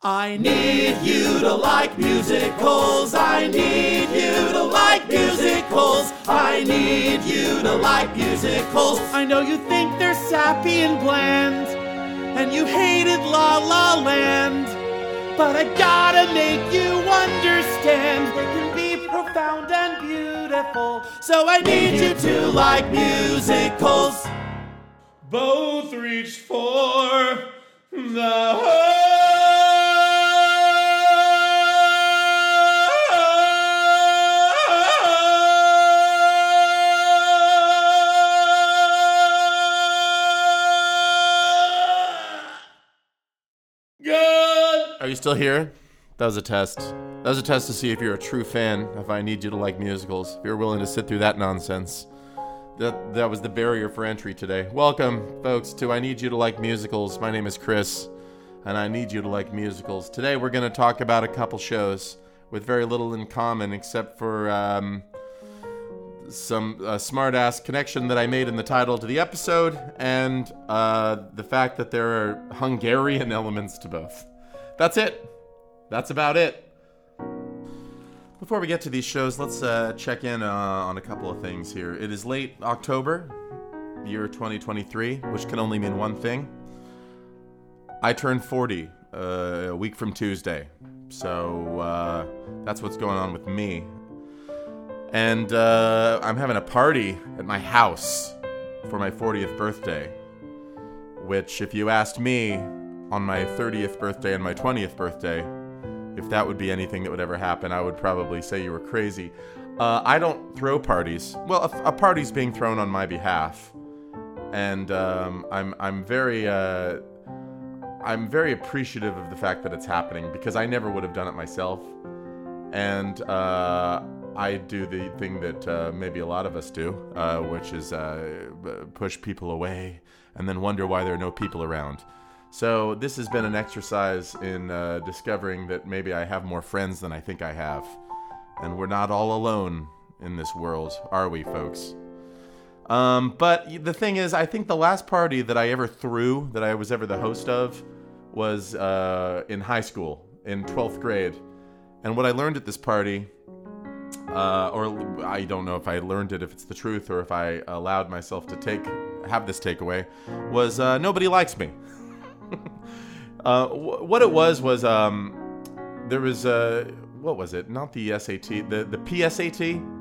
I need you to like musicals. I need you to like musicals. I need you to like musicals. I know you think they're sappy and bland, and you hated La La Land. But I gotta make you understand they can be profound and beautiful. So I need you to like musicals. Both reach for the you still here? That was a test. That was a test to see if you're a true fan, if I need you to like musicals, if you're willing to sit through that nonsense. That, that was the barrier for entry today. Welcome, folks, to I Need You to Like Musicals. My name is Chris, and I need you to like musicals. Today we're going to talk about a couple shows with very little in common except for um, some smart ass connection that I made in the title to the episode and uh, the fact that there are Hungarian elements to both. That's it. That's about it. Before we get to these shows, let's uh, check in uh, on a couple of things here. It is late October, year 2023, which can only mean one thing. I turned 40 uh, a week from Tuesday. So uh, that's what's going on with me. And uh, I'm having a party at my house for my 40th birthday. Which, if you asked me on my 30th birthday and my 20th birthday, if that would be anything that would ever happen, I would probably say you were crazy. Uh, I don't throw parties. Well, a, a, party's being thrown on my behalf, and um, I'm I'm very uh, I'm very appreciative of the fact that it's happening because I never would have done it myself, and uh, I do the thing that uh, maybe a lot of us do, uh, which is uh, push people away and then wonder why there are no people around. So this has been an exercise in uh, discovering that maybe I have more friends than I think I have, and we're not all alone in this world, are we, folks? Um, but the thing is, I think the last party that I ever threw, that I was ever the host of, was uh, in high school, in 12th grade. And what I learned at this party, uh, or I don't know if I learned it, if it's the truth, or if I allowed myself to take have this takeaway, was uh, nobody likes me. uh, what it was was um, there was uh, what was it? Not the SAT, the the PSAT.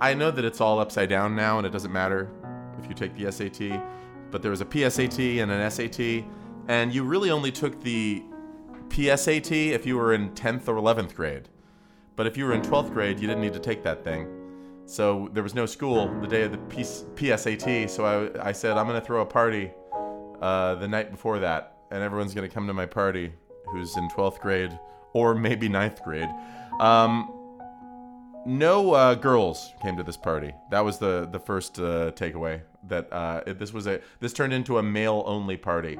I know that it's all upside down now, and it doesn't matter if you take the SAT. But there was a PSAT and an SAT, and you really only took the PSAT if you were in 10th or 11th grade. But if you were in 12th grade, you didn't need to take that thing. So there was no school the day of the PSAT. So I, I said, I'm going to throw a party uh, the night before that, and everyone's to come to my party who's in 12th grade or maybe 9th grade. Um, no uh, girls came to this party. That was the the first uh, takeaway. That uh, it, this was a this turned into a male only party,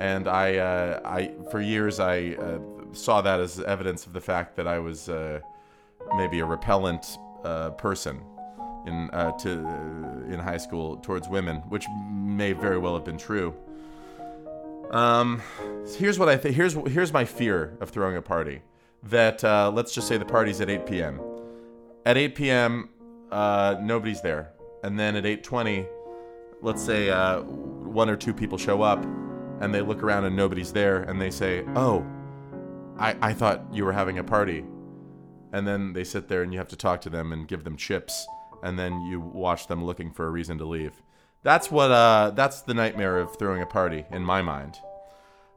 and I uh, I for years I uh, saw that as evidence of the fact that I was uh, maybe a repellent person in to in high school towards women, which may very well have been true. Um, here's what I think. Here's here's my fear of throwing a party. That uh, let's just say the party's at 8 p.m. At 8 p.m., uh, nobody's there, and then at 8:20, let's say uh, one or two people show up, and they look around and nobody's there, and they say, "Oh, I I thought you were having a party," and then they sit there and you have to talk to them and give them chips, and then you watch them looking for a reason to leave. That's what uh that's the nightmare of throwing a party in my mind.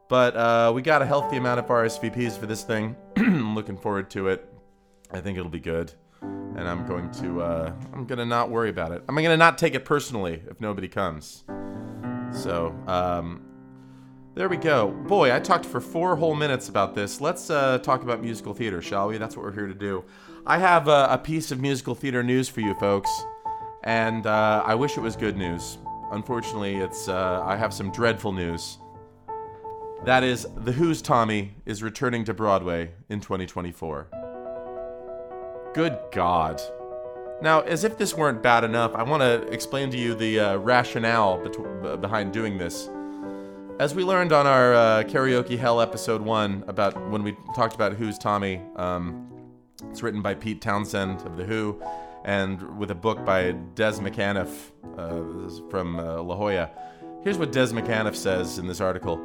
But uh, we got a healthy amount of RSVPs for this thing. I'm looking forward to it. I think it'll be good, and I'm going to uh, I'm gonna not worry about it. I'm gonna not take it personally if nobody comes. So um, there we go. Boy, I talked for four whole minutes about this. Let's uh, talk about musical theater, shall we? That's what we're here to do. I have a, a piece of musical theater news for you folks and uh, I wish it was good news. Unfortunately, it's uh, I have some dreadful news. That is, The Who's Tommy is returning to Broadway in 2024. Good God. Now, as if this weren't bad enough, I want to explain to you the uh, rationale bet- behind doing this. As we learned on our uh, Karaoke Hell episode one about when we talked about Who's Tommy, um, it's written by Pete Townshend of The Who and with a book by Des McAnuff uh, from uh, La Jolla. Here's what Des McAnuff says in this article.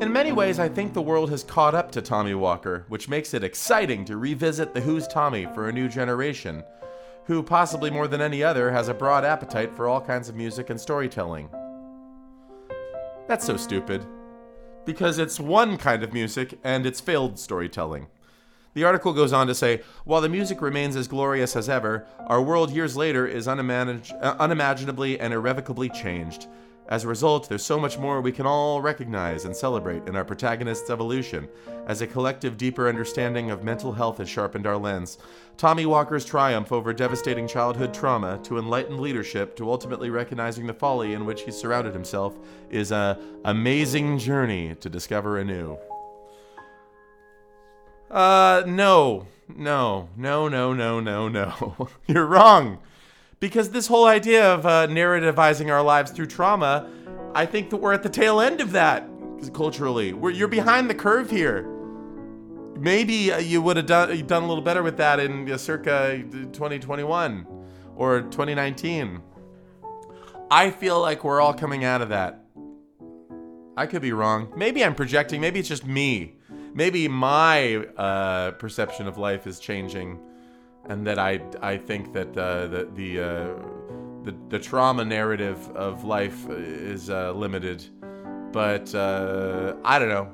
In many ways, I think the world has caught up to Tommy Walker, which makes it exciting to revisit the Who's Tommy for a new generation, who, possibly more than any other, has a broad appetite for all kinds of music and storytelling. That's so stupid. Because it's one kind of music and it's failed storytelling. The article goes on to say While the music remains as glorious as ever, our world years later is uh, unimaginably and irrevocably changed. As a result, there's so much more we can all recognize and celebrate in our protagonist's evolution. As a collective, deeper understanding of mental health has sharpened our lens. Tommy Walker's triumph over devastating childhood trauma to enlightened leadership to ultimately recognizing the folly in which he surrounded himself is a amazing journey to discover anew. Uh, no, no, no, no, no, no, no. You're wrong. Because this whole idea of uh, narrativizing our lives through trauma, I think that we're at the tail end of that culturally. We're, you're behind the curve here. Maybe uh, you would have done done a little better with that in uh, circa 2021 or 2019. I feel like we're all coming out of that. I could be wrong. Maybe I'm projecting. Maybe it's just me. Maybe my uh, perception of life is changing and that I I think that uh, the the, uh, the the trauma narrative of life is uh, limited, but uh, I don't know.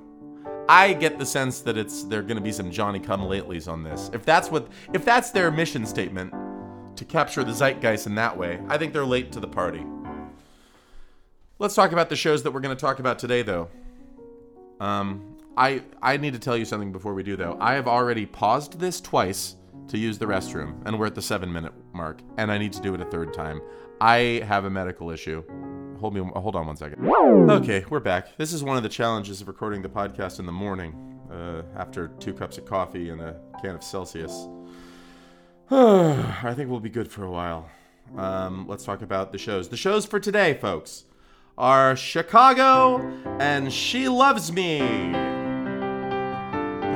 I get the sense that it's there are going to be some Johnny Come Latelys on this. If that's what if that's their mission statement to capture the zeitgeist in that way, I think they're late to the party. Let's talk about the shows that we're going to talk about today, though. Um, I I need to tell you something before we do, though. I have already paused this twice to use the restroom, and we're at the seven minute mark, and I need to do it a third time. I have a medical issue. Hold me, hold on one second. Okay, we're back. This is one of the challenges of recording the podcast in the morning, uh, after two cups of coffee and a can of Celsius. I think we'll be good for a while. Um, let's talk about the shows. The shows for today, folks, are Chicago and She Loves Me.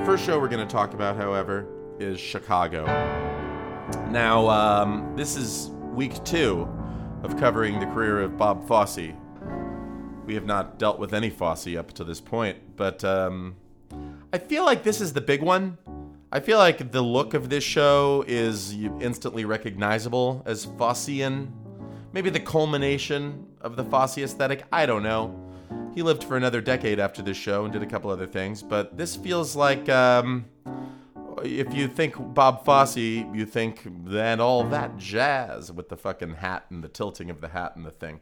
First show we're going to talk about, however, is Chicago. Now, um, this is week two of covering the career of Bob Fosse. We have not dealt with any Fosse up to this point, but um, I feel like this is the big one. I feel like the look of this show is instantly recognizable as Fossean. Maybe the culmination of the Fosse aesthetic. I don't know. He lived for another decade after this show and did a couple other things, but this feels like um, if you think Bob Fosse, you think then all that jazz with the fucking hat and the tilting of the hat and the thing.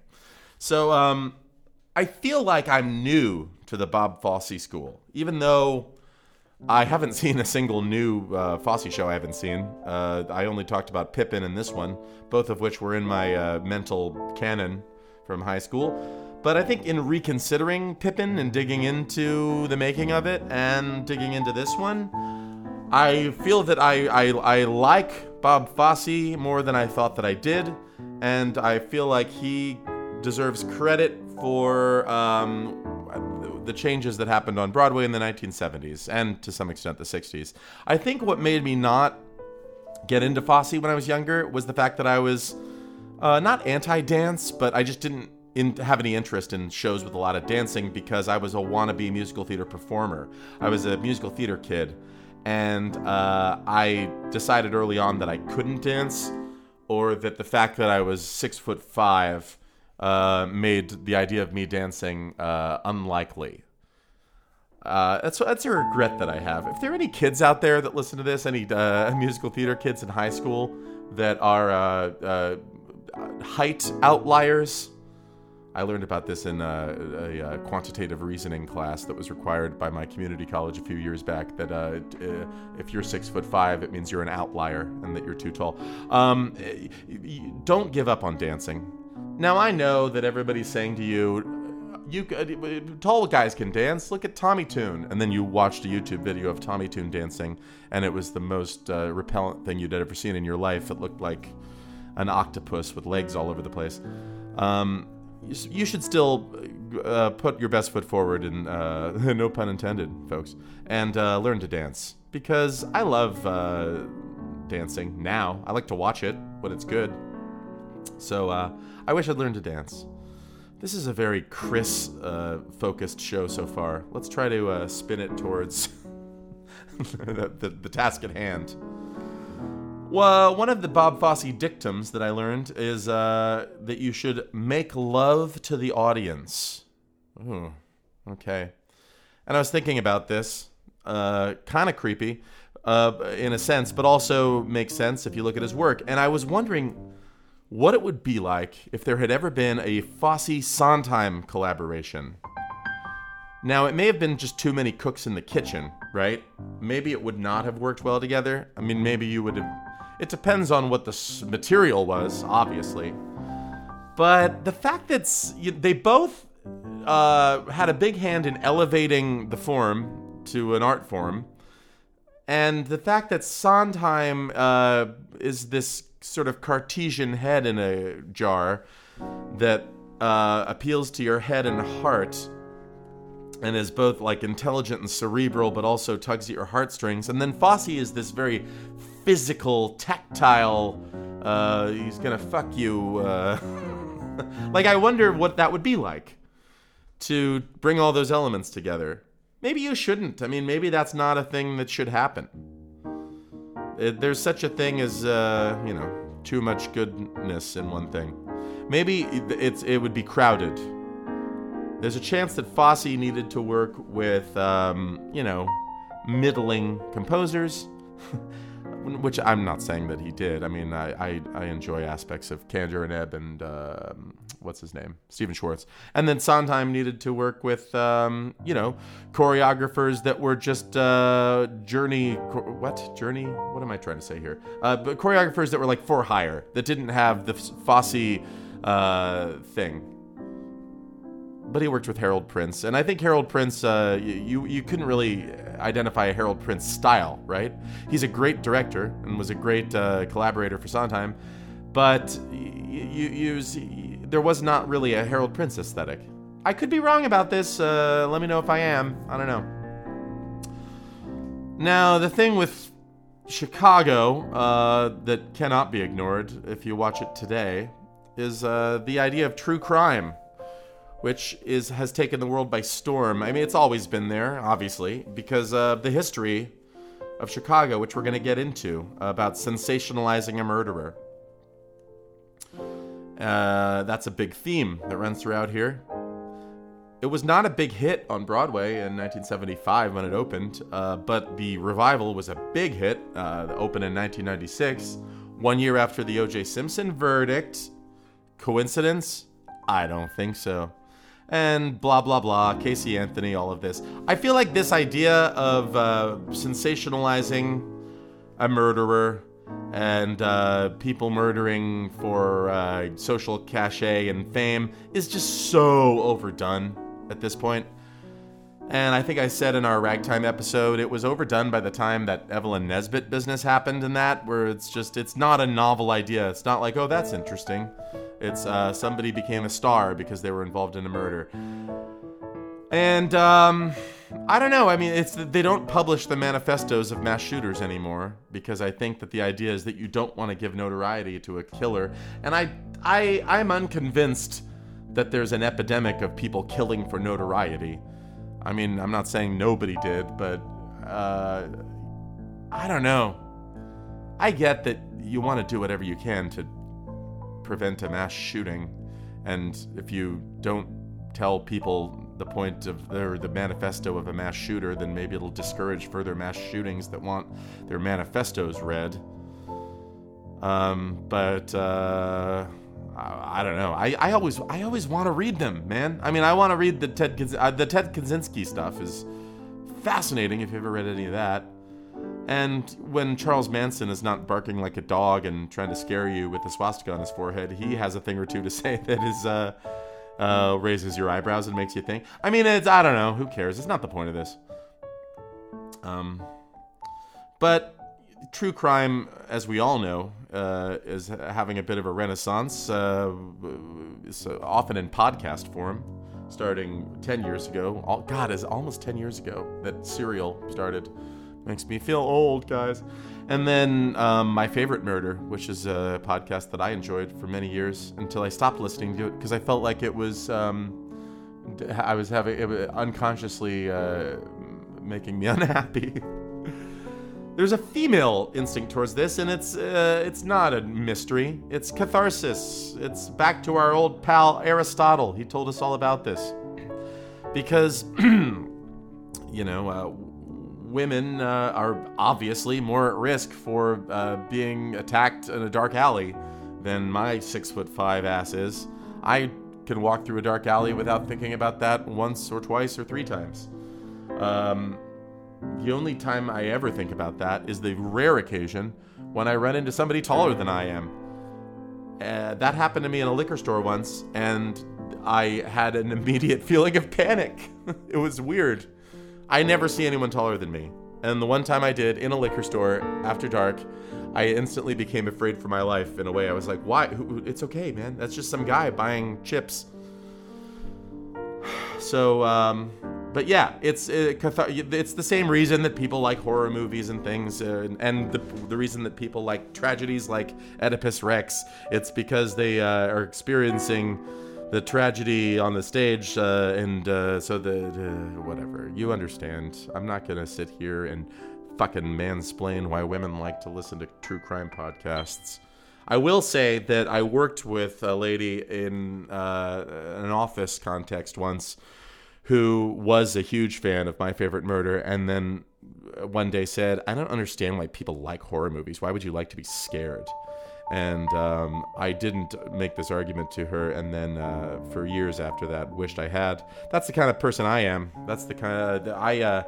So um, I feel like I'm new to the Bob Fosse school, even though I haven't seen a single new uh, Fosse show I haven't seen. Uh, I only talked about Pippin and this one, both of which were in my uh, mental canon from high school. But I think in reconsidering Pippin and digging into the making of it and digging into this one, I feel that I, I, I like Bob Fosse more than I thought that I did, and I feel like he deserves credit for um, the changes that happened on Broadway in the 1970s and to some extent the 60s. I think what made me not get into Fosse when I was younger was the fact that I was uh, not anti dance, but I just didn't in, have any interest in shows with a lot of dancing because I was a wannabe musical theater performer. I was a musical theater kid and uh, I decided early on that I couldn't dance, or that the fact that I was six foot five uh, made the idea of me dancing uh, unlikely. Uh, that's that's a regret that I have. If there are any kids out there that listen to this, any uh, musical theater kids in high school that are uh, height outliers, I learned about this in a, a, a, quantitative reasoning class that was required by my community college a few years back. That uh, uh, if you're six foot five, it means you're an outlier and that you're too tall. Um, don't give up on dancing. Now I know that everybody's saying to you, you uh, tall guys can dance. Look at Tommy Tune, and then you watched a YouTube video of Tommy Tune dancing, and it was the most uh, repellent thing you'd ever seen in your life. It looked like an octopus with legs all over the place. Um, you should still uh, put your best foot forward, and uh, no pun intended, folks, and uh, learn to dance because I love uh, dancing now. I like to watch it when it's good. So uh, I wish I'd learned to dance. This is a very Chris uh, focused show so far. Let's try to spin it towards the, the, the task at hand. Well, one of the Bob Fosse dictums that I learned is uh, that you should make love to the audience. Ooh, okay. And I was thinking about this. Uh, kind of creepy, uh, in a sense, but also makes sense if you look at his work. And I was wondering what it would be like if there had ever been a Fosse Sondheim collaboration. Now, it may have been just too many cooks in the kitchen, right? Maybe it would not have worked well together. I mean, maybe you would have. It depends on what the material was, obviously. But the fact that they both uh, had a big hand in elevating the form to an art form, and the fact that Sondheim uh, is this sort of Cartesian head in a jar that uh, appeals to your head and heart and is both like intelligent and cerebral, but also tugs at your heartstrings. And then Fosse is this very physical, tactile. Uh, he's gonna fuck you. Uh, like I wonder what that would be like to bring all those elements together. Maybe you shouldn't. I mean, maybe that's not a thing that should happen. It, there's such a thing as uh, you know too much goodness in one thing. Maybe it- it's it would be crowded. There's a chance that Fosse needed to work with, um, you know, middling composers, which I'm not saying that he did. I mean, I, I, I enjoy aspects of Kander and Ebb and um what's his name, Stephen Schwartz. And then Sondheim needed to work with, um, you know, choreographers that were just uh, journey. What journey? What am I trying to say here? Uh, but choreographers that were like for hire that didn't have the Fosse uh, thing but he worked with Harold Prince, and I think Harold Prince, uh, you you couldn't really identify a Harold Prince style, right? He's a great director and was a great uh, collaborator for Sondheim, but you there was not really a Harold Prince aesthetic. I could be wrong about this. Uh, let me know if I am. I don't know. Now the thing with Chicago uh, that cannot be ignored if you watch it today is uh, the idea of true crime which is has taken the world by storm. I mean, it's always been there, obviously, because of the history of Chicago, which we're going to get into about sensationalizing a murderer. Uh, that's a big theme that runs throughout here. It was not a big hit on Broadway in 1975 when it opened, uh, but the revival was a big hit. Uh, opened in 1996, one year after the O.J. Simpson verdict. Coincidence? I don't think so. And blah blah blah. Casey Anthony, all of this. I feel like this idea of uh, sensationalizing a murderer and uh, people murdering for uh, social cachet and fame is just so overdone at this point. And I think I said in our ragtime episode, it was overdone by the time that Evelyn Nesbit business happened and that, where it's just, it's not a novel idea. It's not like, oh, that's interesting. It's uh, somebody became a star because they were involved in a murder. And um, I don't know. I mean, it's they don't publish the manifestos of mass shooters anymore because I think that the idea is that you don't want to give notoriety to a killer. And I, I, I'm unconvinced that there's an epidemic of people killing for notoriety. I mean, I'm not saying nobody did, but uh, I don't know. I get that you want to do whatever you can to prevent a mass shooting, and if you don't tell people the point of or the manifesto of a mass shooter, then maybe it'll discourage further mass shootings that want their manifestos read. Um, but uh, I, I don't know. I, I always I always want to read them, man. I mean, I want to read the Ted uh, the Ted Kaczynski stuff is fascinating. If you ever read any of that. And when Charles Manson is not barking like a dog and trying to scare you with a swastika on his forehead, he has a thing or two to say that is uh, uh, raises your eyebrows and makes you think. I mean, it's I don't know. Who cares? It's not the point of this. Um, but true crime, as we all know, uh, is having a bit of a renaissance, uh, often in podcast form, starting 10 years ago. All, God, is almost 10 years ago that Serial started. Makes me feel old, guys. And then um, my favorite murder, which is a podcast that I enjoyed for many years until I stopped listening to it because I felt like it was um, I was having it was unconsciously uh, making me unhappy. There's a female instinct towards this, and it's uh, it's not a mystery. It's catharsis. It's back to our old pal Aristotle. He told us all about this because you know. Uh, women uh, are obviously more at risk for uh, being attacked in a dark alley than my six foot five ass is. I can walk through a dark alley without thinking about that once or twice or three times. Um, the only time I ever think about that is the rare occasion when I run into somebody taller than I am. Uh, that happened to me in a liquor store once, and I had an immediate feeling of panic. it was weird. I never see anyone taller than me. And the one time I did in a liquor store after dark, I instantly became afraid for my life in a way. I was like, why? It's okay, man. That's just some guy buying chips. So, um, but yeah, it's it, it's the same reason that people like horror movies and things, uh, and the, the reason that people like tragedies like Oedipus Rex. It's because they uh, are experiencing the tragedy on the stage, uh, and uh, so the uh, whatever. You understand. I'm not gonna sit here and fucking mansplain why women like to listen to true crime podcasts. I will say that I worked with a lady in uh, an office context once who was a huge fan of my favorite murder, and then one day said, "I don't understand why people like horror movies. Why would you like to be scared?" and um, I didn't make this argument to her, and then uh, for years after that, wished I had. That's the kind of person I am. That's the kind of I. Uh,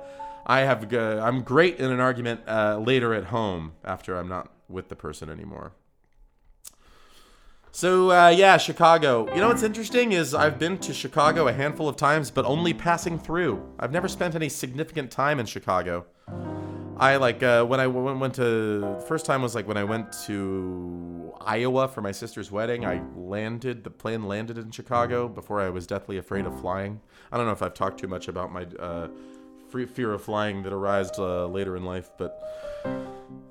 I have. Uh, I'm great in an argument uh, later at home after I'm not with the person anymore. So uh, yeah, Chicago. You know what's interesting is I've been to Chicago a handful of times, but only passing through. I've never spent any significant time in Chicago. I like uh, when I went, went to first time was like when I went to Iowa for my sister's wedding. I landed the plane landed in Chicago before I was deathly afraid of flying. I don't know if I've talked too much about my uh, fear of flying that arose uh, later in life, but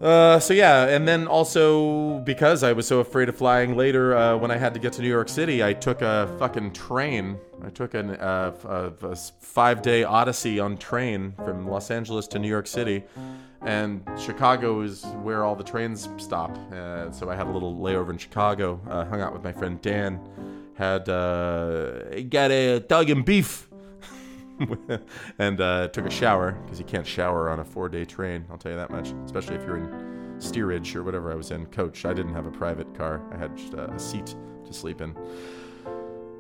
uh, so yeah, and then also because I was so afraid of flying later, uh, when I had to get to New York City, I took a fucking train. I took an, uh, a, a five-day odyssey on train from Los Angeles to New York City, and Chicago is where all the trains stop. Uh, so I had a little layover in Chicago. Uh, hung out with my friend Dan. Had uh, got a dog and beef. and uh, took a shower because you can't shower on a four-day train. I'll tell you that much, especially if you're in steerage or whatever I was in. Coach, I didn't have a private car. I had just a, seat to sleep in.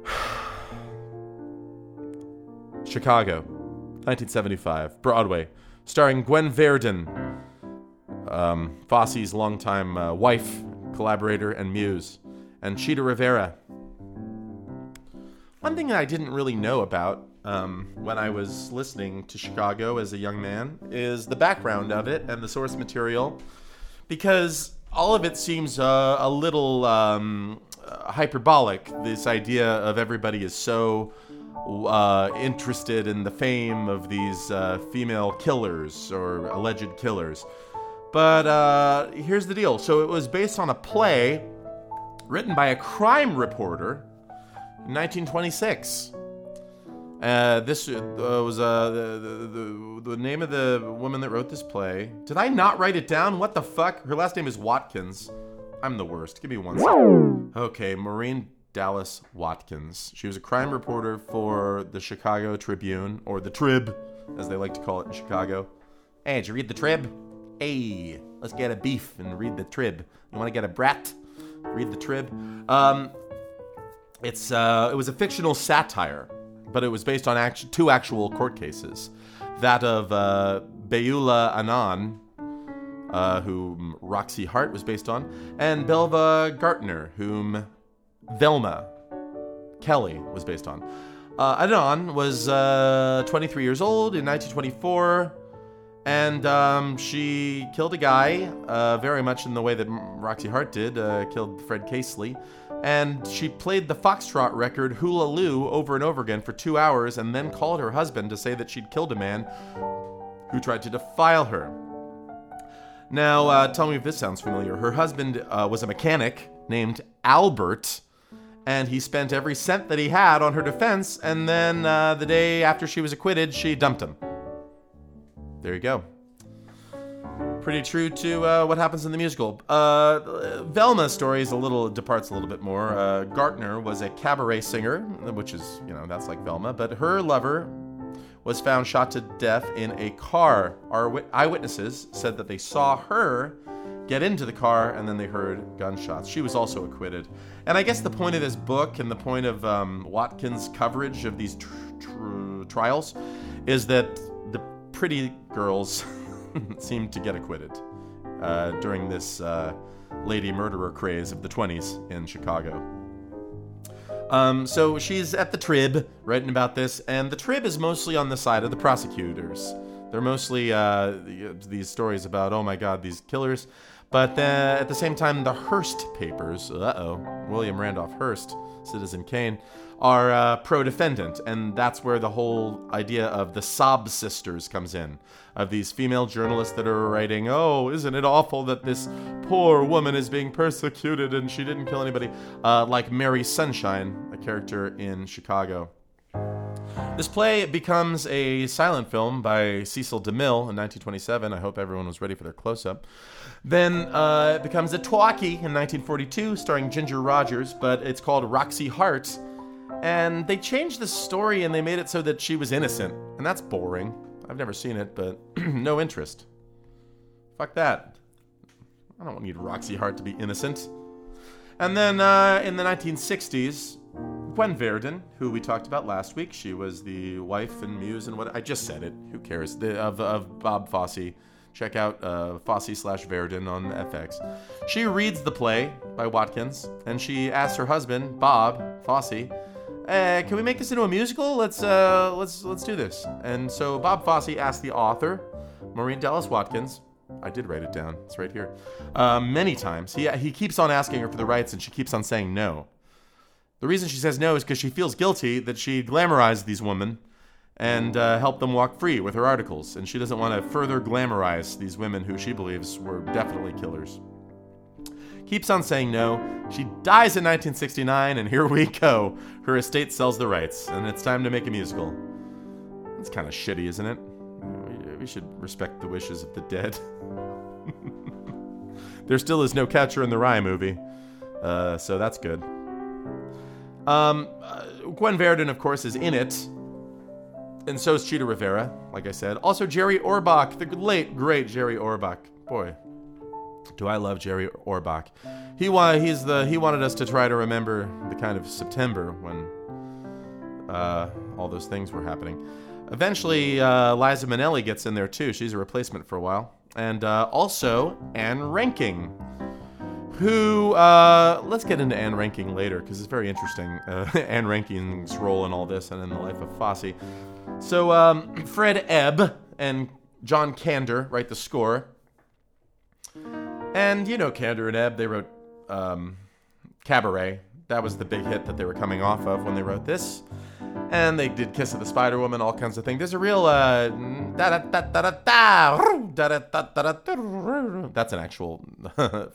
Chicago, 1975, Broadway, starring Gwen Verdon, um, Fosse's longtime uh, wife, collaborator, and muse, and Chita Rivera. One thing I didn't really know about um, when I was listening to Chicago as a young man is the background of it and the source material, because all of it seems uh, a little um, hyperbolic. This idea of everybody is so uh, interested in the fame of these uh, female killers or alleged killers. But uh, here's the deal. So it was based on a play written by a crime reporter in 1926. Uh, this uh, was uh, the, the, the, name of the woman that wrote this play. Did I not write it down? What the fuck? Her last name is Watkins. I'm the worst. Give me one second. Okay, Maureen Dallas Watkins. She was a crime reporter for the Chicago Tribune, or the Trib, as they like to call it in Chicago. Hey, did you read the Trib? Hey, let's get a beef and read the Trib. You want to get a brat? Read the Trib. Um, it's uh, it was a fictional satire but it was based on act- two actual court cases that of uh, Beulah Annan, uh, whom Roxy Hart was based on, and Belva Gaertner, whom Velma Kelly was based on. Uh, was uh, 23 years old in 1924 And um, she killed a guy, uh, very much in the way that Roxy Hart did, uh, killed Fred Casely. And she played the Foxtrot record Hula Lou over and over again for two hours and then called her husband to say that she'd killed a man who tried to defile her. Now, uh, tell me if this sounds familiar. Her husband uh, was a mechanic named Albert, and he spent every cent that he had on her defense, and then uh, the day after she was acquitted, she dumped him. There you go. Pretty true to uh, what happens in the musical. Uh, Velma's story is a little departs a little bit more. Uh, Gaertner was a cabaret singer, which is you know that's like Velma, but her lover was found shot to death in a car. Our eyewitnesses said that they saw her get into the car and then they heard gunshots. She was also acquitted. And I guess the point of this book and the point of um, Watkins' coverage of these tr- tr- trials is that the pretty girls seemed to get acquitted uh, during this uh, lady murderer craze of the 20s in Chicago. Um, so she's at the Trib writing about this, and the Trib is mostly on the side of the prosecutors. They're mostly uh, these stories about, oh my god, these killers. But the, at the same time, the Hearst papers, uh oh, William Randolph Hearst, Citizen Kane, are uh, pro defendant. And that's where the whole idea of the sob sisters comes in of these female journalists that are writing, oh, isn't it awful that this poor woman is being persecuted and she didn't kill anybody? Uh, like Mary Sunshine, a character in Chicago. This play becomes a silent film by Cecil DeMille in 1927. I hope everyone was ready for their close up. Then uh, it becomes a talkie in 1942, starring Ginger Rogers, but it's called Roxy Hart. And they changed the story and they made it so that she was innocent. And that's boring. I've never seen it, but no interest. Fuck that. I don't need Roxy Hart to be innocent. And then uh, in the 1960s, Gwen Verdon, who we talked about last week, she was the wife and muse and what I just said it. Who cares? The, of, of Bob Fosse. Check out uh, Fosse slash Verdon on FX. She reads the play by Watkins, and she asks her husband, Bob Fosse, uh, can we make this into a musical? Let's uh, let's let's do this. And so Bob Fosse asked the author, Maureen Dallas Watkins. I did write it down. It's right here. Uh, many times. He he keeps on asking her for the rights, and she keeps on saying no. The reason she says no is because she feels guilty that she glamorized these women and uh, helped them walk free with her articles, and she doesn't want to further glamorize these women who she believes were definitely killers keeps on saying no. She dies in 1969, and here we go. Her estate sells the rights, and it's time to make a musical. It's kind of shitty, isn't it? We should respect the wishes of the dead. there still is no Catcher in the Rye movie, uh, so that's good. Um, uh, Gwen Verdon, of course, is in it, and so is Chita Rivera, like I said. Also, Jerry Orbach, the late, great Jerry Orbach. Boy, do I love Jerry Orbach? He wa- he's the he wanted us to try to remember the kind of September when uh, all those things were happening. Eventually, uh, Liza Minnelli gets in there too. She's a replacement for a while, and uh, also Ann Reinking, who uh, let's get into Ann Reinking later because it's very interesting. Uh, Ann Reinking's role in all this and in the life of Fosse. So um, Fred Ebb and John Kander write the score. And you know, Kander and Ebb, they wrote um, Cabaret. That was the big hit that they were coming off of when they wrote this. And they did Kiss of the Spider Woman, all kinds of things. There's a real uh, that's an actual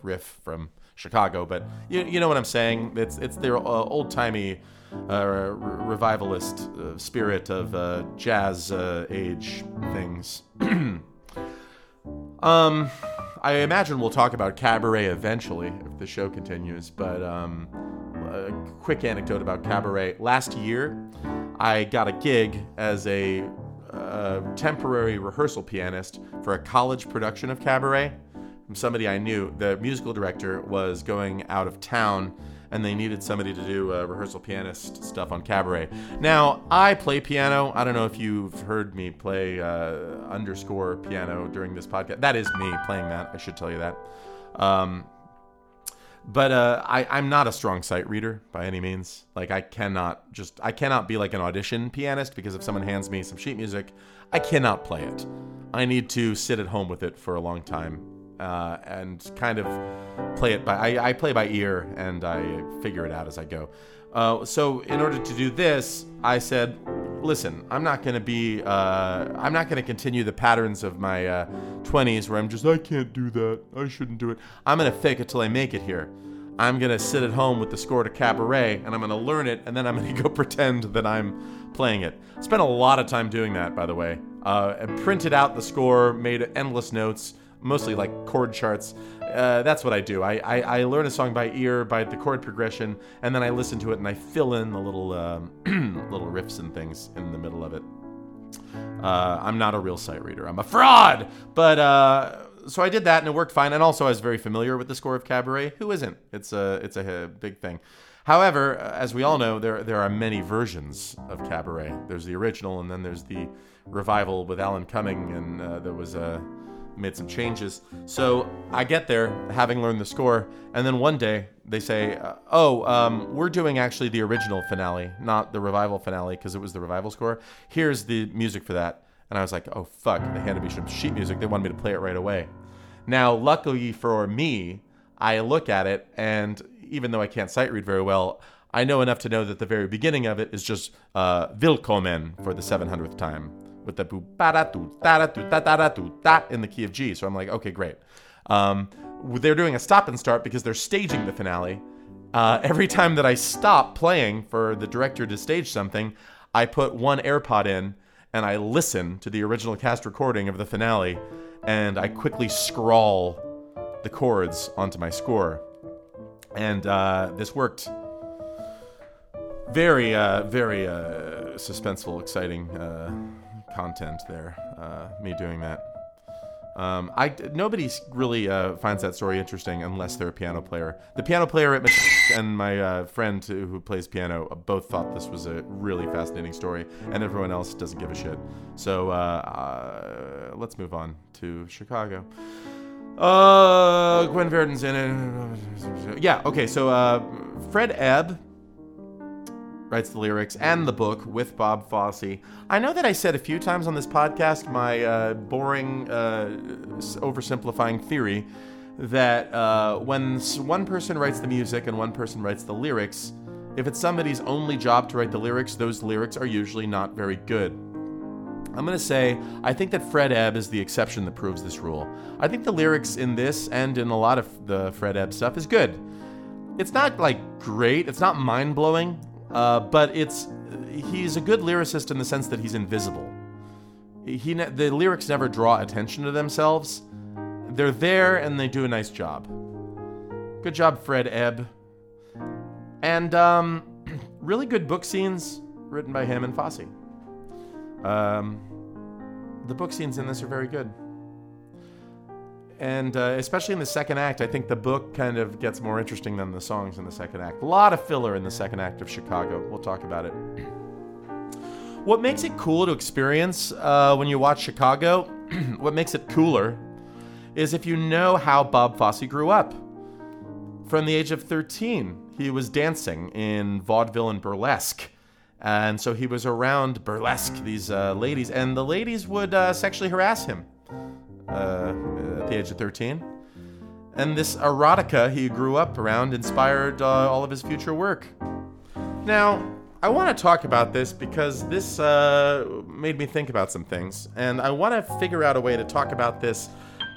riff from Chicago, but you, you know what I'm saying. It's it's their uh, old timey uh, revivalist uh, spirit of uh, jazz uh, age things. um. I imagine we'll talk about cabaret eventually if the show continues. But um, a quick anecdote about cabaret. Last year, I got a gig as a uh, temporary rehearsal pianist for a college production of cabaret from somebody I knew. The musical director was going out of town and they needed somebody to do rehearsal pianist stuff on cabaret. Now, I play piano. I don't know if you've heard me play uh, underscore piano during this podcast. That is me playing that. I should tell you that. Um, but uh, I, I'm not a strong sight reader by any means. Like I cannot just I cannot be like an audition pianist because if someone hands me some sheet music, I cannot play it. I need to sit at home with it for a long time uh, and kind of play it by I, I play by ear and I figure it out as I go. Uh, so in order to do this, I said, listen, I'm not going to be, uh, I'm not going to continue the patterns of my uh, 20s where I'm just, I can't do that. I shouldn't do it. I'm going to fake it till I make it here. I'm going to sit at home with the score to Cabaret and I'm going to learn it and then I'm going to go pretend that I'm playing it. Spent a lot of time doing that, by the way. Uh, and printed out the score, made endless notes, mostly like chord charts. Uh, that's what I do. I, I, I, learn a song by ear, by the chord progression, and then I listen to it and I fill in the little um, little riffs and things in the middle of it. Uh, I'm not a real sight reader. I'm a fraud. But uh, so I did that and it worked fine. And also I was very familiar with the score of Cabaret. Who isn't? It's a it's a, big thing. However, as we all know, there there are many versions of Cabaret. There's the original, and then there's the revival with Alan Cumming, and uh, there was a made some changes. So I get there, having learned the score, and then one day they say, uh, "Oh, um, we're doing actually the original finale, not the revival finale, because it was the revival score. Here's the music for that." And I was like, "Oh fuck!" They handed me some sheet music. They wanted me to play it right away. Now, luckily for me, I look at it, and even though I can't sight read very well, I know enough to know that the very beginning of it is just uh, "Willkommen" for the 700th time with the boo ba da do da da do da da da do da in the key of G. So I'm like, okay, great. Um, they're doing a stop and start because they're staging the finale. Uh, every time that I stop playing for the director to stage something, I put one AirPod in and I listen to the original cast recording of the finale, and I quickly scrawl the chords onto my score. And uh, this worked very, uh, very uh, suspenseful, exciting uh, content there. Uh, me doing that. Um, I nobody really uh, finds that story interesting unless they're a piano player. The piano player at and my uh, friend who plays piano both thought this was a really fascinating story, and everyone else doesn't give a shit. So uh, uh, let's move on to Chicago. Uh, Gwen Verdon's in it. Yeah. Okay. So uh, Fred Ebb writes the lyrics and the book with Bob Fosse. I know that I said a few times on this podcast my uh, boring, uh, oversimplifying theory that uh, when one person writes the music and one person writes the lyrics, if it's somebody's only job to write the lyrics, those lyrics are usually not very good. I'm going to say, I think that Fred Ebb is the exception that proves this rule. I think the lyrics in this and in a lot of the Fred Ebb stuff is good. It's not like great, it's not mind blowing, uh, but it's he's a good lyricist in the sense that he's invisible. He ne- the lyrics never draw attention to themselves. They're there and they do a nice job. Good job, Fred Ebb. And um, really good book scenes written by him and Fosse. Um, the book scenes in this are very good and uh, especially in the second act, I think the book kind of gets more interesting than the songs in the second act. A lot of filler in the second act of Chicago. We'll talk about it. What makes it cool to experience uh, when you watch Chicago, what makes it cooler, is if you know how Bob Fosse grew up. From the age of 13, he was dancing in vaudeville and burlesque. And so he was around burlesque, these uh, ladies, and the ladies would uh, sexually harass him uh, the age of 13. And this erotica he grew up around inspired uh, all of his future work. Now, I want to talk about this because this uh, made me think about some things, and I want to figure out a way to talk about this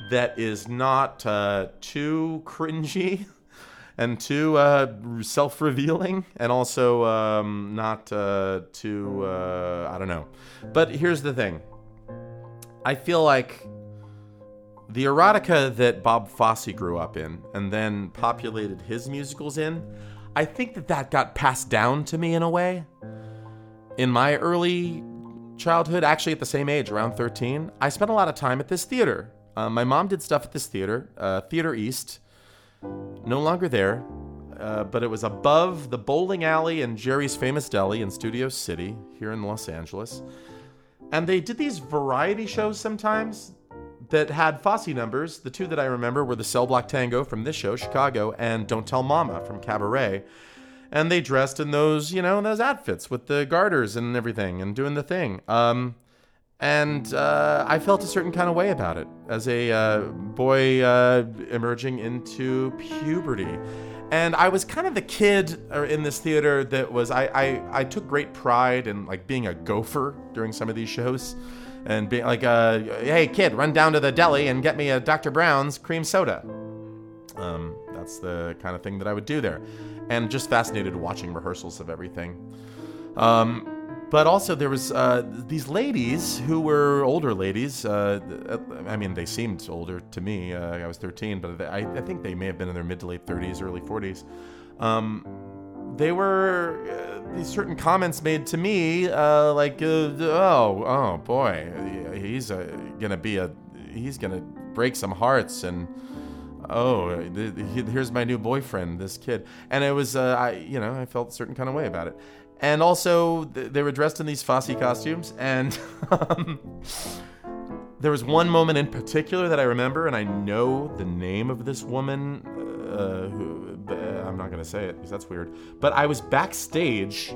that is not uh, too cringy and too uh, self-revealing, and also um, not uh, too uh, I don't know. But here's the thing: I feel like the erotica that Bob Fosse grew up in and then populated his musicals in, I think that that got passed down to me in a way. In my early childhood, actually at the same age, around 13, I spent a lot of time at this theater. Uh, my mom did stuff at this theater, uh, Theater East. No longer there, uh, but it was above the bowling alley and Jerry's Famous Deli in Studio City here in Los Angeles. And they did these variety shows sometimes that had Fosse numbers. The two that I remember were the Cell Block Tango from this show, Chicago, and Don't Tell Mama from Cabaret. And they dressed in those, you know, those outfits with the garters and everything and doing the thing. Um, and uh, I felt a certain kind of way about it as a uh, boy uh, emerging into puberty. And I was kind of the kid uh, in this theater that was I, I, I took great pride in like being a gopher during some of these shows, and being like, uh, hey kid, run down to the deli and get me a Dr. Brown's cream soda. Um, that's the kind of thing that I would do there, and just fascinated watching rehearsals of everything. Um, but also there was uh, these ladies who were older ladies. Uh, I mean, they seemed older to me. Uh, I was 13, but I, I, think they may have been in their mid to late 30s, early 40s. Um, they were uh, these certain comments made to me, uh, like, uh, "Oh, oh boy, he's gonna be a, he's gonna break some hearts," and oh, here's my new boyfriend, this kid. And it was, I, you know, I felt a certain kind of way about it and also th- they were dressed in these Fosse costumes, and um, there was one moment in particular that I remember, and I know the name of this woman. Uh, who, uh, I'm not gonna say it because that's weird. But I was backstage,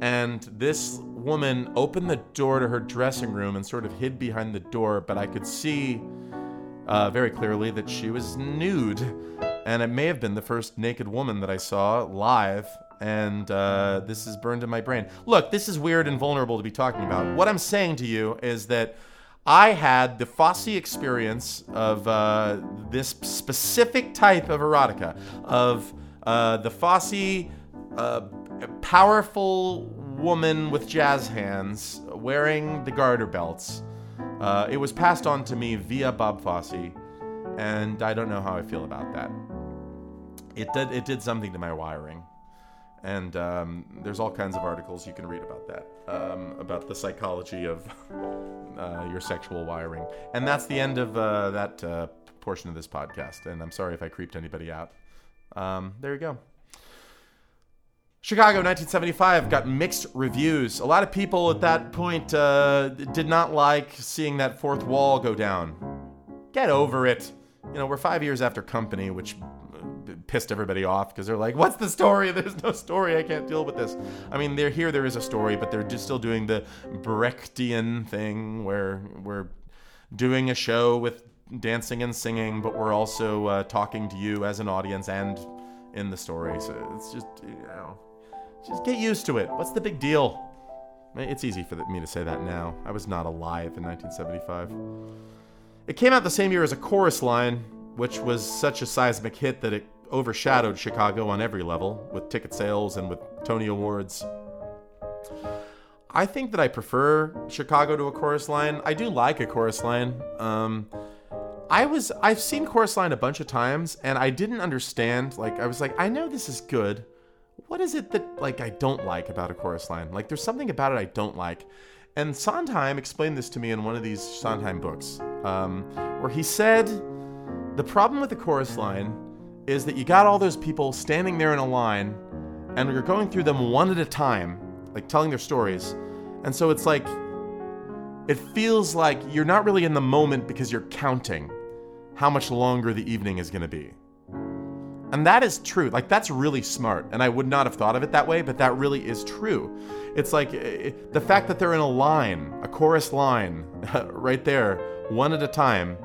and this woman opened the door to her dressing room and sort of hid behind the door, but I could see uh, very clearly that she was nude, and it may have been the first naked woman that I saw live and uh, this is burned in my brain. Look, this is weird and vulnerable to be talking about. What I'm saying to you is that I had the Fosse experience of uh, this specific type of erotica, of uh, the Fosse uh, powerful woman with jazz hands wearing the garter belts. Uh, it was passed on to me via Bob Fosse, and I don't know how I feel about that. It did, it did something to my wiring and um, there's all kinds of articles you can read about that um, about the psychology of uh, your sexual wiring. And that's the end of uh, that uh, portion of this podcast. And i'm sorry if i creeped anybody out. Um, there you go. Chicago 1975 got mixed reviews. A lot of people at that point uh, did not like seeing that fourth wall go down. Get over it. You know we're five years after company which pissed everybody off because they're like, "What's the story? There's no story. I can't deal with this." I mean, they're here. There is a story, but they're just still doing the Brechtian thing where we're doing a show with dancing and singing, but we're also uh, talking to you as an audience and in the story. So it's just you know, just get used to it. What's the big deal? It's easy for me to say that now. I was not alive in 1975. It came out the same year as a chorus line, which was such a seismic hit that it overshadowed Chicago on every level with ticket sales and with Tony Awards. I think that I prefer Chicago to a chorus line. I do like a chorus line. Um, I was I've seen chorus line a bunch of times and I didn't understand. Like I was like, I know this is good. What is it that like I don't like about a chorus line? Like there's something about it I don't like. And Sondheim explained this to me in one of these Sondheim books, um, where he said the problem with the chorus line is that you got all those people standing there in a line and you're going through them one at a time, like telling their stories. And so it's like, it feels like you're not really in the moment because you're counting how much longer the evening is going to be. And that is true. Like, that's really smart. And I would not have thought of it that way, but that really is true. It's like eh, the fact that they're in a line, a chorus line, right there, one at a time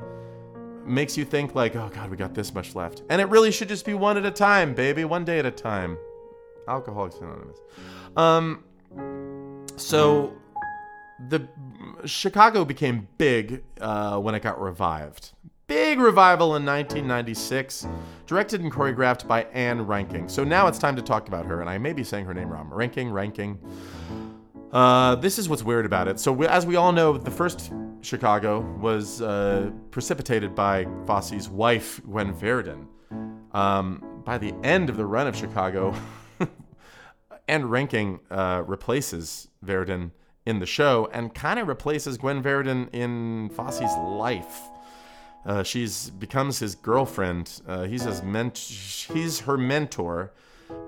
makes you think like, oh god, we got this much left, and it really should just be one at a time, baby, one day at a time. Alcoholics Anonymous. Um, so the Chicago became big uh, when it got revived. Big revival in 1996, directed and choreographed by Ann Reinking. So now it's time to talk about her, and I may be saying her name wrong. Ranking, Ranking. Uh, this is what's weird about it. So, we, as we all know, the first Chicago was uh, precipitated by Fosse's wife, Gwen Verdon. Um, by the end of the run of Chicago, Ann Ranking uh, replaces Verdon in the show and kind of replaces Gwen Verdon in Fosse's life. Uh, she's becomes his girlfriend. Uh, he's his ment- he's her mentor,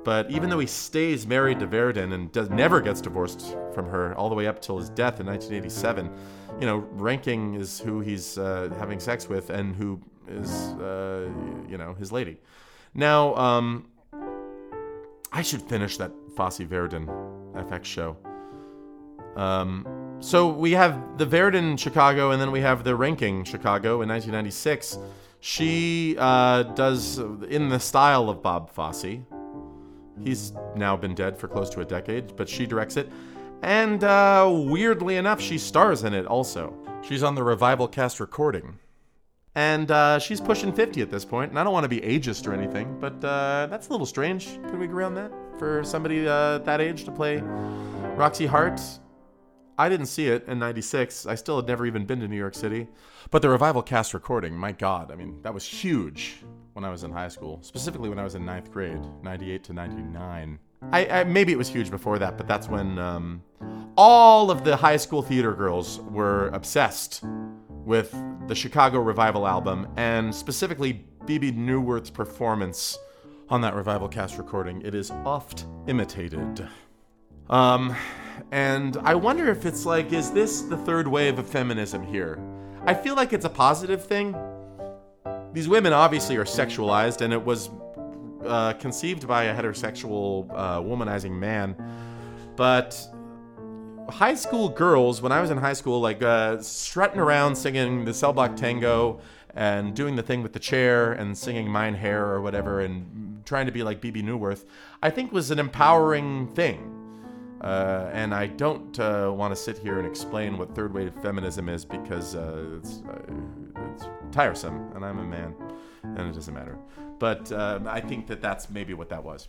But even though he stays married to Verdon and does never gets divorced from her all the way up till his death in 1987, you know, Ranking is who he's uh, having sex with and who is, uh, you know, his lady. Now, um, I should finish that Fosse Verdon FX show. Um, so we have the Verdon Chicago, and then we have the Ranking Chicago in 1996. She uh, does in the style of Bob Fosse. He's now been dead for close to a decade, but she directs it. And uh, weirdly enough, she stars in it also. She's on the revival cast recording. And uh, she's pushing 50 at this point, and I don't want to be ageist or anything, but uh, that's a little strange. Could we agree on that? For somebody uh, that age to play Roxy Hart? I didn't see it in 96. I still had never even been to New York City. But the revival cast recording, my God, I mean, that was huge when I was in high school, specifically when I was in ninth grade, 98 to 99. I, I maybe it was huge before that, but that's when um, all of the high school theater girls were obsessed with the Chicago Revival album and specifically Bebe Neuwirth's performance on that revival cast recording. It is oft imitated. Um, and I wonder if it's like, is this the third wave of feminism here? I feel like it's a positive thing. These women obviously are sexualized, and it was uh, conceived by a heterosexual, uh, womanizing man. But high school girls, when I was in high school, like uh, strutting around singing the cell block tango and doing the thing with the chair and singing Mein Herr or whatever and trying to be like Bebe Neuwirth, I think was an empowering thing. Uh, and I don't uh, want to sit here and explain what third wave feminism is because uh, it's, uh, tiresome, and I'm a man, and it doesn't matter. But um, I think that that's maybe what that was.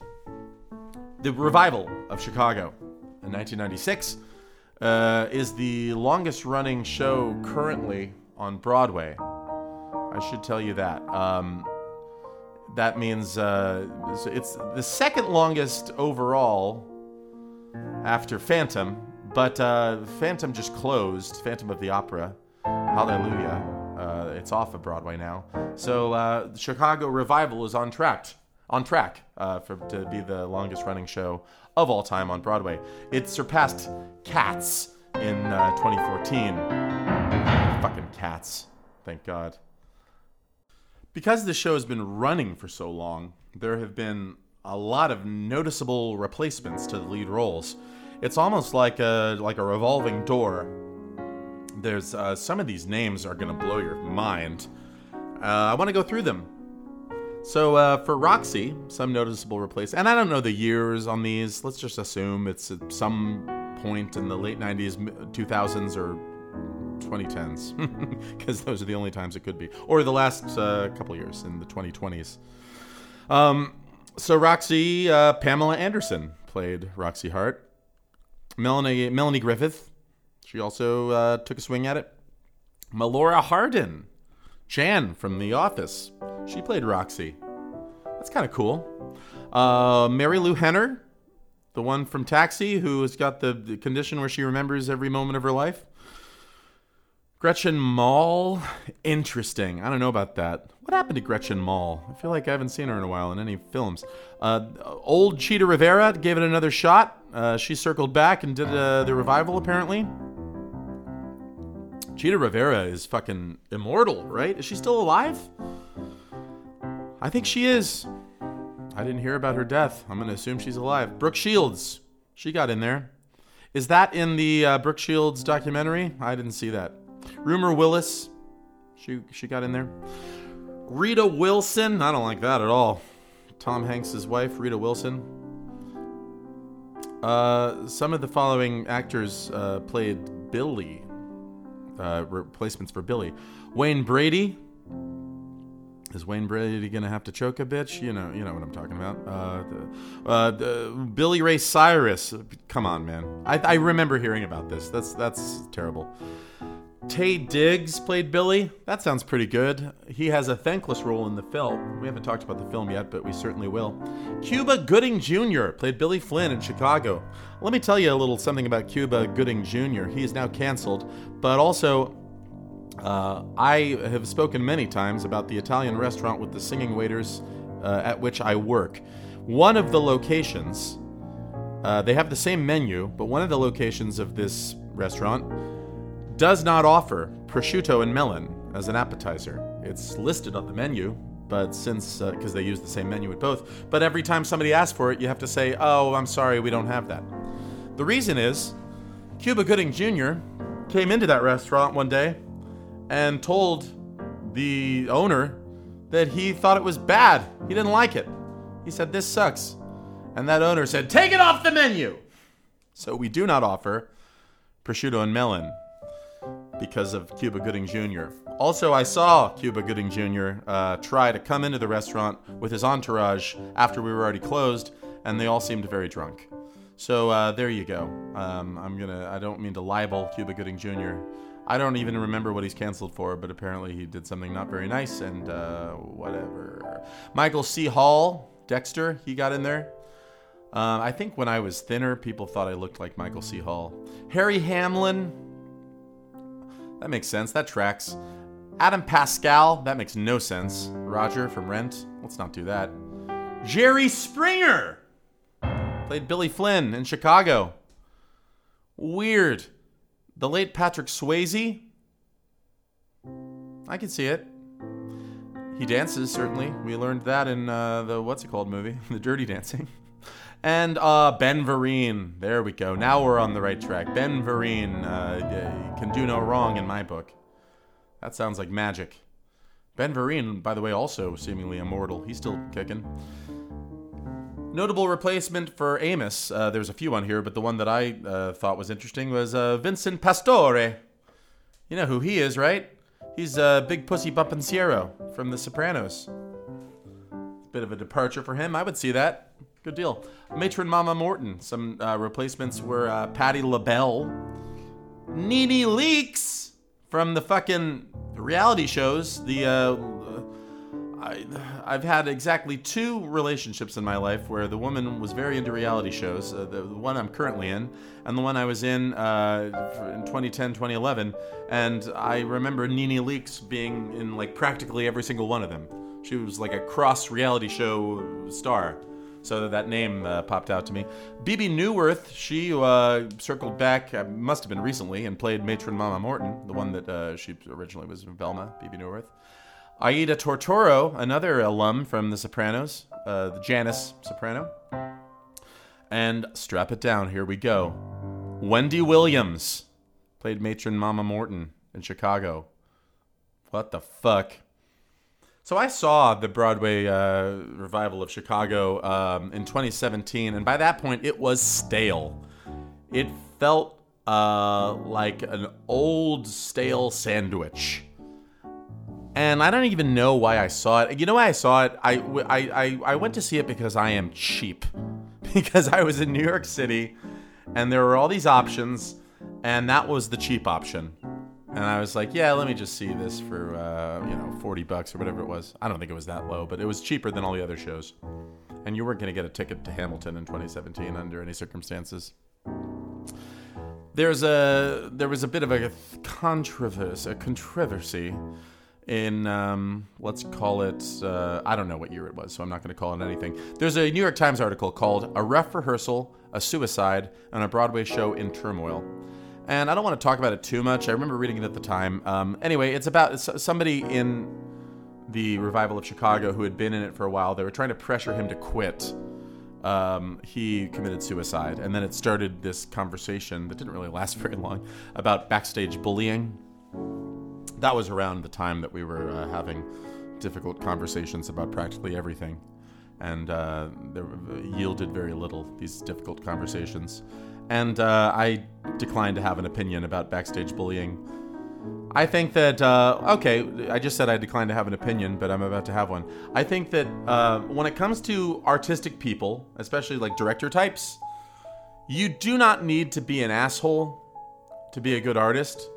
The revival of Chicago in 1996 uh, is the longest running show currently on Broadway. I should tell you that. Um, that means uh, it's the second longest overall after Phantom, but uh, Phantom just closed. Phantom of the Opera, Hallelujah. Uh, it's off of Broadway now. So uh, the Chicago Revival is on track, on track uh, for to be the longest running show of all time on Broadway. It surpassed Cats in uh, 2014. Fucking Cats, thank God. Because the show has been running for so long, there have been a lot of noticeable replacements to the lead roles. It's almost like a like a revolving door. There's uh, some of these names are gonna blow your mind. Uh, I want to go through them. So uh, for Roxy, some noticeable replace, and I don't know the years on these. Let's just assume it's at some point in the late '90s, 2000s, or 2010s, because those are the only times it could be, or the last uh, couple years in the 2020s. Um, so Roxy, uh, Pamela Anderson played Roxy Hart. Melanie Melanie Griffith, she also uh, took a swing at it. Melora Hardin, Jan from The Office, she played Roxy. That's kind of cool. Uh, Marilu Henner, the one from Taxi, who has got the, the condition where she remembers every moment of her life. Gretchen Mol, interesting. I don't know about that. What happened to Gretchen Mol? I feel like I haven't seen her in a while in any films. Uh, old Chita Rivera gave it another shot. Uh, she circled back and did uh, the revival, apparently. Chita Rivera is fucking immortal, right? Is she still alive? I think she is. I didn't hear about her death. I'm going to assume she's alive. Brooke Shields, she got in there. Is that in the uh, Brooke Shields documentary? I didn't see that. Rumor Willis, she she got in there. Rita Wilson, I don't like that at all. Tom Hanks' wife, Rita Wilson. Uh, some of the following actors uh, played Billy, uh, replacements for Billy. Wayne Brady. Is Wayne Brady gonna have to choke a bitch? You know, you know what I'm talking about. Uh, the, uh, the Billy Ray Cyrus. Come on, man. I, I remember hearing about this. That's that's terrible. Taye Diggs played Billy. That sounds pretty good. He has a thankless role in the film. We haven't talked about the film yet, but we certainly will. Cuba Gooding Jr. played Billy Flynn in Chicago. Let me tell you a little something about Cuba Gooding Jr. He is now canceled, but also uh, I have spoken many times about the Italian restaurant with the singing waiters uh, at which I work. One of the locations, uh, they have the same menu, but one of the locations of this restaurant does not offer prosciutto and melon as an appetizer. It's listed on the menu, but since because uh, they use the same menu at both, but every time somebody asks for it, you have to say, "Oh, I'm sorry, we don't have that." The reason is Cuba Gooding Jr. came into that restaurant one day and told the owner that he thought it was bad. He didn't like it. He said, This sucks. And that owner said, Take it off the menu. So we do not offer prosciutto and melon because of Cuba Gooding Jr. Also, I saw Cuba Gooding Jr. Uh, try to come into the restaurant with his entourage after we were already closed, and they all seemed very drunk. So uh, there you go. Um, I'm gonna. I don't mean to libel Cuba Gooding Jr. I don't even remember what he's canceled for, but apparently he did something not very nice and uh, whatever. Michael C. Hall, Dexter, he got in there. Uh, I think when I was thinner, people thought I looked like Michael C. Hall. Harry Hamlin, that makes sense. That tracks. Adam Pascal, that makes no sense. Roger from Rent, let's not do that. Jerry Springer played Billy Flynn in Chicago. Weird. The late Patrick Swayze. I can see it. He dances, certainly. We learned that in uh, the what's it called movie? the Dirty Dancing. And uh, Ben Vereen. There we go. Now we're on the right track. Ben Vereen uh, can do no wrong in my book. That sounds like magic. Ben Vereen, by the way, also seemingly immortal. He's still kicking. Notable replacement for Amos. Uh, there's a few on here, but the one that I uh, thought was interesting was uh, Vincent Pastore. You know who he is, right? He's uh, Big Pussy Bonpensiero from The Sopranos. Bit of a departure for him. I would see that. Good deal. Matron Mama Morton. Some uh, replacements were uh, Patti LaBelle, NeNe Leakes from the fucking reality shows. The uh, I, I've had exactly two relationships in my life where the woman was very into reality shows. Uh, the, the, one I'm currently in, and the one I was in uh, in 2010, 2011. And I remember NeNe Leakes being in like practically every single one of them. She was like a cross reality show star. So that name uh, popped out to me. Bebe Neuwirth, she uh, circled back, uh, must have been recently, and played Matron Mama Morton, the one that uh, she originally was in Velma, Bebe Neuwirth. Aida Turturro, another alum from The Sopranos, uh, the Janice Soprano. And strap it down, here we go. Wendy Williams played matron Mama Morton in Chicago. What the fuck? So I saw the Broadway uh, revival of Chicago um, in 2017, and by that point it was stale. It felt uh, like an old stale sandwich and I don't even know why I saw it. You know why I saw it? I, I, I, I went to see it because I am cheap. Because I was in New York City and there were all these options, and that was the cheap option. And I was like, yeah, let me just see this for, uh, you know, 40 bucks or whatever it was. I don't think it was that low, but it was cheaper than all the other shows. And you weren't going to get a ticket to Hamilton in 2017 under any circumstances. There's a there was a bit of a controversy, a controversy in um, let's call it uh, I don't know what year it was, so I'm not going to call it anything. There's a New York Times article called "A Rough Rehearsal, a Suicide, and a Broadway Show in Turmoil." And I don't want to talk about it too much. I remember reading it at the time. Um, anyway, it's about somebody in the revival of Chicago who had been in it for a while. They were trying to pressure him to quit. Um, he committed suicide, and then it started this conversation that didn't really last very long about backstage bullying that was around the time that we were uh, having difficult conversations about practically everything. And uh, yielded very little, these difficult conversations. And uh, I declined to have an opinion about backstage bullying. I think that, uh, okay, I just said I declined to have an opinion, but I'm about to have one. I think that uh, when it comes to artistic people, especially like director types, you do not need to be an asshole to be a good artist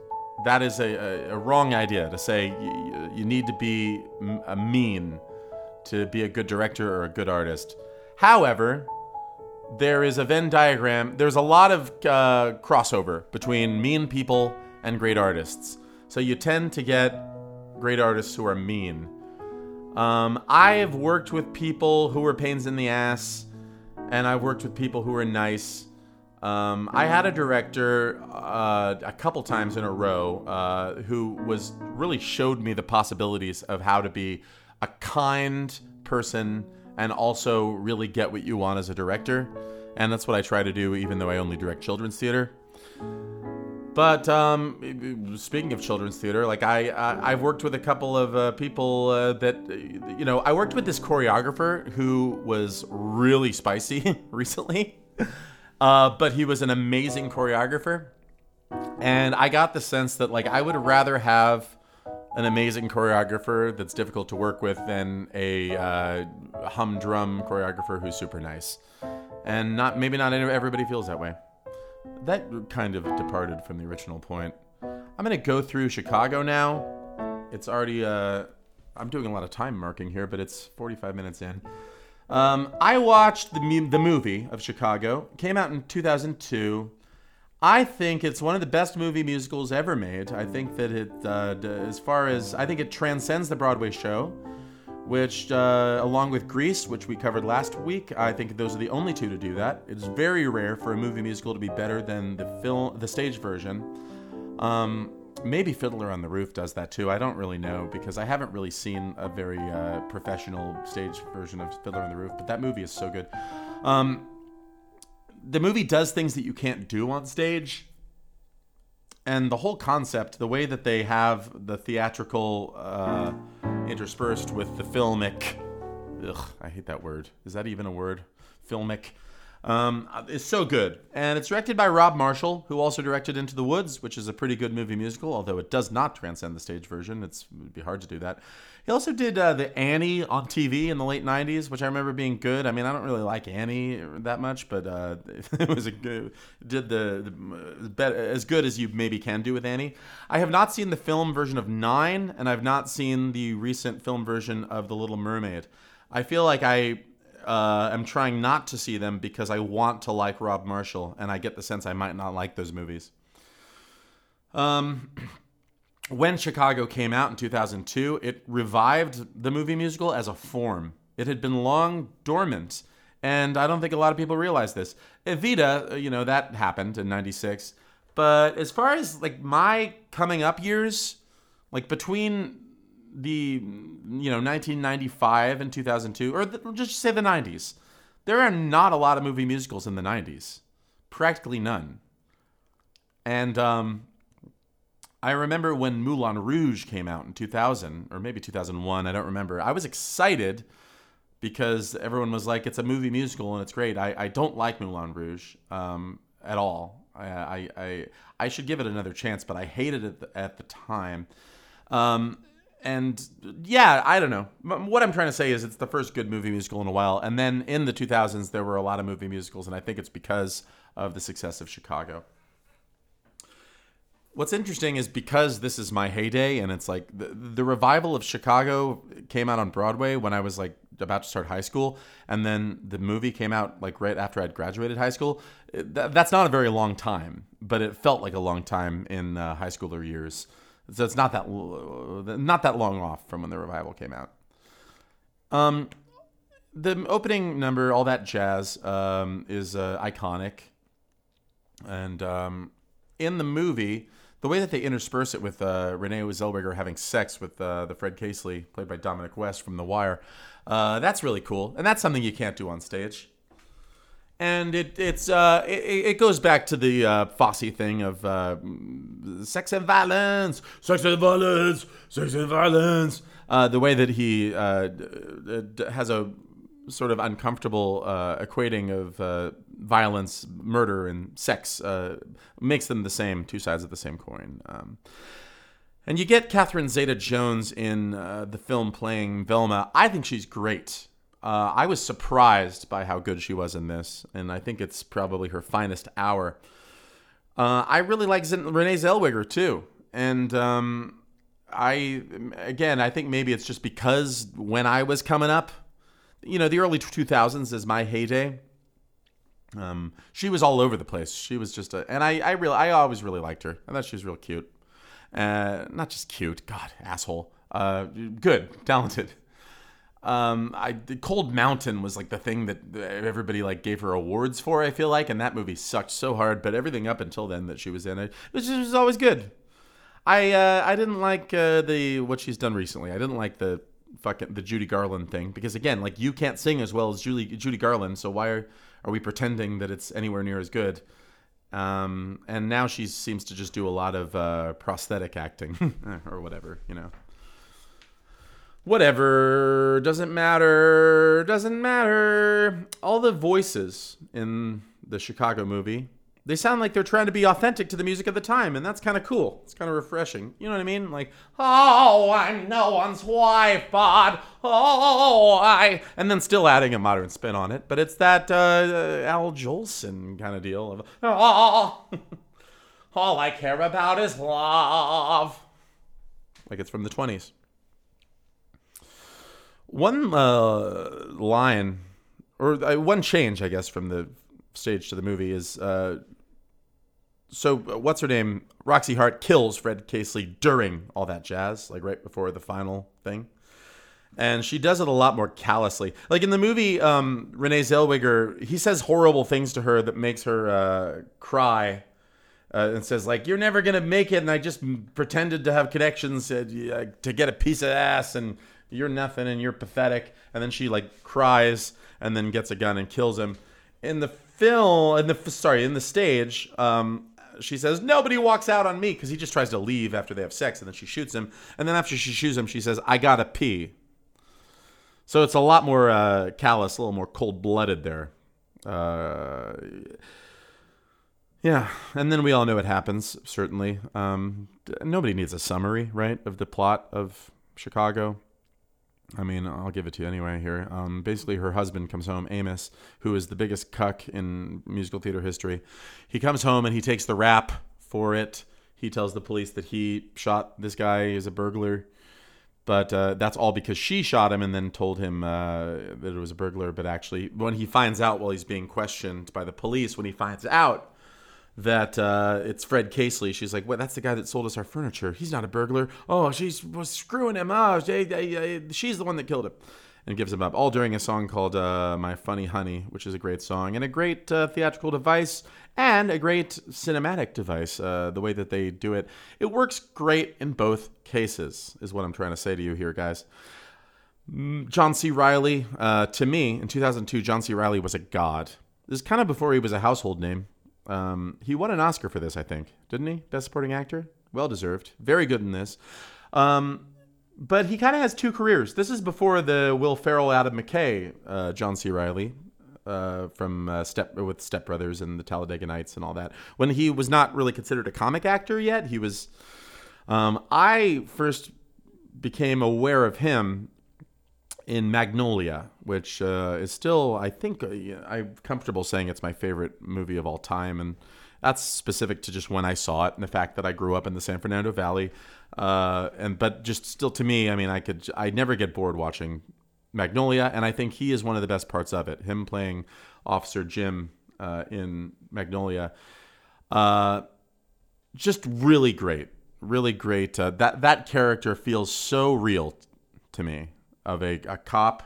that is a, a, a wrong idea to say you, you need to be a mean to be a good director or a good artist. However, there is a Venn diagram. There's a lot of uh, crossover between mean people and great artists. So you tend to get great artists who are mean. Um, I've worked with people who were pains in the ass, and I've worked with people who were nice. Um, I had a director uh, a couple times in a row uh, who was really showed me the possibilities of how to be a kind person and also really get what you want as a director. And that's what I try to do, even though I only direct children's theater. But um, speaking of children's theater, like I, I have worked with a couple of uh, people uh, that you know I worked with this choreographer who was really spicy recently, uh, but he was an amazing choreographer, and I got the sense that like I would rather have an amazing choreographer that's difficult to work with than a uh, humdrum choreographer who's super nice, and not maybe not everybody feels that way that kind of departed from the original point. I'm gonna go through Chicago now. It's already uh, I'm doing a lot of time marking here, but it's 45 minutes in. Um, I watched the the movie of Chicago. It came out in 2002. I think it's one of the best movie musicals ever made. I think that it, uh, as far as I think it transcends the Broadway show which, uh, along with Grease, which we covered last week, I think those are the only two to do that. It's very rare for a movie musical to be better than the film, the stage version. Um, maybe Fiddler on the Roof does that too. I don't really know because I haven't really seen a very uh, professional stage version of Fiddler on the Roof. But that movie is so good. Um, the movie does things that you can't do on stage and the whole concept, the way that they have the theatrical uh, interspersed with the filmic. Ugh, I hate that word. Is that even a word? Filmic. Um, is so good. And it's directed by Rob Marshall, who also directed Into the Woods, which is a pretty good movie musical, although it does not transcend the stage version. It's, it would be hard to do that. He also did uh, the Annie on TV in the late '90s, which I remember being good. I mean, I don't really like Annie that much, but uh, it was a good. Did the, the as good as you maybe can do with Annie. I have not seen the film version of Nine, and I've not seen the recent film version of The Little Mermaid. I feel like I uh, am trying not to see them because I want to like Rob Marshall, and I get the sense I might not like those movies. Um, when Chicago came out in 2002, it revived the movie musical as a form. It had been long dormant, and I don't think a lot of people realize this. Evita, uh, you know, that happened in 96. But as far as like my coming up years, like between the you know 1995 and 2002 or the, just say the 90s there are not a lot of movie musicals in the 90s practically none and um, I remember when Moulin Rouge came out in 2000 or maybe 2001. I don't remember. I was excited because everyone was like, "It's a movie musical and it's great." I, I don't like Moulin Rouge um, at all. I, I, I I should give it another chance, but I hated it at the time. Um, and yeah, I don't know. What I'm trying to say is it's the first good movie musical in a while. And then in the 2000s, there were a lot of movie musicals, and I think it's because of the success of Chicago. What's interesting is because this is my heyday, and it's like the, the revival of Chicago came out on Broadway when I was like about to start high school, and then the movie came out like right after I'd graduated high school. That, that's not a very long time, but it felt like a long time in uh, high schooler years. So it's not that not that long off from when the revival came out. Um, the opening number, all that jazz, um, is uh, iconic, and um, in the movie the way that they intersperse it with uh, Renee Zellweger having sex with uh, the Fred Casely, played by Dominic West from The Wire, uh, that's really cool, and that's something you can't do on stage. And it it's uh, it, it goes back to the uh, Fosse thing of uh, sex and violence, sex and violence, sex and violence. Uh, the way that he uh, has a sort of uncomfortable uh, equating of uh, violence, murder, and sex uh, makes them the same, two sides of the same coin. Um, and you get Catherine Zeta Jones in uh, the film playing Velma. I think she's great. Uh, I was surprised by how good she was in this, and I think it's probably her finest hour. Uh, I really like Z- Renee Zellweger too, and um, I again I think maybe it's just because when I was coming up, you know, the early 2000s is my heyday. Um, she was all over the place. She was just a, and I, I really, I always really liked her. I thought she was real cute. Uh, not just cute, God, asshole. Uh, good, talented. Um, I the Cold Mountain was like the thing that everybody like gave her awards for. I feel like, and that movie sucked so hard. But everything up until then that she was in it, which was always good. I uh, I didn't like uh, the what she's done recently. I didn't like the fucking the Judy Garland thing because again, like you can't sing as well as Julie Judy Garland, so why are are we pretending that it's anywhere near as good? Um, and now she seems to just do a lot of uh, prosthetic acting or whatever, you know. Whatever, doesn't matter, doesn't matter. All the voices in the Chicago movie, they sound like they're trying to be authentic to the music of the time, and that's kind of cool. It's kind of refreshing. You know what I mean? Like, oh, I'm no one's wife, but oh, I, and then still adding a modern spin on it. But it's that uh, Al Jolson kind of deal of, oh, all I care about is love. Like it's from the 20s. One uh, line, or uh, one change, I guess, from the stage to the movie is uh, so uh, what's her name? Roxy Hart kills Fred Casely during all that jazz, like right before the final thing. And she does it a lot more callously. Like in the movie, um, Renee Zellweger, he says horrible things to her that makes her uh, cry. Uh, and says like you're never gonna make it, and I just pretended to have connections to get a piece of ass, and you're nothing, and you're pathetic. And then she like cries, and then gets a gun and kills him. In the film, in the sorry, in the stage, um, she says nobody walks out on me because he just tries to leave after they have sex, and then she shoots him. And then after she shoots him, she says, "I gotta pee." So it's a lot more uh, callous, a little more cold blooded there. Uh, yeah, and then we all know what happens. Certainly, um, nobody needs a summary, right, of the plot of Chicago. I mean, I'll give it to you anyway here. Um, basically, her husband comes home, Amos, who is the biggest cuck in musical theater history. He comes home and he takes the rap for it. He tells the police that he shot this guy as a burglar, but uh, that's all because she shot him and then told him uh, that it was a burglar. But actually, when he finds out while he's being questioned by the police, when he finds out that uh, it's Fred Casely. She's like, "What? That's the guy that sold us our furniture. He's not a burglar. Oh, she's was screwing him up. She's the one that killed him." And gives him up. All during a song called uh, "My Funny Honey," which is a great song and a great uh, theatrical device and a great cinematic device. Uh, the way that they do it, it works great in both cases. Is what I'm trying to say to you here, guys. Mm, John C. Reilly, uh, to me, in 2002, John C. Reilly was a god. This is kind of before he was a household name. Um, he won an Oscar for this, I think, didn't he? Best Supporting Actor, well deserved. Very good in this. Um, but he kind of has two careers. This is before the Will Ferrell, Adam McKay, uh, John C. Reilly. Uh, from uh, Step with Step Brothers and the Talladega Nights and all that. When he was not really considered a comic actor yet, he was. Um, I first became aware of him in Magnolia, which uh, is still, I think, uh, I'm comfortable saying it's my favorite movie of all time, and that's specific to just when I saw it and the fact that I grew up in the San Fernando Valley. Uh, and but just still to me, I mean, I could, I never get bored watching Magnolia, and I think he is one of the best parts of it. Him playing Officer Jim uh, in Magnolia, uh, just really great, really great. Uh, that that character feels so real to me of a, a cop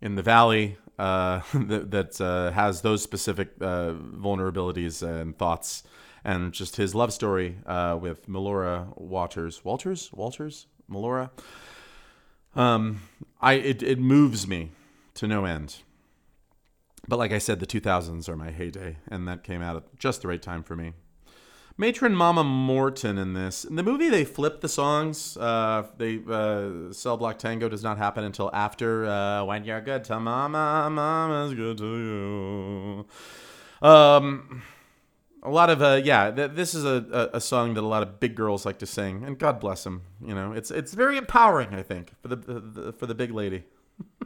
in the valley uh, that, that uh, has those specific uh, vulnerabilities and thoughts, and just his love story uh, with Melora Waters, Walters, Walters, Melora. Um, I it, it moves me to no end. But like I said, the 2000s are my heyday, and that came out at just the right time for me. Matron Mama Morton in this. In the movie, they flip the songs. Uh, they uh, Cell Block Tango does not happen until after uh, When You're Good to Mama, Mama's Good to You. Um, a lot of uh, yeah, th- this is a, a, a song that a lot of big girls like to sing, and God bless them. You know, it's it's very empowering, I think, for the, the, the for the big lady.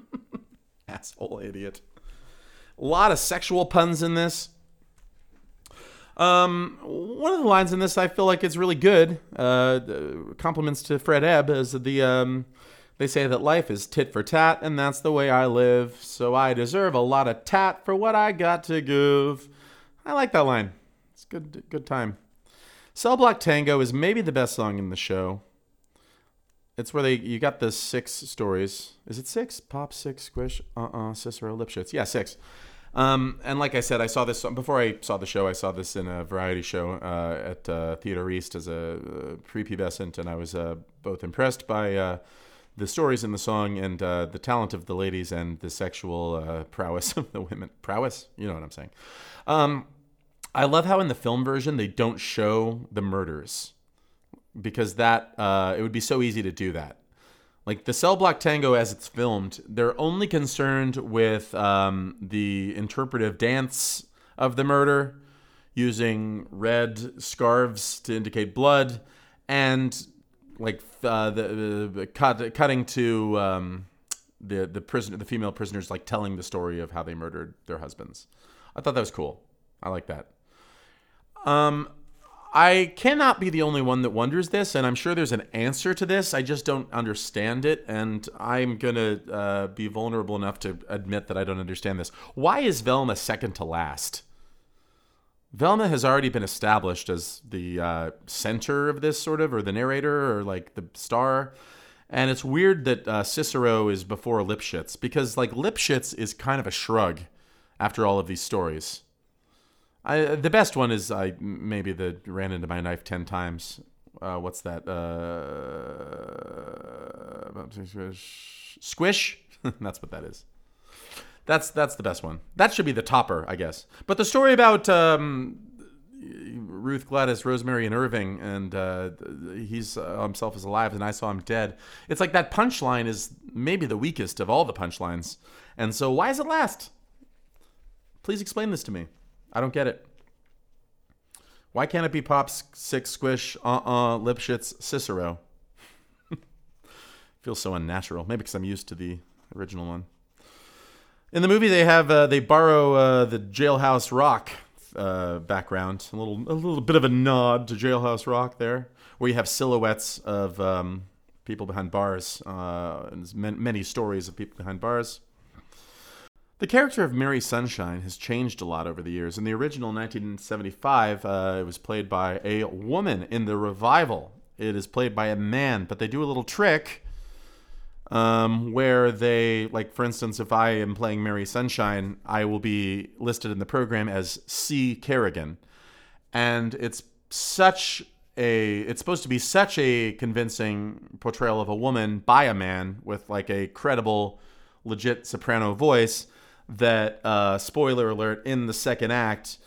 Asshole idiot. A lot of sexual puns in this. Um, one of the lines in this I feel like it's really good. Uh, compliments to Fred Ebb as the um, they say that life is tit for tat, and that's the way I live. So I deserve a lot of tat for what I got to give. I like that line. It's good, good time. Cell Block Tango is maybe the best song in the show. It's where they you got the six stories. Is it six? Pop six squish. Uh uh Cicero Lipschitz. Yeah, six. Um, and like I said, I saw this before I saw the show. I saw this in a variety show uh, at uh, Theater East as a uh, prepubescent, and I was uh, both impressed by uh, the stories in the song and uh, the talent of the ladies and the sexual prowess of the women. Prowess, you know what I'm saying. Um, I love how in the film version they don't show the murders because that it would be so easy to do that. Like the Cell Block Tango, as it's filmed, they're only concerned with um, the interpretive dance of the murder, using red scarves to indicate blood, and like uh, the, the cut, cutting to um, the the prisoner, the female prisoners, like telling the story of how they murdered their husbands. I thought that was cool. I like that. Um, I cannot be the only one that wonders this, and I'm sure there's an answer to this. I just don't understand it, and I'm gonna uh, be vulnerable enough to admit that I don't understand this. Why is Velma second to last? Velma has already been established as the uh, center of this sort of, or the narrator, or like the star. And it's weird that uh, Cicero is before Lipschitz because like Lipschitz is kind of a shrug after all of these stories. I, the best one is I maybe the ran into my knife ten times. Uh, what's that? Uh, squish. that's what that is. That's that's the best one. That should be the topper, I guess. But the story about um, Ruth Gladys, Rosemary, and Irving, and uh, he's uh, himself is alive, and I saw him dead. It's like that punchline is maybe the weakest of all the punchlines. And so, why does it last? Please explain this to me. I don't get it. Why can't it be Pops, Six, Squish, Uh uh, Lipschitz, Cicero? Feels so unnatural. Maybe because I'm used to the original one. In the movie, they have uh, they borrow uh, the Jailhouse Rock uh, background, a little a little bit of a nod to Jailhouse Rock there, where you have silhouettes of um, people behind bars, uh, and many stories of people behind bars. The character of Mary Sunshine has changed a lot over the years. In the original 1975, uh, it was played by a woman. In the revival, it is played by a man, but they do a little trick um, where they, like, for instance, if I am playing Mary Sunshine, I will be listed in the program as C. Kerrigan. And it's such a, it's supposed to be such a convincing portrayal of a woman by a man with, like, a credible, legit soprano voice that uh, spoiler alert in the second act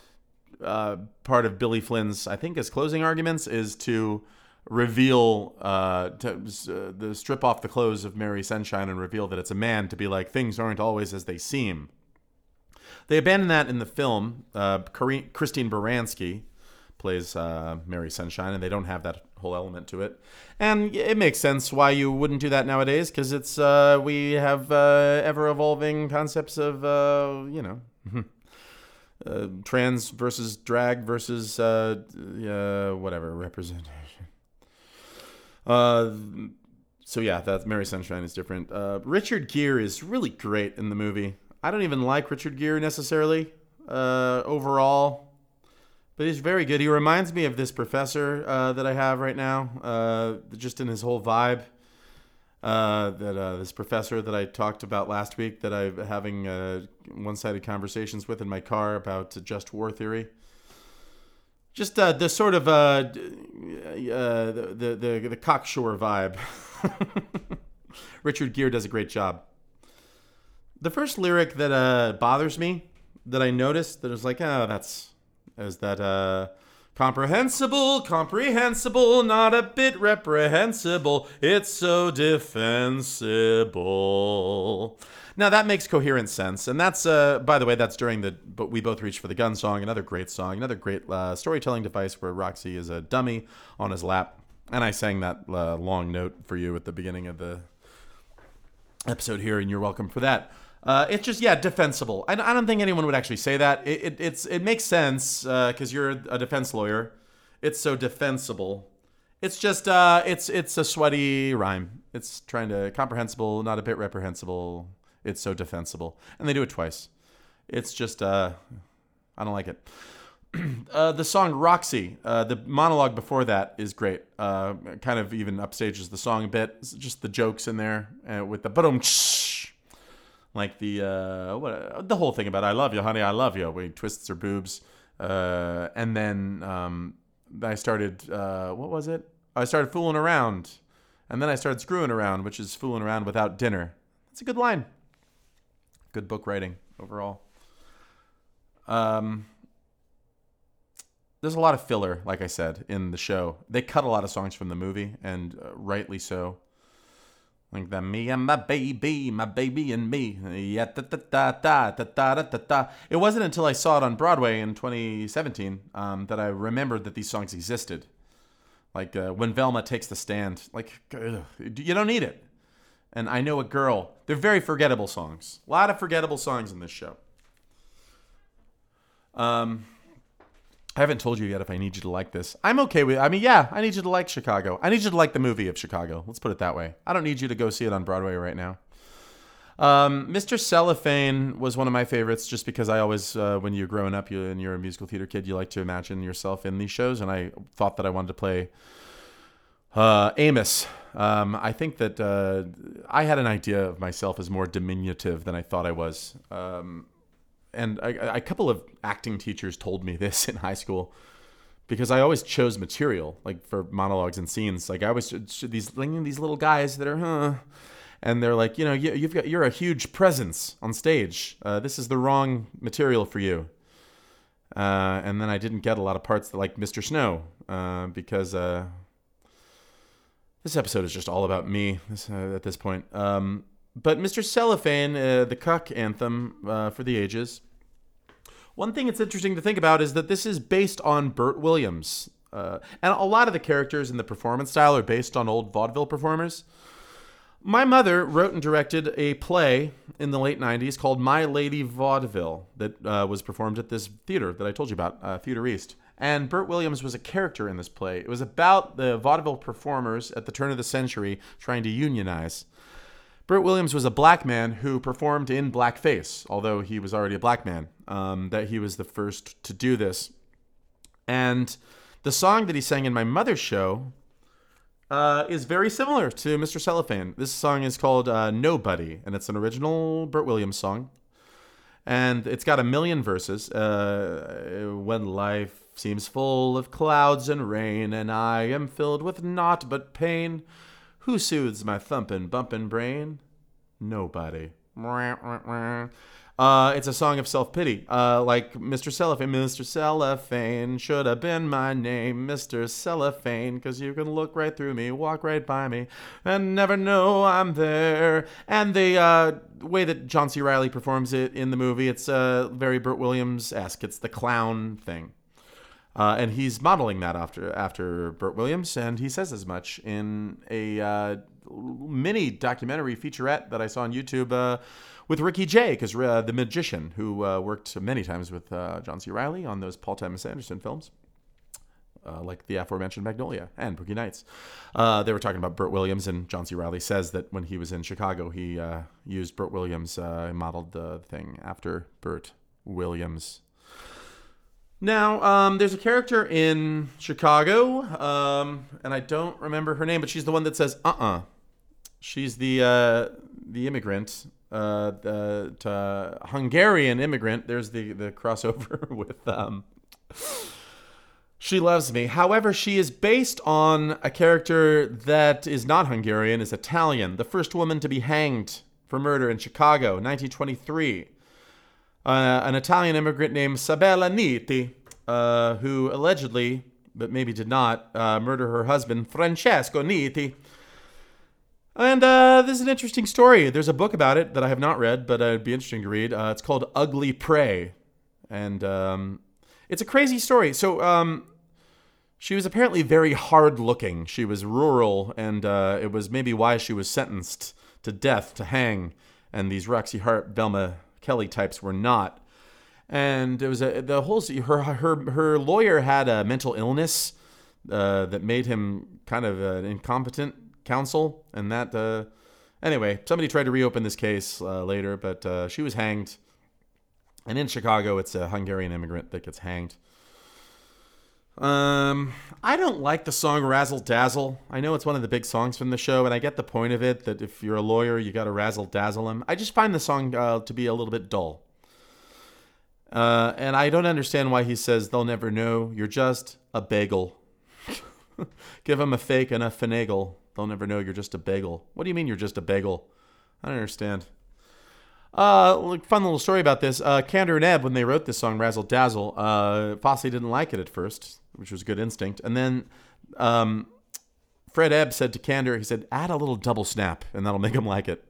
uh, part of billy flynn's i think his closing arguments is to reveal uh, to uh, the strip off the clothes of mary sunshine and reveal that it's a man to be like things aren't always as they seem. They abandon that in the film uh, christine baranski plays uh, mary sunshine and they don't have that whole element to it. And it makes sense why you wouldn't do that nowadays because it's uh, we have uh, ever evolving concepts of uh, you know. Uh, trans versus drag versus uh, whatever representation. So yeah, that Mary Sunshine is different. Richard Gere is really great in the movie. I don't even like Richard Gere necessarily overall but he's very good. He reminds me of this professor uh, that I have right now, uh, just in his whole vibe. Uh, that uh, this professor that I talked about last week, that I'm having uh, one-sided conversations with in my car about just war theory. Just uh, the sort of the, the the the cocksure vibe. Richard Gere does a great job. The first lyric that bothers me, that I noticed, that was like, oh, that's is that uh comprehensible, comprehensible, not a bit reprehensible. It's so defensible. Now that makes coherent sense, and that's uh, by the way, that's during the "But We Both Reach for the Gun" song, another great song, another great uh, storytelling device where Roxy is a dummy on his lap, and I sang that uh, long note for you at the beginning of the episode here, and you're welcome for that. Uh, it's just yeah, defensible. I, I don't think anyone would actually say that. It, it it's it makes sense because uh, you're a defense lawyer. It's so defensible. It's just uh, it's it's a sweaty rhyme. It's trying to comprehensible, not a bit reprehensible. It's so defensible, and they do it twice. It's just uh, I don't like it. uh, the song Roxy, uh, the monologue before that is great. Kind of even upstages the song a bit. It's just the jokes in there with the boom, like the uh, what the whole thing about "I love you, honey, I love you." Where he twists her boobs, uh, and then um, I started uh, what was it? I started fooling around, and then I started screwing around, which is fooling around without dinner. That's a good line. Good book writing overall. Um, there's a lot of filler, like I said, in the show. They cut a lot of songs from the movie, and uh, rightly so. Like the me and my baby, my baby and me. Yeah. It wasn't until I saw it on Broadway in 2017 um, that I remembered that these songs existed. Like uh, when Velma takes the stand, like ugh, you don't need it. And I know a girl. They're very forgettable songs. A lot of forgettable songs in this show. Um, I haven't told you yet if I need you to like this. I'm okay with. I mean, yeah, I need you to like Chicago. I need you to like the movie of Chicago. Let's put it that way. I don't need you to go see it on Broadway right now. Um, Mr. Cellophane was one of my favorites, just because I always, uh, when you're growing up, you and you're a musical theater kid, you like to imagine yourself in these shows, and I thought that I wanted to play uh, Amos. Um, I think that uh, I had an idea of myself as more diminutive than I thought I was. Um, and a, a couple of acting teachers told me this in high school because I always chose material like for monologues and scenes. Like I was these these little guys that are, huh, and they're like, you know, you, have got you're a huge presence on stage. Uh, this is the wrong material for you. Uh, and then I didn't get a lot of parts that, like Mr. Snow uh, because uh, this episode is just all about me uh, at this point. Um, but Mr. Cellophane, uh, the cuck anthem uh, for the ages. One thing it's interesting to think about is that this is based on Bert Williams. Uh, and a lot of the characters in the performance style are based on old vaudeville performers. My mother wrote and directed a play in the late 90s called My Lady Vaudeville that uh, was performed at this theater that I told you about, uh, Theater East. And Bert Williams was a character in this play. It was about the vaudeville performers at the turn of the century trying to unionize. Bert Williams was a black man who performed in blackface, although he was already a black man. Um, that he was the first to do this. And the song that he sang in my mother's show uh, is very similar to Mr. Cellophane. This song is called uh, Nobody, and it's an original Bert Williams song. And it's got a million verses. Uh, when life seems full of clouds and rain, and I am filled with naught but pain. Who soothes my thumpin', bumpin' brain? Nobody. Uh, it's a song of self pity, uh, like Mr. Cellophane. Mr. Cellophane should have been my name, Mr. Cellophane, because you can look right through me, walk right by me, and never know I'm there. And the uh, way that John C. Reilly performs it in the movie, it's uh, very Bert Williams esque. It's the clown thing. Uh, and he's modeling that after after Bert Williams, and he says as much in a uh, mini documentary featurette that I saw on YouTube uh, with Ricky Jay, because uh, the magician who uh, worked many times with uh, John C. Reilly on those Paul Thomas Anderson films. like the aforementioned Magnolia and Boogie Nights. they were talking about Bert Williams, and John C. Reilly says that when he was in Chicago, he used Bert Williams, modeled the thing after Bert Williams. Now, um, there's a character in Chicago, um, and I don't remember her name, but she's the one that says "uh uh." She's the uh, the immigrant, uh, the Hungarian immigrant. There's the the crossover with. Um, she loves me. However, she is based on a character that is not Hungarian, is Italian. The first woman to be hanged for murder in Chicago, 1923 uh, an Italian immigrant named Sabella Nitti, uh, who allegedly, but maybe did not, uh, murder her husband, Francesco Nitti. And uh, this is an interesting story. There's a book about it that I have not read, but it'd be interesting to read. Uh, it's called Ugly Prey. And um, it's a crazy story. So, um, she was apparently very hard looking. She was rural, and uh, it was maybe why she was sentenced to death, to hang. And these Roxie Hart, Velma Kelly types were not. And it was a, the whole her her her lawyer had a mental illness uh, that made him kind of an incompetent counsel, and that uh, anyway somebody tried to reopen this case uh, later, but uh, she was hanged. And in Chicago, it's a Hungarian immigrant that gets hanged. Um, I don't like the song Razzle Dazzle. I know it's one of the big songs from the show, and I get the point of it that if you're a lawyer, you got to razzle dazzle him. I just find the song uh, to be a little bit dull. Uh, and I don't understand why he says they'll never know. You're just a bagel. Give them a fake and a finagle. They'll never know you're just a bagel. What do you mean you're just a bagel? I don't understand. Uh, fun little story about this. Uh, and Ebb, when they wrote this song, Razzle Dazzle, uh, Fosse didn't like it at first, which was good instinct. And then um, Fred Ebb said to Kander, he said, add a little double snap, and that'll make him like it.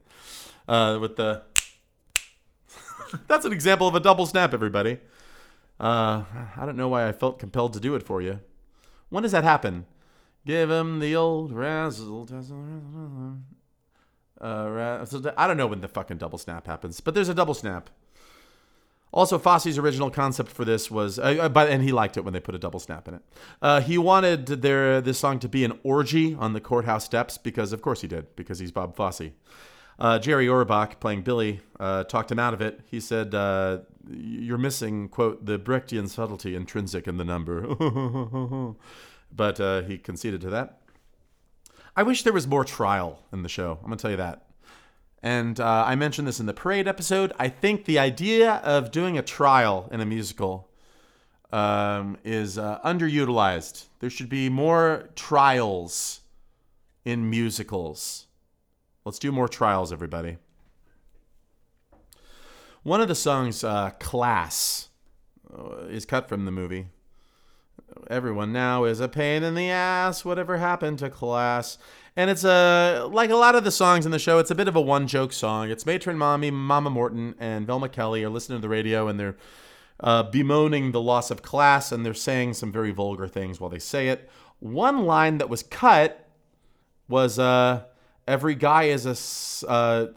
Uh, with the. That's an example of a double snap, everybody. Uh, I don't know why I felt compelled to do it for you. When does that happen? Give him the old razzle dazzle. Uh, I don't know when the fucking double snap happens, but there's a double snap. Also, Fosse's original concept for this was, uh, uh, and he liked it when they put a double snap in it. Uh, he wanted their this song to be an orgy on the courthouse steps because, of course, he did because he's Bob Fosse. Uh, Jerry Orbach, playing Billy, uh, talked him out of it. He said, uh, "You're missing quote the Brechtian subtlety intrinsic in the number," but he conceded to that. I wish there was more trial in the show. I'm gonna tell you that. And uh, I mentioned this in the parade episode. I think the idea of doing a trial in a musical um, is uh, underutilized. There should be more trials in musicals. Let's do more trials, everybody. One of the songs, uh, Class, uh, is cut from the movie. Everyone now is a pain in the ass. Whatever happened to class? And it's a like a lot of the songs in the show. It's a bit of a one joke song. It's Matron Mommy, Mama Morton, and Velma Kelly are listening to the radio and they're uh, bemoaning the loss of class and they're saying some very vulgar things while they say it. One line that was cut was uh, "Every guy is a uh,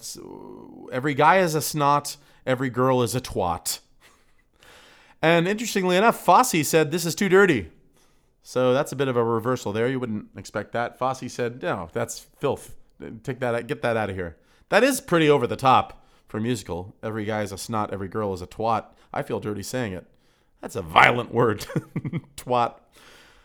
every guy is a snot. Every girl is a twat." And interestingly enough, Fosse said this is too dirty. So that's a bit of a reversal there. You wouldn't expect that. Fosse said, "No, that's filth. Take that, get that out of here." That is pretty over the top for musical. Every guy is a snot. Every girl is a twat. I feel dirty saying it. That's a violent word, twat.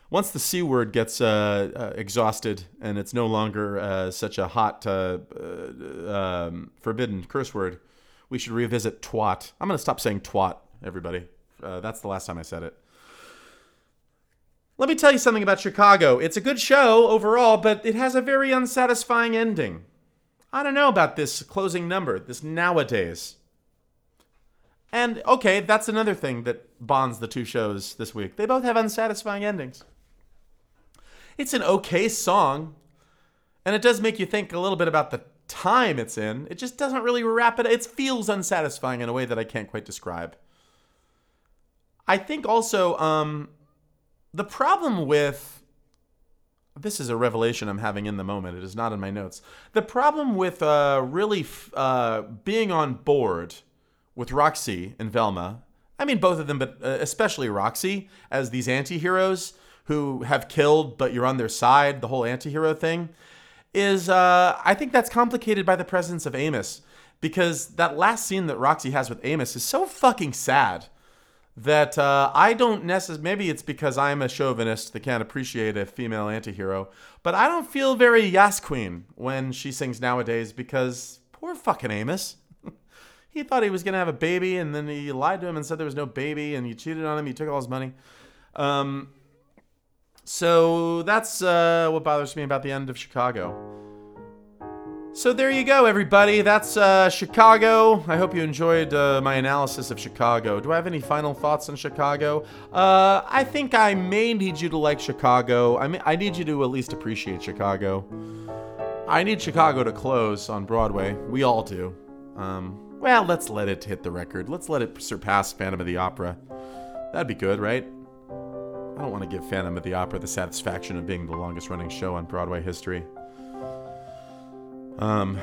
Once the c word gets uh, uh, exhausted and it's no longer uh, such a hot, uh, uh, um, forbidden curse word, we should revisit twat. I'm gonna stop saying twat, everybody. Uh, that's the last time I said it. Let me tell you something about Chicago. It's a good show overall, but it has a very unsatisfying ending. I don't know about this closing number, this nowadays. And okay, that's another thing that bonds the two shows this week. They both have unsatisfying endings. It's an okay song, and it does make you think a little bit about the time it's in. It just doesn't really wrap it. It feels unsatisfying in a way that I can't quite describe. I think also um, the problem with this is a revelation I'm having in the moment. It is not in my notes. The problem with uh, really f- uh, being on board with Roxie and Velma, I mean both of them, but uh, especially Roxie, as these anti-heroes who have killed, but you're on their side, the whole anti-hero thing, is uh, I think that's complicated by the presence of Amos. Because that last scene that Roxie has with Amos is so fucking sad that uh, I don't necessarily. Maybe it's because I'm a chauvinist that can't appreciate a female antihero, but I don't feel very Yas Queen when she sings nowadays because poor fucking Amos. he thought he was gonna have a baby, and then he lied to him and said there was no baby, and he cheated on him. He took all his money. Um, so that's uh, what bothers me about the end of Chicago. So there you go, everybody. That's uh, Chicago. I hope you enjoyed uh, my analysis of Chicago. Do I have any final thoughts on Chicago? Uh, I think I may need you to like Chicago. I mean, I need you to at least appreciate Chicago. I need Chicago to close on Broadway. We all do. Um, well, let's let it hit the record. Let's let it surpass Phantom of the Opera. That'd be good, right? I don't want to give Phantom of the Opera the satisfaction of being the longest running show on Broadway history. Um,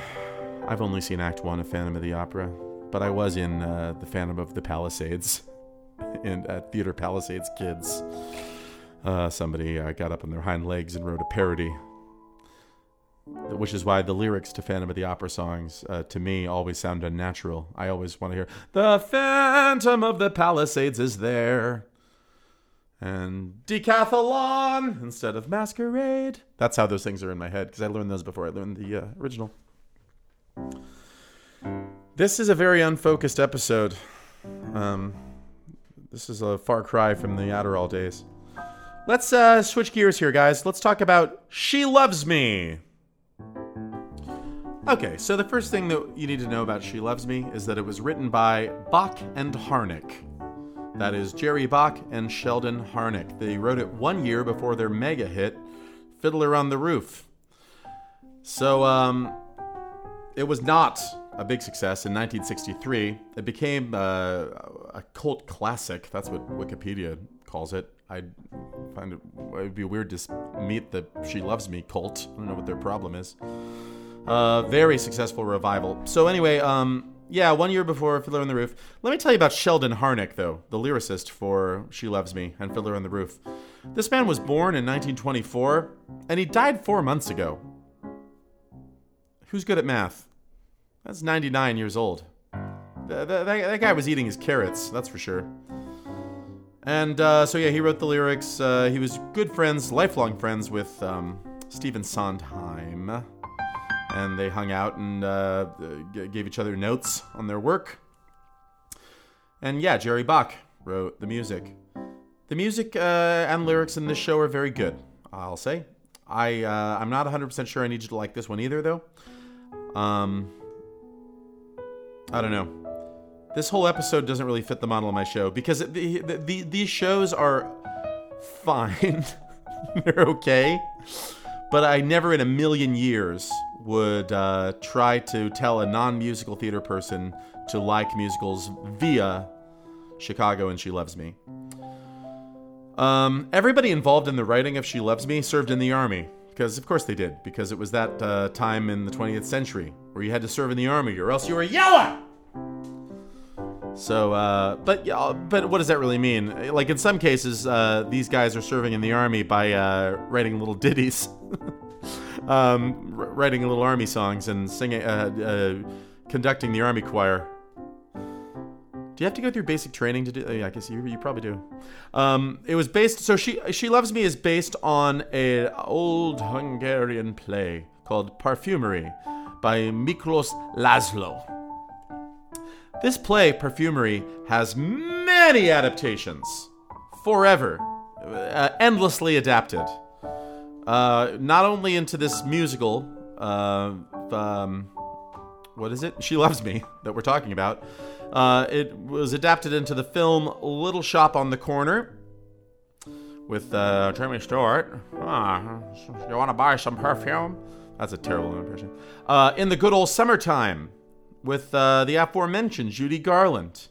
I've only seen Act One of Phantom of the Opera, but I was in uh, the Phantom of the Palisades, in at Theater Palisades Kids. Uh, somebody uh, got up on their hind legs and wrote a parody, which is why the lyrics to Phantom of the Opera songs, uh, to me, always sound unnatural. I always want to hear "The Phantom of the Palisades is there," and decathlon instead of masquerade. That's how those things are in my head because I learned those before I learned the uh, original. This is a very unfocused episode. Um, this is a far cry from the Adderall days. Let's uh, switch gears here, guys. Let's talk about She Loves Me. Okay, so the first thing that you need to know about She Loves Me is that it was written by Bock and Harnick. That is Jerry Bock and Sheldon Harnick. They wrote it one year before their mega hit, Fiddler on the Roof. So, um, it was not a big success in 1963. It became uh, a cult classic. That's what Wikipedia calls it. I find it, it would be weird to meet the She Loves Me cult. I don't know what their problem is. Uh, very successful revival. So anyway, um, yeah, one year before Fiddler on the Roof. Let me tell you about Sheldon Harnick, though, the lyricist for She Loves Me and Fiddler on the Roof. This man was born in 1924, and he died four months ago. Who's good at math? That's 99 years old. That, that, guy was eating his carrots, that's for sure. And uh, so, yeah, he wrote the lyrics. Uh, he was good friends, lifelong friends with um, Stephen Sondheim and they hung out and uh, gave each other notes on their work. And yeah, Jerry Bock wrote the music. The music uh, and lyrics in this show are very good, I'll say. I uh, I'm not 100% sure I need you to like this one either, though. Um, I don't know. This whole episode doesn't really fit the model of my show because the, the, the these shows are fine. They're okay. But I never in a million years would uh, try to tell a non musical theater person to like musicals via Chicago and She Loves Me. Um, everybody involved in the writing of She Loves Me served in the Army, because of course they did, because it was that uh, time in the 20th century where you had to serve in the Army or else you were yellow! So, uh, but but what does that really mean? Like in some cases, uh, these guys are serving in the army by uh, writing little ditties um, writing little army songs and singing, uh, uh, conducting the army choir. Do you have to go through basic training to do? Oh, yeah, I guess you, you probably do. Um, it was based. So she she loves me is based on an old Hungarian play called Parfumerie by Miklos Laszlo. This play, Parfumerie, has many adaptations, forever, uh, endlessly adapted. Uh, not only into this musical, uh, um, what is it? She Loves Me, that we're talking about. Uh, it was adapted into the film Little Shop on the Corner with uh, Jimmy Stewart. Ah, you want to buy some perfume? That's a terrible impression. Uh, in the good old summertime with uh, the aforementioned Judy Garland.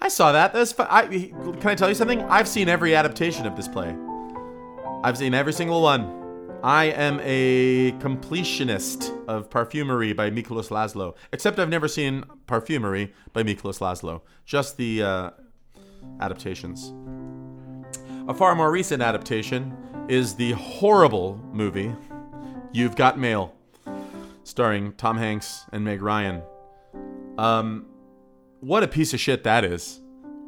I saw that. That's I, can I tell you something? I've seen every adaptation of this play. I've seen every single one. I am a completionist of Parfumerie by Miklos Laszlo, except I've never seen Parfumerie by Miklos Laszlo, just the uh, adaptations. A far more recent adaptation is the horrible movie You've Got Mail, starring Tom Hanks and Meg Ryan. Um, what a piece of shit that is.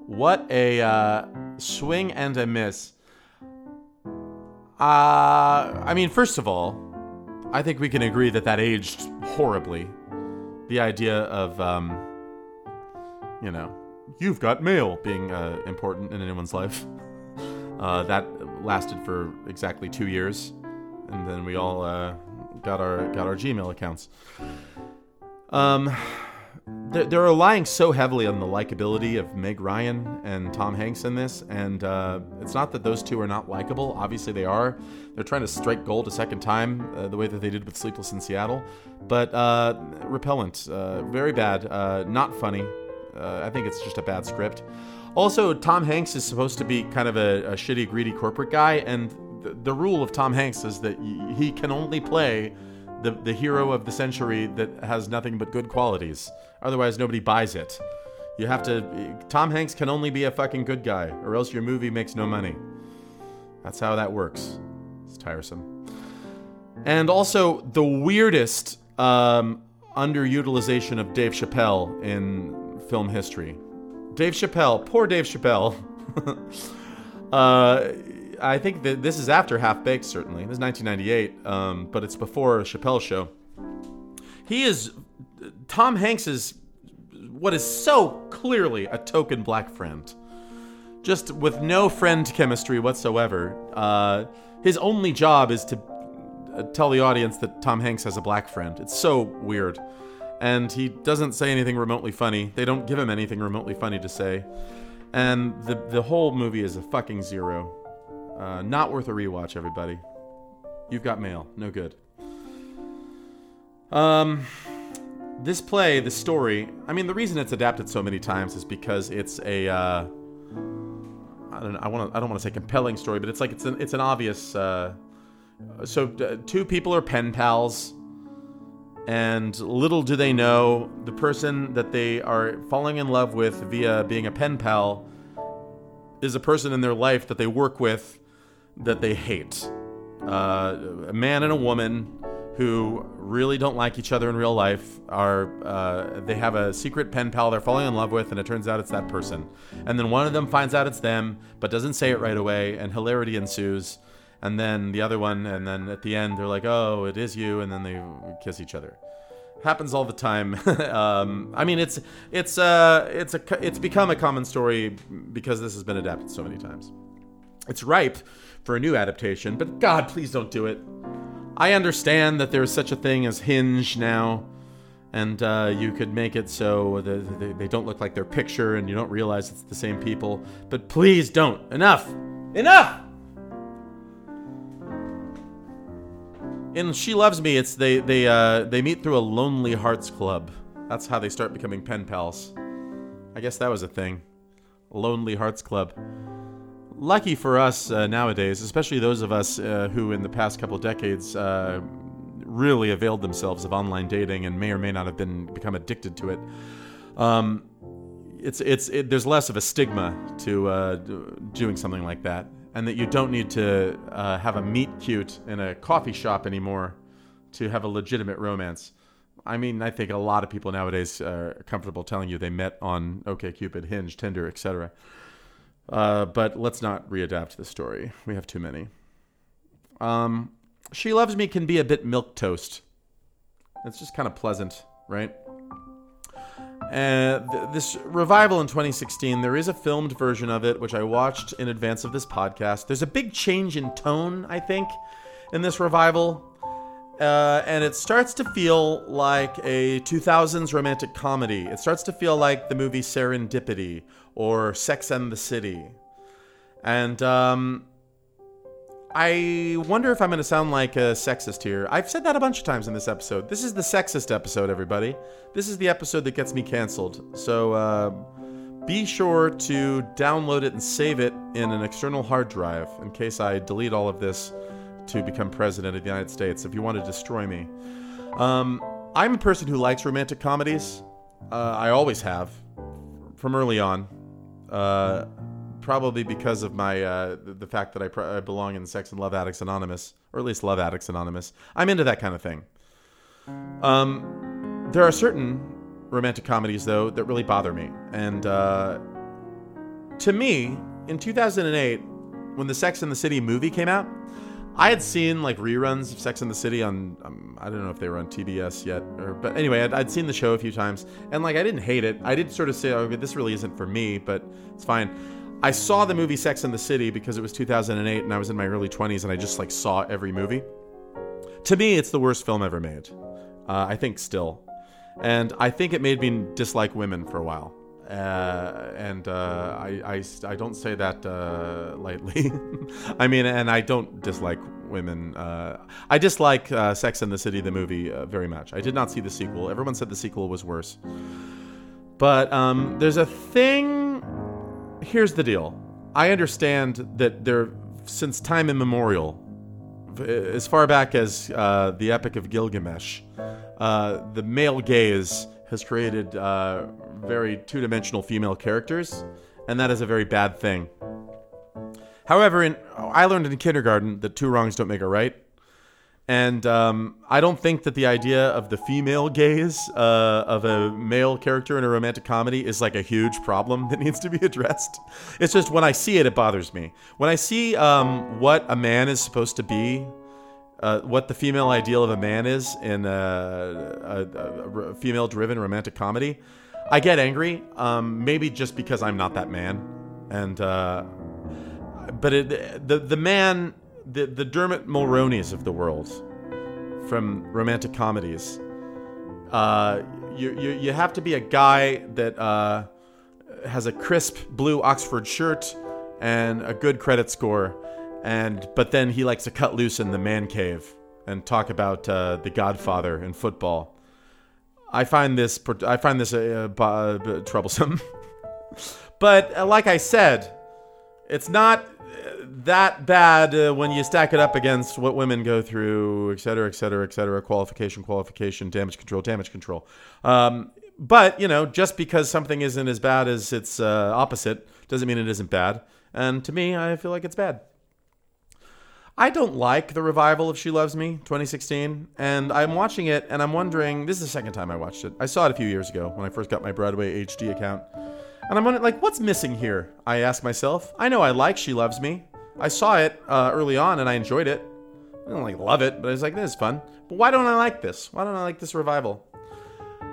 What a uh, swing and a miss. Uh, I mean, first of all, I think we can agree that that aged horribly. The idea of, um, you know, you've got mail being uh, important in anyone's life. Uh, that lasted for exactly two years, and then we all uh, got our got our Gmail accounts. Um, they're, they're relying so heavily on the likability of Meg Ryan and Tom Hanks in this, and uh, it's not that those two are not likable. Obviously, they are. They're trying to strike gold a second time, uh, the way that they did with Sleepless in Seattle, but uh, repellent, uh, very bad, uh, not funny. Uh, I think it's just a bad script. Also, Tom Hanks is supposed to be kind of a, a shitty, greedy corporate guy, and the, the rule of Tom Hanks is that he can only play the, the hero of the century that has nothing but good qualities. Otherwise, nobody buys it. You have to. Tom Hanks can only be a fucking good guy, or else your movie makes no money. That's how that works. It's tiresome. And also, the weirdest um, underutilization of Dave Chappelle in film history. Dave Chappelle, poor Dave Chappelle. Uh, I think that this is after Half Baked, certainly. This is 1998, um, but it's before Chappelle show. He is Tom Hanks is what is so clearly a token black friend, just with no friend chemistry whatsoever. Uh, his only job is to uh, tell the audience that Tom Hanks has a black friend. It's so weird. And he doesn't say anything remotely funny. They don't give him anything remotely funny to say. And the, the whole movie is a fucking zero. Uh, not worth a rewatch, everybody. You've got mail. No good. Um, this play, the story. I mean, the reason it's adapted so many times is because it's a. Uh, I don't. Know, I want to. I don't want to say compelling story, but it's like it's an. It's an obvious. Uh, so uh, two people are pen pals, and little do they know the person that they are falling in love with via being a pen pal is a person in their life that they work with that they hate. Uh, a man and a woman who really don't like each other in real life are uh, they have a secret pen pal they're falling in love with and it turns out it's that person. And then one of them finds out it's them but doesn't say it right away and hilarity ensues. And then the other one and then at the end they're like oh it is you and then they kiss each other. Happens all the time. Um, i mean it's it's uh it's a it's become a common story because this has been adapted so many times. It's ripe for a new adaptation but god please don't do it I understand that there's such a thing as Hinge now, and uh, you could make it so they, they don't look like their picture and you don't realize it's the same people. But please don't. Enough! Enough! In She Loves Me, it's they they uh, they meet through a Lonely Hearts Club. That's how they start becoming pen pals. I guess that was a thing. Lonely Hearts Club lucky for us uh, nowadays, especially those of us uh, who in the past couple decades uh, really availed themselves of online dating and may or may not have been become addicted to it. Um, it's it's it, there's less of a stigma to uh, doing something like that, and that you don't need to uh, have a meet cute in a coffee shop anymore to have a legitimate romance. I mean, I think a lot of people nowadays are comfortable telling you they met on OkCupid, Hinge, Tinder, etc. Uh, but let's not readapt the story. We have too many. Um, she Loves Me can be a bit milk toast. It's just kind of pleasant, right? Uh, th- this revival in 2016, there is a filmed version of it, which I watched in advance of this podcast. There's a big change in tone, I think, in this revival. Uh, and it starts to feel like a 2000s romantic comedy. It starts to feel like the movie Serendipity or Sex and the City. And um, I wonder if I'm going to sound like a sexist here. I've said that a bunch of times in this episode. This is the sexist episode, everybody. This is the episode that gets me canceled. So uh, be sure to download it and save it in an external hard drive in case I delete all of this to become president of the United States if you want to destroy me. Um, I'm a person who likes romantic comedies. Uh, I always have, from early on. Uh, probably because of my uh, the fact that I, I, belong in Sex and Love Addicts Anonymous, or at least Love Addicts Anonymous. I'm into that kind of thing. Um, there are certain romantic comedies though that really bother me, and uh, to me, in 2008, when the Sex and the City movie came out, I had seen like reruns of Sex and the City on um, I don't know if they were on TBS yet, or but anyway, I'd, I'd, seen the show a few times, and like I didn't hate it. I did sort of say, "Oh, this really isn't for me," but it's fine. I saw the movie Sex and the City because it was 2008 and I was in my early 20s, and I just like saw every movie. To me, it's the worst film ever made. Uh, I think still, and I think it made me dislike women for a while. Uh, and uh, I, I, I, don't say that uh, lightly. I mean, and I don't dislike women. Uh, I dislike uh, Sex and the City, the movie, very much. I did not see the sequel. Everyone said the sequel was worse. But um, there's a thing. Here's the deal. I understand that there, since time immemorial, as far back as the Epic of Gilgamesh, the male gaze has created uh, very two dimensional female characters, and that is a very bad thing. However, in, I learned in kindergarten that two wrongs don't make a right. And um, I don't think that the idea of the female gaze uh, of a male character in a romantic comedy is like a huge problem that needs to be addressed. It's just when I see it, it bothers me. When I see um, what a man is supposed to be, uh, what the female ideal of a man is in a, a, a female driven romantic comedy, I get angry. Um, maybe just because I'm not that man. And, uh, but it, the, the man the the Dermot Mulroneys of the world from romantic comedies. Uh, you, you you have to be a guy that uh, has a crisp blue Oxford shirt and a good credit score, and but then he likes to cut loose in the man cave and talk about uh, the Godfather and football. I find this I find this uh, uh, troublesome, but uh, like I said, it's not that bad uh, when you stack it up against what women go through, et cetera, et cetera, et cetera. Qualification, qualification, damage control, damage control. Um, but you know, just because something isn't as bad as its uh, opposite doesn't mean it isn't bad. And to me, I feel like it's bad. I don't like the revival of She Loves Me 2016, and I'm watching it and I'm wondering. This is the second time I watched it. I saw it a few years ago when I first got my Broadway HD account. And I'm wondering, like, what's missing here? I ask myself. I know I like She Loves Me. I saw it uh, early on and I enjoyed it. I don't like love it, but I was like, this is fun. But why don't I like this? Why don't I like this revival?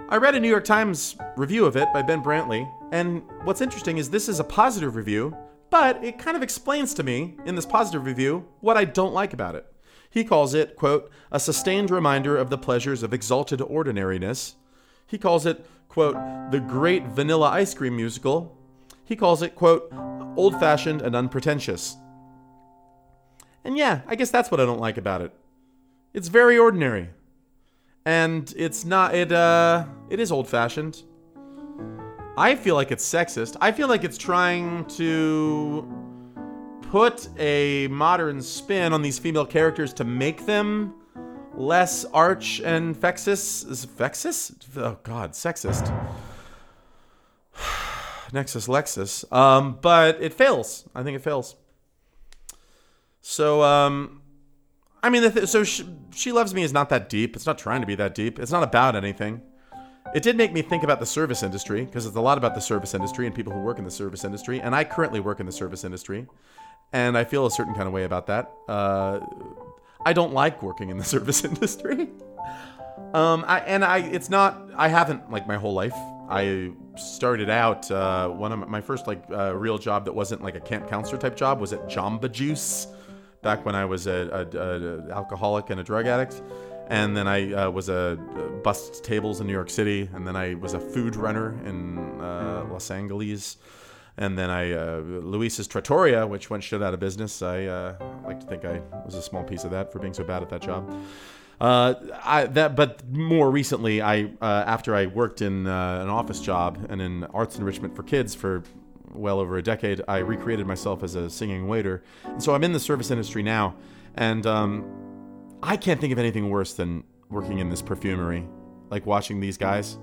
I read a New York Times review of it by Ben Brantley, and what's interesting is this is a positive review, but it kind of explains to me in this positive review what I don't like about it. He calls it, quote, a sustained reminder of the pleasures of exalted ordinariness. He calls it, quote, the great vanilla ice cream musical. He calls it, quote, old fashioned and unpretentious. And yeah, I guess that's what I don't like about it. It's very ordinary. And it's not it uh it is old-fashioned. I feel like it's sexist. I feel like it's trying to put a modern spin on these female characters to make them less arch and. Is fexist? Oh god, sexist. Nexus Lexus. Um, but it fails. I think it fails. So, um, I mean, th- so she, she Loves Me is not that deep. It's not trying to be that deep. It's not about anything. It did make me think about the service industry because it's a lot about the service industry and people who work in the service industry. And I currently work in the service industry, and I feel a certain kind of way about that. Uh, I don't like working in the service industry. Um, I, and I, it's not. I haven't like my whole life. I started out uh, one of my first like uh, real job that wasn't like a camp counselor type job was at Jamba Juice back when I was a, a, a alcoholic and a drug addict. And then I uh, was a bust tables in New York City, and then I was a food runner in uh, Los Angeles, and then I uh, Luis's Trattoria, which went shit out of business. I uh, like to think I was a small piece of that for being so bad at that job. Uh, I, that, but more recently, I uh, after I worked in uh, an office job and in arts enrichment for kids for well over a decade, I recreated myself as a singing waiter. And so I'm in the service industry now, and um, I can't think of anything worse than working in this perfumery, like watching these guys.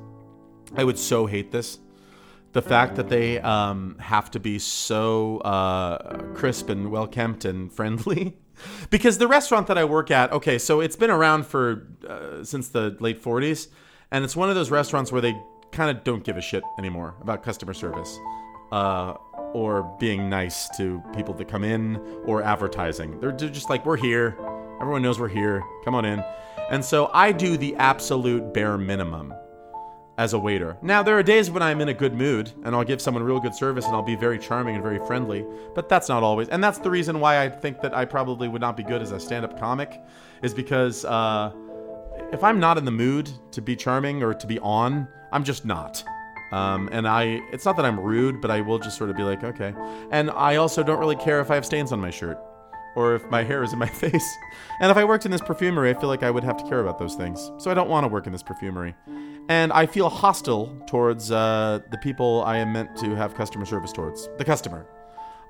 I would so hate this. The fact that they um, have to be so uh, crisp and well kempt and friendly. because the restaurant that I work at, okay, so it's been around for uh, since the late 40s, and it's one of those restaurants where they kind of don't give a shit anymore about customer service uh, or being nice to people that come in or advertising. They're just like, we're here. Everyone knows we're here. Come on in. And so I do the absolute bare minimum as a waiter. Now, there are days when I'm in a good mood and I'll give someone real good service and I'll be very charming and very friendly, but that's not always. And that's the reason why I think that I probably would not be good as a stand up comic, is because uh, if I'm not in the mood to be charming or to be on, I'm just not. Um, and I, it's not that I'm rude, but I will just sort of be like, okay. And I also don't really care if I have stains on my shirt or if my hair is in my face. And if I worked in this perfumery, I feel like I would have to care about those things. So I don't want to work in this perfumery. And I feel hostile towards uh, the people I am meant to have customer service towards the customer.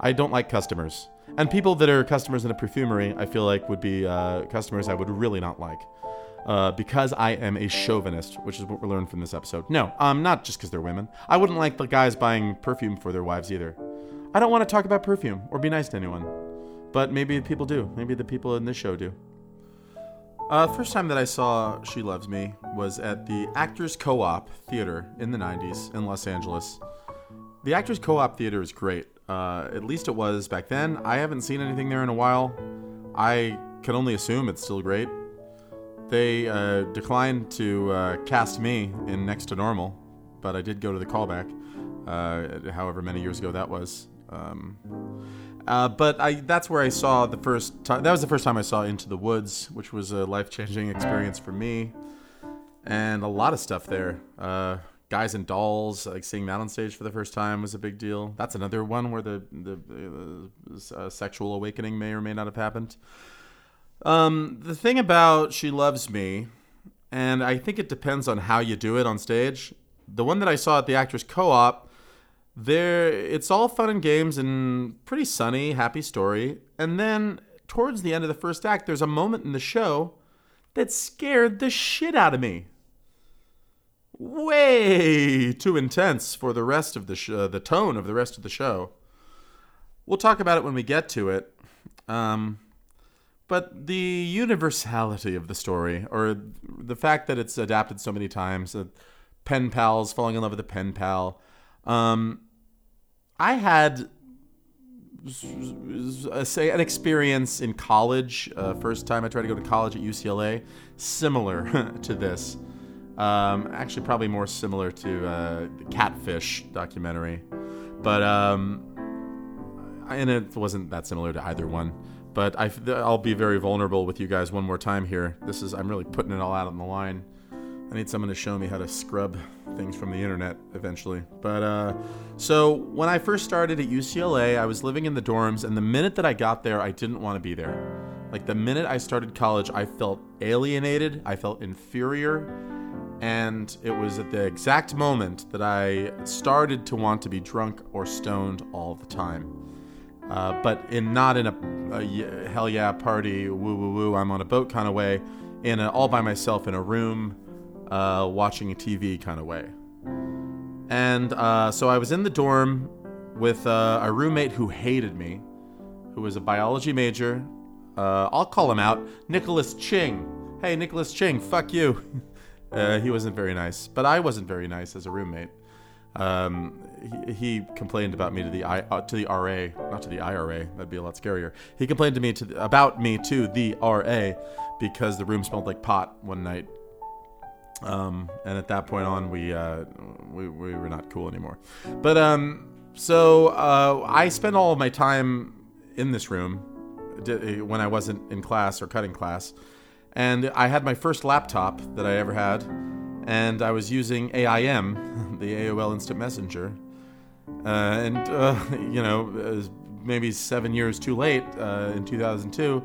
I don't like customers. And people that are customers in a perfumery, I feel like would be uh, customers I would really not like uh, because I am a chauvinist, which is what we learned from this episode. No, um, not just because they're women. I wouldn't like the guys buying perfume for their wives either. I don't want to talk about perfume or be nice to anyone, but maybe people do. Maybe the people in this show do. Uh, first time that I saw She Loves Me was at the Actors Co-op Theater in the 90s in Los Angeles. The Actors Co-op Theater is great. Uh, at least it was back then. I haven't seen anything there in a while. I can only assume it's still great. They uh, declined to uh, cast me in Next to Normal, but I did go to the callback, uh, however many years ago that was. Um, uh, but I, that's where I saw the first time. That was the first time I saw Into the Woods, which was a life changing experience for me. And a lot of stuff there. Uh, Guys and Dolls, like seeing that on stage for the first time was a big deal. That's another one where the, the, the uh, sexual awakening may or may not have happened. Um, the thing about She Loves Me, and I think it depends on how you do it on stage. The one that I saw at the Actors Co op there it's all fun and games and pretty sunny, happy story. And then towards the end of the first act, there's a moment in the show that scared the shit out of me. Way too intense for the rest of the sh- uh, the tone of the rest of the show. We'll talk about it when we get to it. Um, but the universality of the story, or the fact that it's adapted so many times, uh, pen pals falling in love with a pen pal, um, I had say an experience in college. Uh, first time I tried to go to college at UCLA, similar to this. Um, actually, probably more similar to uh, the Catfish documentary, but um, and it wasn't that similar to either one. But I, I'll be very vulnerable with you guys one more time here. This is I'm really putting it all out on the line. I need someone to show me how to scrub things from the internet eventually. But uh, so when I first started at UCLA, I was living in the dorms, and the minute that I got there, I didn't want to be there. Like the minute I started college, I felt alienated, I felt inferior, and it was at the exact moment that I started to want to be drunk or stoned all the time. Uh, but in not in a, a hell yeah party, woo woo woo, I'm on a boat kind of way, in a, all by myself in a room uh, watching a TV kind of way. And uh, so I was in the dorm with uh, a roommate who hated me, who was a biology major. Uh, I'll call him out Nicholas Ching. Hey, Nicholas Ching, fuck you. Uh, he wasn't very nice, but I wasn't very nice as a roommate. Um, he, he, complained about me to the I, uh, to the RA, not to the IRA. That'd be a lot scarier. He complained to me to the, about me to the RA because the room smelled like pot one night um, and at that point on, we, uh, we we were not cool anymore. But um, so uh, I spent all of my time in this room when I wasn't in class or cutting class, and I had my first laptop that I ever had, and I was using AIM, the AOL Instant Messenger, uh, and uh, you know maybe seven years too late uh, in 2002,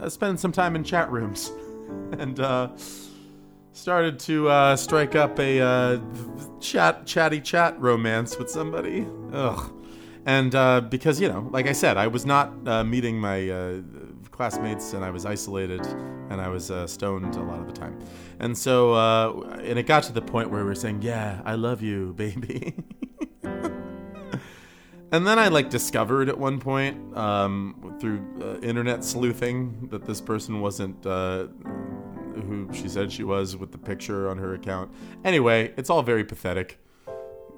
uh, spending some time in chat rooms, and started to uh, strike up a uh, chat, chatty chat romance with somebody. Ugh. And uh, because, you know, like I said, I was not uh, meeting my uh, classmates and I was isolated and I was uh, stoned a lot of the time. And so, and it got to the point where we were saying, Yeah, I love you, baby. and then I like discovered at one point um, through internet sleuthing that this person wasn't who she said she was with the picture on her account. Anyway, it's all very pathetic.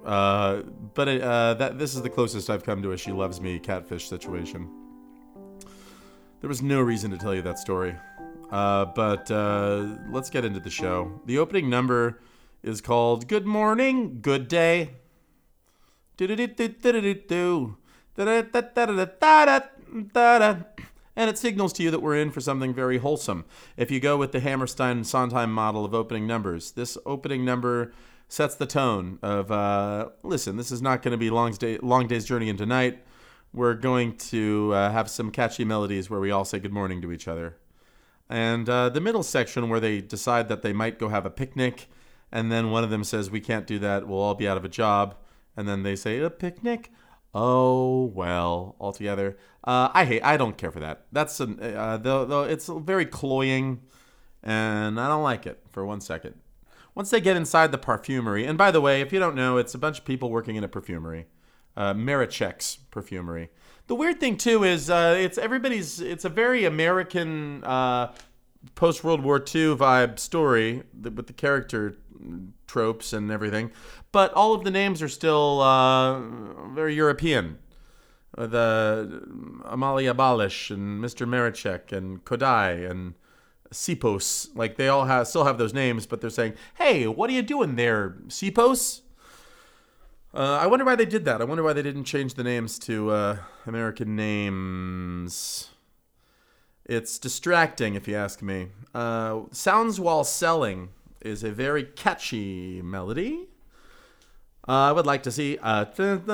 Uh, but uh, that this is the closest I've come to a "she loves me" catfish situation. There was no reason to tell you that story, uh, but uh, let's get into the show. The opening number is called "Good Morning, Good Day." And it signals to you that we're in for something very wholesome. If you go with the Hammerstein Sondheim model of opening numbers, this opening number sets the tone of uh, listen, this is not going to be long, day, long Day's Journey into Night. We're going to uh, have some catchy melodies where we all say good morning to each other. And uh, the middle section where they decide that they might go have a picnic, and then one of them says, We can't do that, we'll all be out of a job. And then they say, A picnic? Oh well, altogether, uh, I hate. I don't care for that. That's an, uh, though, though it's very cloying, and I don't like it for one second. Once they get inside the perfumery, and by the way, if you don't know, it's a bunch of people working in a perfumery, uh, Maraczek's perfumery. The weird thing too is uh, it's everybody's. It's a very American uh, post World War II vibe story with the character tropes and everything, but all of the names are still uh, very European. Uh, The Amalia Balash and Mr. Maraczek and Kodai and Sipos, like they all have still have those names, but they're saying, "Hey, what are you doing there, Sipos?" Uh, I wonder why they did that. I wonder why they didn't change the names to uh, American names. It's distracting, if you ask me. Uh, Sounds While Selling is a very catchy melody. I would like to see uh, and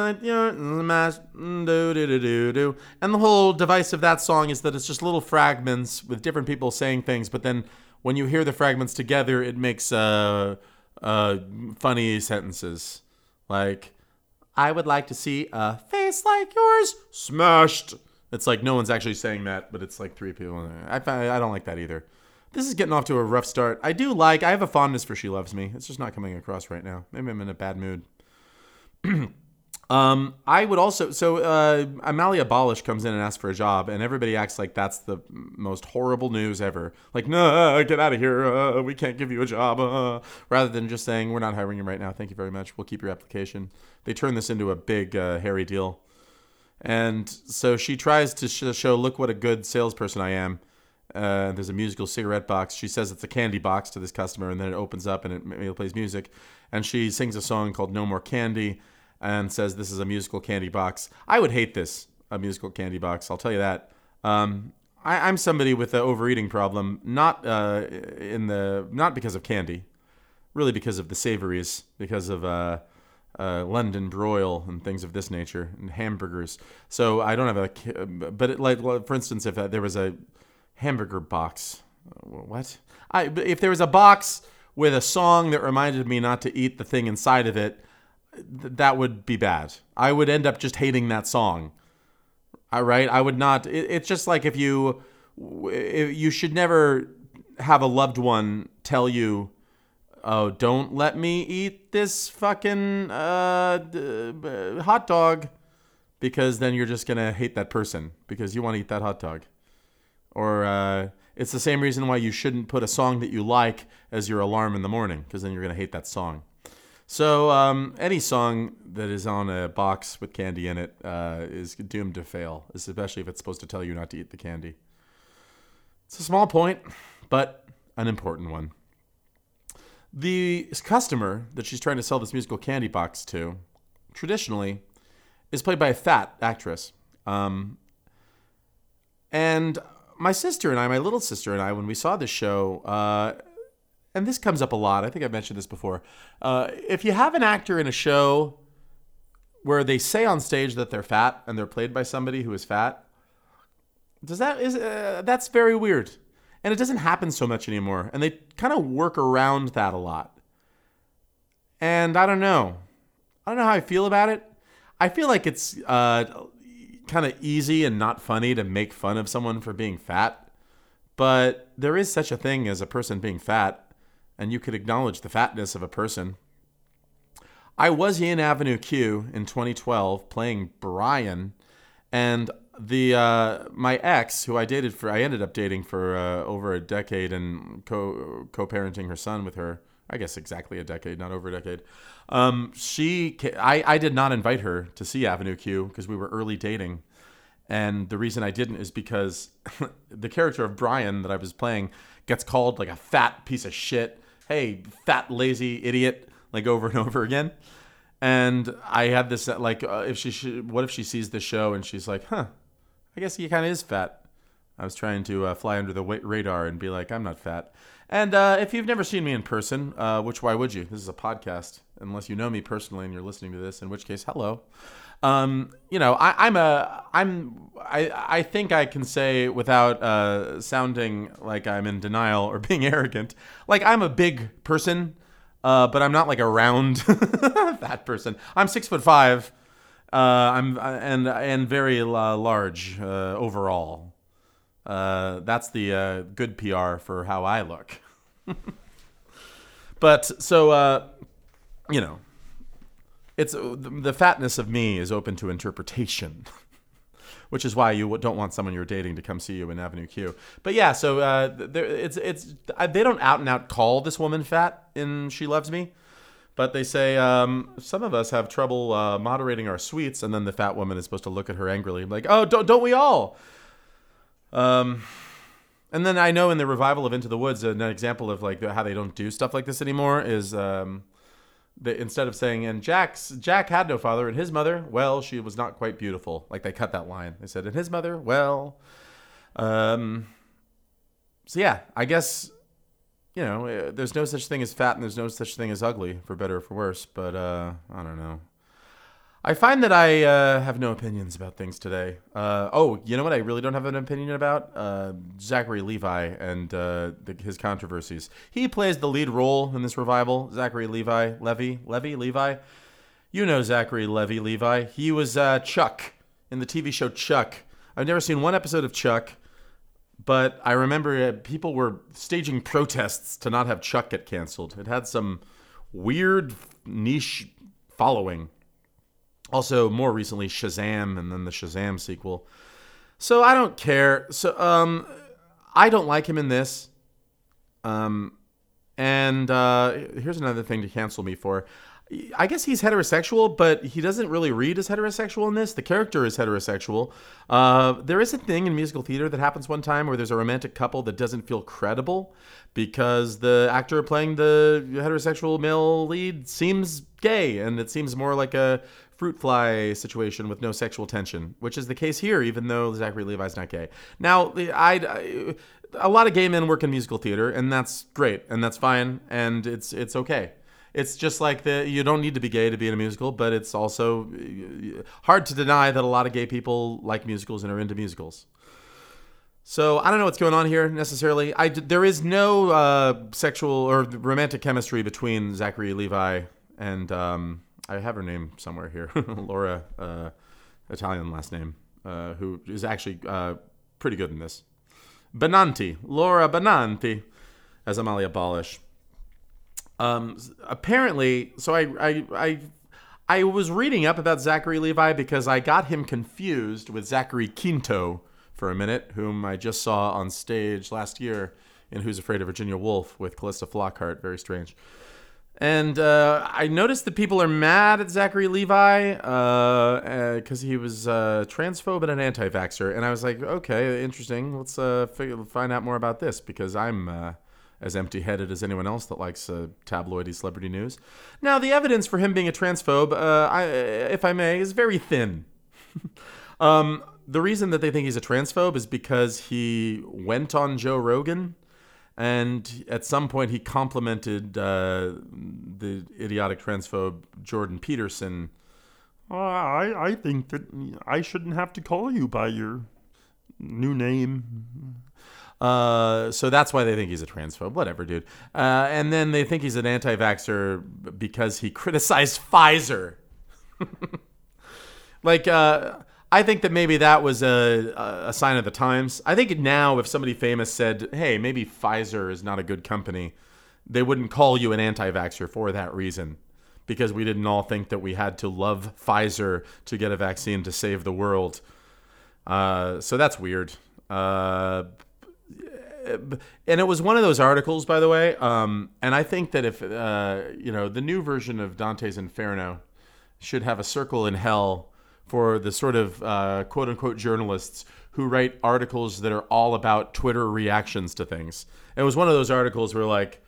the whole device of that song is that it's just little fragments with different people saying things, but then when you hear the fragments together, it makes uh, uh, funny sentences like, "I would like to see a face like yours smashed." It's like no one's actually saying that, but it's like three people. I I don't like that either. This is getting off to a rough start. I do like. I have a fondness for "She Loves Me." It's just not coming across right now. Maybe I'm in a bad mood. um, I would also. So uh, Amalia Balash comes in and asks for a job, and everybody acts like that's the most horrible news ever. Like, no, get out of here. Uh, we can't give you a job. Uh, rather than just saying, we're not hiring you right now. Thank you very much. We'll keep your application. They turn this into a big, uh, hairy deal. And so she tries to sh- show, look what a good salesperson I am. Uh, there's a musical cigarette box. She says it's a candy box to this customer, and then it opens up and it, it plays music. And she sings a song called "No More Candy," and says this is a musical candy box. I would hate this a musical candy box. I'll tell you that. Um, I, I'm somebody with an overeating problem, not uh, in the not because of candy, really because of the savories, because of uh, uh, London broil and things of this nature, and hamburgers. So I don't have a, but it, like for instance, if uh, there was a hamburger box, what? I if there was a box with a song that reminded me not to eat the thing inside of it, th- that would be bad. I would end up just hating that song. All right, I would not. It, it's just like if you, if you should never have a loved one tell you, "Oh, don't let me eat this fucking uh, hot dog," because then you're just gonna hate that person because you want to eat that hot dog. Or uh, it's the same reason why you shouldn't put a song that you like as your alarm in the morning because then you're gonna hate that song. So um, any song that is on a box with candy in it uh, is doomed to fail, especially if it's supposed to tell you not to eat the candy. It's a small point, but an important one. The customer that she's trying to sell this musical candy box to, traditionally, is played by a fat actress. Um, and my sister and I, my little sister and I, when we saw this show, uh, and this comes up a lot. I think I've mentioned this before. Uh, if you have an actor in a show where they say on stage that they're fat and they're played by somebody who is fat, does that is uh, that's very weird, and it doesn't happen so much anymore. And they kind of work around that a lot. And I don't know, I don't know how I feel about it. I feel like it's uh, kind of easy and not funny to make fun of someone for being fat, but there is such a thing as a person being fat and you could acknowledge the fatness of a person. I was in Avenue Q in 2012 playing Brian, and the uh, my ex, who I dated for, I ended up dating for uh, over a decade and co co-parenting her son with her. I guess exactly a decade, not over a decade. Um, she, I, I did not invite her to see Avenue Q because we were early dating, and the reason I didn't is because the character of Brian that I was playing gets called like a fat piece of shit. Hey, fat lazy idiot, like over and over again. And I had this uh, like, uh, if she, should, what if she sees the show and she's like, huh, I guess he kind of is fat. I was trying to uh, fly under the radar and be like, I'm not fat. And uh, if you've never seen me in person, uh, which why would you? This is a podcast, unless you know me personally and you're listening to this. In which case, hello. Um, you know, I, I'm a, I'm, I, I think I can say without uh, sounding like I'm in denial or being arrogant, like I'm a big person, uh, but I'm not like a round fat person. I'm six foot five. Uh, I'm and and very large uh, overall. Uh, that's the uh, good PR for how I look. but so you know, it's the fatness of me is open to interpretation. which is why you don't want someone you're dating to come see you in Avenue Q. But yeah, so uh, it's it's they don't out and out call this woman fat in She Loves Me, but they say um, some of us have trouble uh, moderating our sweets, and then the fat woman is supposed to look at her angrily, like, "Oh, don't don't we all?" Um, and then I know in the revival of Into the Woods, an example of like how they don't do stuff like this anymore is um, they, instead of saying and Jack's Jack had no father and his mother, well, she was not quite beautiful. Like they cut that line. They said and his mother, well, um, so yeah, I guess you know, eh, there's no such thing as fat and there's no such thing as ugly, for better or for worse. But uh, I don't know. I find that I uh, have no opinions about things today. Uh, oh, you know what? I really don't have an opinion about uh, Zachary Levi and uh, the, his controversies. He plays the lead role in this revival. Zachary Levi, Levy, Levy, Levi. You know Zachary Levy Levi. He was uh, Chuck in the TV show Chuck. I've never seen one episode of Chuck, but I remember uh, people were staging protests to not have Chuck get canceled. It had some weird niche following also, more recently, Shazam, and then the Shazam sequel. So I don't care. So um, I don't like him in this. Um, and uh, here's another thing to cancel me for. I guess he's heterosexual, but he doesn't really read as heterosexual in this. The character is heterosexual. Uh, there is a thing in musical theater that happens one time where there's a romantic couple that doesn't feel credible because the actor playing the heterosexual male lead seems gay, and it seems more like a fruit fly situation with no sexual tension, which is the case here, even though Zachary Levi's not gay. Now, I, a lot of gay men work in musical theater, and that's great, and that's fine, and it's it's okay. It's just like the you don't need to be gay to be in a musical, but it's also hard to deny that a lot of gay people like musicals and are into musicals. So I don't know what's going on here necessarily. I there is no uh, sexual or romantic chemistry between Zachary Levi and um, I have her name somewhere here, Laura, uh, Italian last name, uh, who is actually uh, pretty good in this. Benanti, Laura Benanti, as Amalia Balash. Um, apparently, so I, I, I, I was reading up about Zachary Levi because I got him confused with Zachary Quinto for a minute, whom I just saw on stage last year in Who's Afraid of Virginia Woolf with Calista Flockhart. Very strange. And uh, I noticed that people are mad at Zachary Levi because uh, uh, he was uh, transphobe and an anti vaxxer. And I was like, okay, interesting. Let's uh, figure, find out more about this because I'm uh, as empty headed as anyone else that likes tabloidy celebrity news. Now, the evidence for him being a transphobe, I, if I may, is very thin. um, the reason that they think he's a transphobe is because he went on Joe Rogan and at some point, he complimented uh, the idiotic transphobe Jordan Peterson. Uh, I, I think that I shouldn't have to call you by your new name. Uh, so that's why they think he's a transphobe. Whatever, dude. Uh, and then they think he's an anti vaxxer because he criticized Pfizer. like, uh, I think that maybe that was a, a sign of the times. I think now, if somebody famous said, hey, maybe Pfizer is not a good company, they wouldn't call you an anti vaxxer for that reason. Because we didn't all think that we had to love Pfizer to get a vaccine to save the world. Uh, so that's weird. Uh, and it was one of those articles, by the way. Um, and I think that if, uh, you know, the new version of Dante's Inferno should have a circle in hell for the sort of uh, quote unquote journalists who write articles that are all about Twitter reactions to things. It was one of those articles where, like,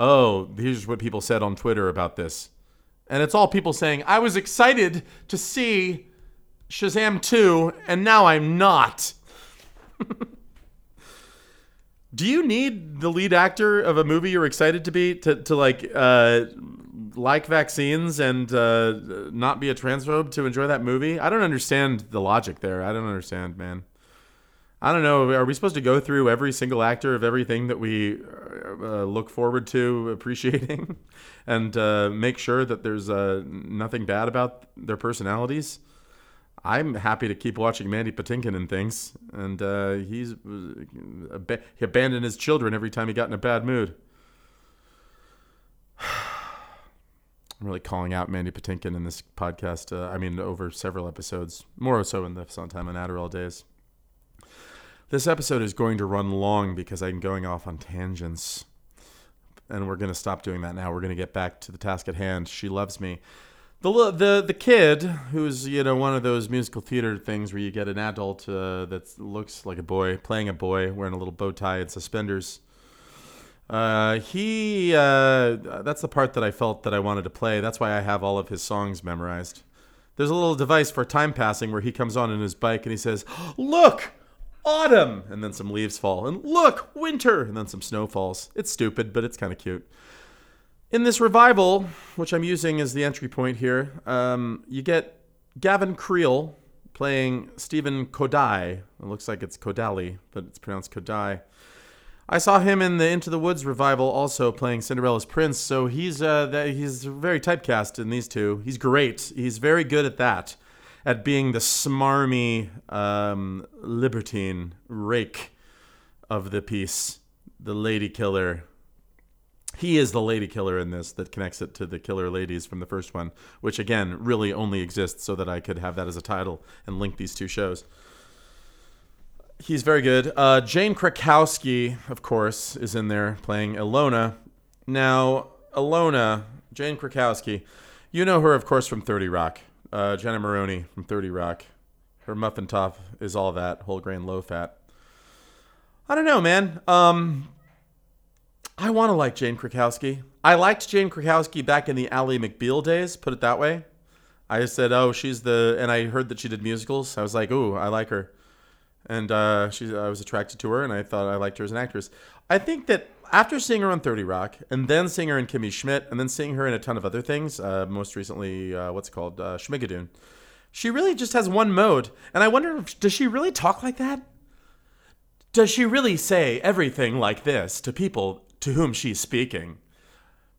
oh, here's what people said on Twitter about this. And it's all people saying, I was excited to see Shazam 2, and now I'm not. Do you need the lead actor of a movie you're excited to be to, to like uh, like vaccines and uh, not be a transphobe to enjoy that movie? I don't understand the logic there. I don't understand, man. I don't know. Are we supposed to go through every single actor of everything that we uh, look forward to appreciating and uh, make sure that there's uh, nothing bad about their personalities? I'm happy to keep watching Mandy Patinkin and things, and uh, he's uh, he abandoned his children every time he got in a bad mood. I'm really calling out Mandy Patinkin in this podcast. Uh, I mean, over several episodes, more so in the Sondheim and Adderall days. This episode is going to run long because I'm going off on tangents. And we're going to stop doing that now. We're going to get back to the task at hand. She loves me. The, the the kid who's you know one of those musical theater things where you get an adult uh, that looks like a boy playing a boy wearing a little bow tie and suspenders. Uh, he uh, that's the part that I felt that I wanted to play. That's why I have all of his songs memorized. There's a little device for time passing where he comes on in his bike and he says, "Look, autumn," and then some leaves fall, and look, winter, and then some snow falls. It's stupid, but it's kind of cute. In this revival, which I'm using as the entry point here, um, you get Gavin Creel playing Stephen Kodai. It looks like it's Kodali, but it's pronounced Kodai. I saw him in the Into the Woods revival, also playing Cinderella's prince. So he's uh, he's very typecast in these two. He's great. He's very good at that, at being the smarmy um, libertine rake of the piece, the lady killer, he is the lady killer in this that connects it to the killer ladies from the first one, which again really only exists so that I could have that as a title and link these two shows. He's very good. Uh, Jane Krakowski, of course, is in there playing Ilona. Now, Ilona, Jane Krakowski, you know her, of course, from 30 Rock. Uh, Jenna Maroney from 30 Rock. Her muffin top is all that, whole grain, low fat. I don't know, man. Um, I want to like Jane Krakowski. I liked Jane Krakowski back in the Ally McBeal days, put it that way. I said, oh, she's the, and I heard that she did musicals. I was like, ooh, I like her. And uh, she, I was attracted to her, and I thought I liked her as an actress. I think that after seeing her on 30 Rock, and then seeing her in Kimmy Schmidt, and then seeing her in a ton of other things, uh, most recently, uh, what's it called? Uh, Schmigadoon, she really just has one mode. And I wonder, does she really talk like that? Does she really say everything like this to people to whom she's speaking.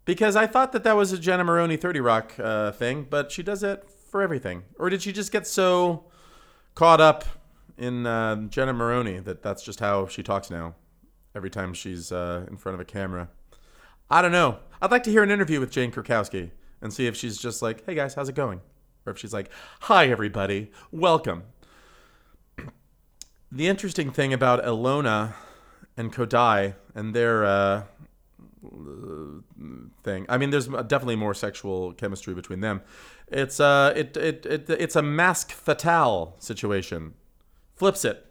Because I thought that that was a Jenna Maroney 30 Rock uh, thing, but she does it for everything. Or did she just get so caught up in uh, Jenna Maroney that that's just how she talks now every time she's uh, in front of a camera? I don't know. I'd like to hear an interview with Jane Krakowski and see if she's just like, hey guys, how's it going? Or if she's like, hi everybody, welcome. The interesting thing about Ilona and Kodai and their uh, thing. I mean, there's definitely more sexual chemistry between them. It's uh, it it, it it's a mask fatale situation. Flips it.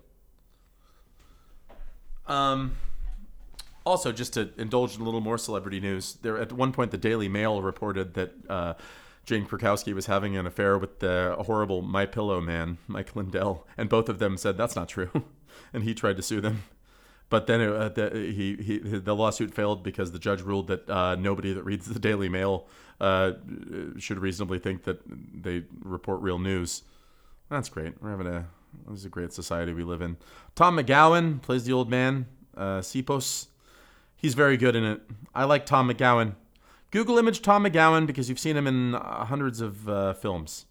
Um. Also, just to indulge in a little more celebrity news, there at one point the Daily Mail reported that uh, Jane Krakowski was having an affair with the horrible My Pillow man, Mike Lindell, and both of them said that's not true, and he tried to sue them. But then it, uh, the, he, he the lawsuit failed because the judge ruled that uh, nobody that reads the Daily Mail uh, should reasonably think that they report real news. That's great. We're having a this is a great society we live in. Tom McGowan plays the old man, uh, Sipos. He's very good in it. I like Tom McGowan. Google image Tom McGowan because you've seen him in uh, hundreds of uh, films.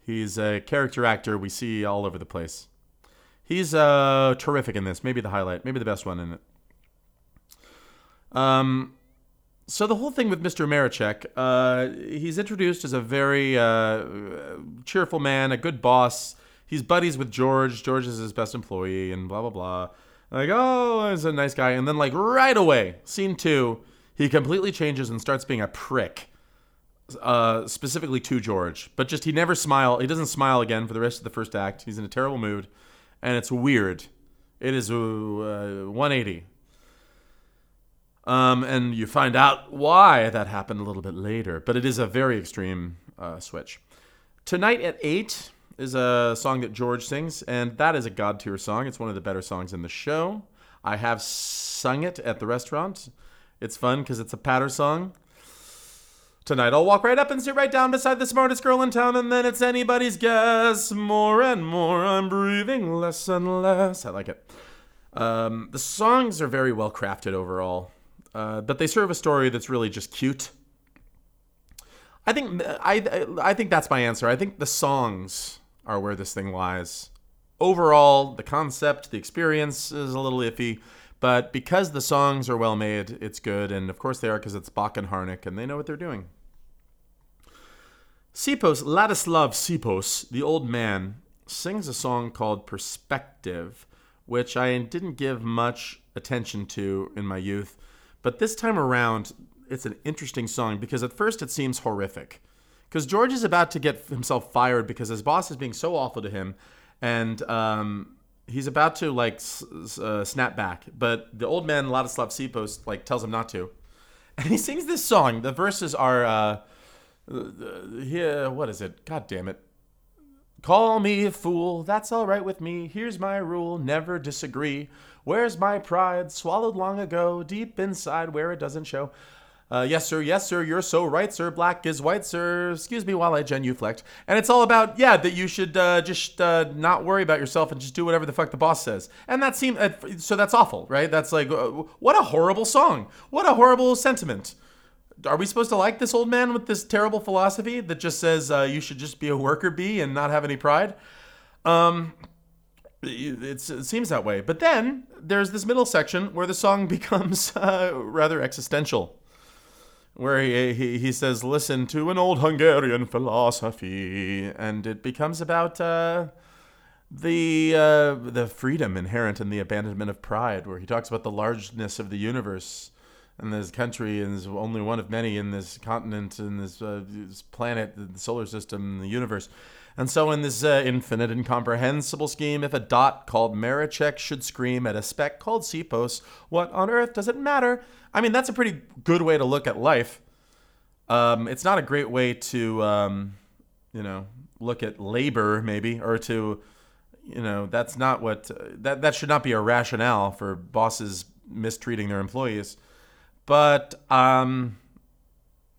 He's a character actor we see all over the place. He's uh, terrific in this. Maybe the highlight. Maybe the best one in it. Um, so the whole thing with Mr. Maraczek, uh, he's introduced as a very uh, cheerful man, a good boss. He's buddies with George. George is his best employee, and blah blah blah. Like, oh, he's a nice guy. And then, like right away, scene two, he completely changes and starts being a prick. Uh, specifically to George, but just he never smile. He doesn't smile again for the rest of the first act. He's in a terrible mood and it's weird. It is uh, 180. Um, and you find out why that happened a little bit later, but it is a very extreme uh, switch. Tonight at 8 is a song that George sings, and that is a God tier song. It's one of the better songs in the show. I have sung it at the restaurant. It's fun because it's a patter song. Tonight I'll walk right up and sit right down beside the smartest girl in town, and then it's anybody's guess. More and more, I'm breathing less and less. I like it. Um, the songs are very well crafted overall, uh, but they serve a story that's really just cute. I think I I think that's my answer. I think the songs are where this thing lies. Overall, the concept, the experience is a little iffy, but because the songs are well made, it's good. And of course they are because it's Bock and Harnick and they know what they're doing. Sipos, Ladislav Sipos, the old man, sings a song called Perspective, which I didn't give much attention to in my youth. But this time around, it's an interesting song because at first it seems horrific. Because George is about to get himself fired because his boss is being so awful to him, and um, he's about to like s- uh, snap back. But the old man Ladislav Sipos like tells him not to, and he sings this song. The verses are, uh, yeah, what is it? God damn it! Call me a fool, that's all right with me. Here's my rule never disagree. Where's my pride? Swallowed long ago, deep inside where it doesn't show. Uh, yes, sir, yes, sir, you're so right, sir. Black is white, sir. Excuse me while I genuflect. And it's all about, yeah, that you should uh, just uh, not worry about yourself and just do whatever the fuck the boss says. And that seems, uh, so that's awful, right? That's like, uh, what a horrible song. What a horrible sentiment. Are we supposed to like this old man with this terrible philosophy that just says uh, you should just be a worker bee and not have any pride? Um, it seems that way. But then there's this middle section where the song becomes rather existential, where he, he, he says, Listen to an old Hungarian philosophy. And it becomes about uh, the, uh, the freedom inherent in the abandonment of pride, where he talks about the largeness of the universe and this country is only one of many in this continent, in this, uh, this planet, the solar system, the universe. And so, in this uh, infinite incomprehensible scheme, if a dot called Maraczek should scream at a speck called Sipos, what on earth does it matter? I mean, that's a pretty good way to look at life. Um, it's not a great way to, um, you know, look at labor, maybe, or to, you know, that's not what that that should not be a rationale for bosses mistreating their employees. But um,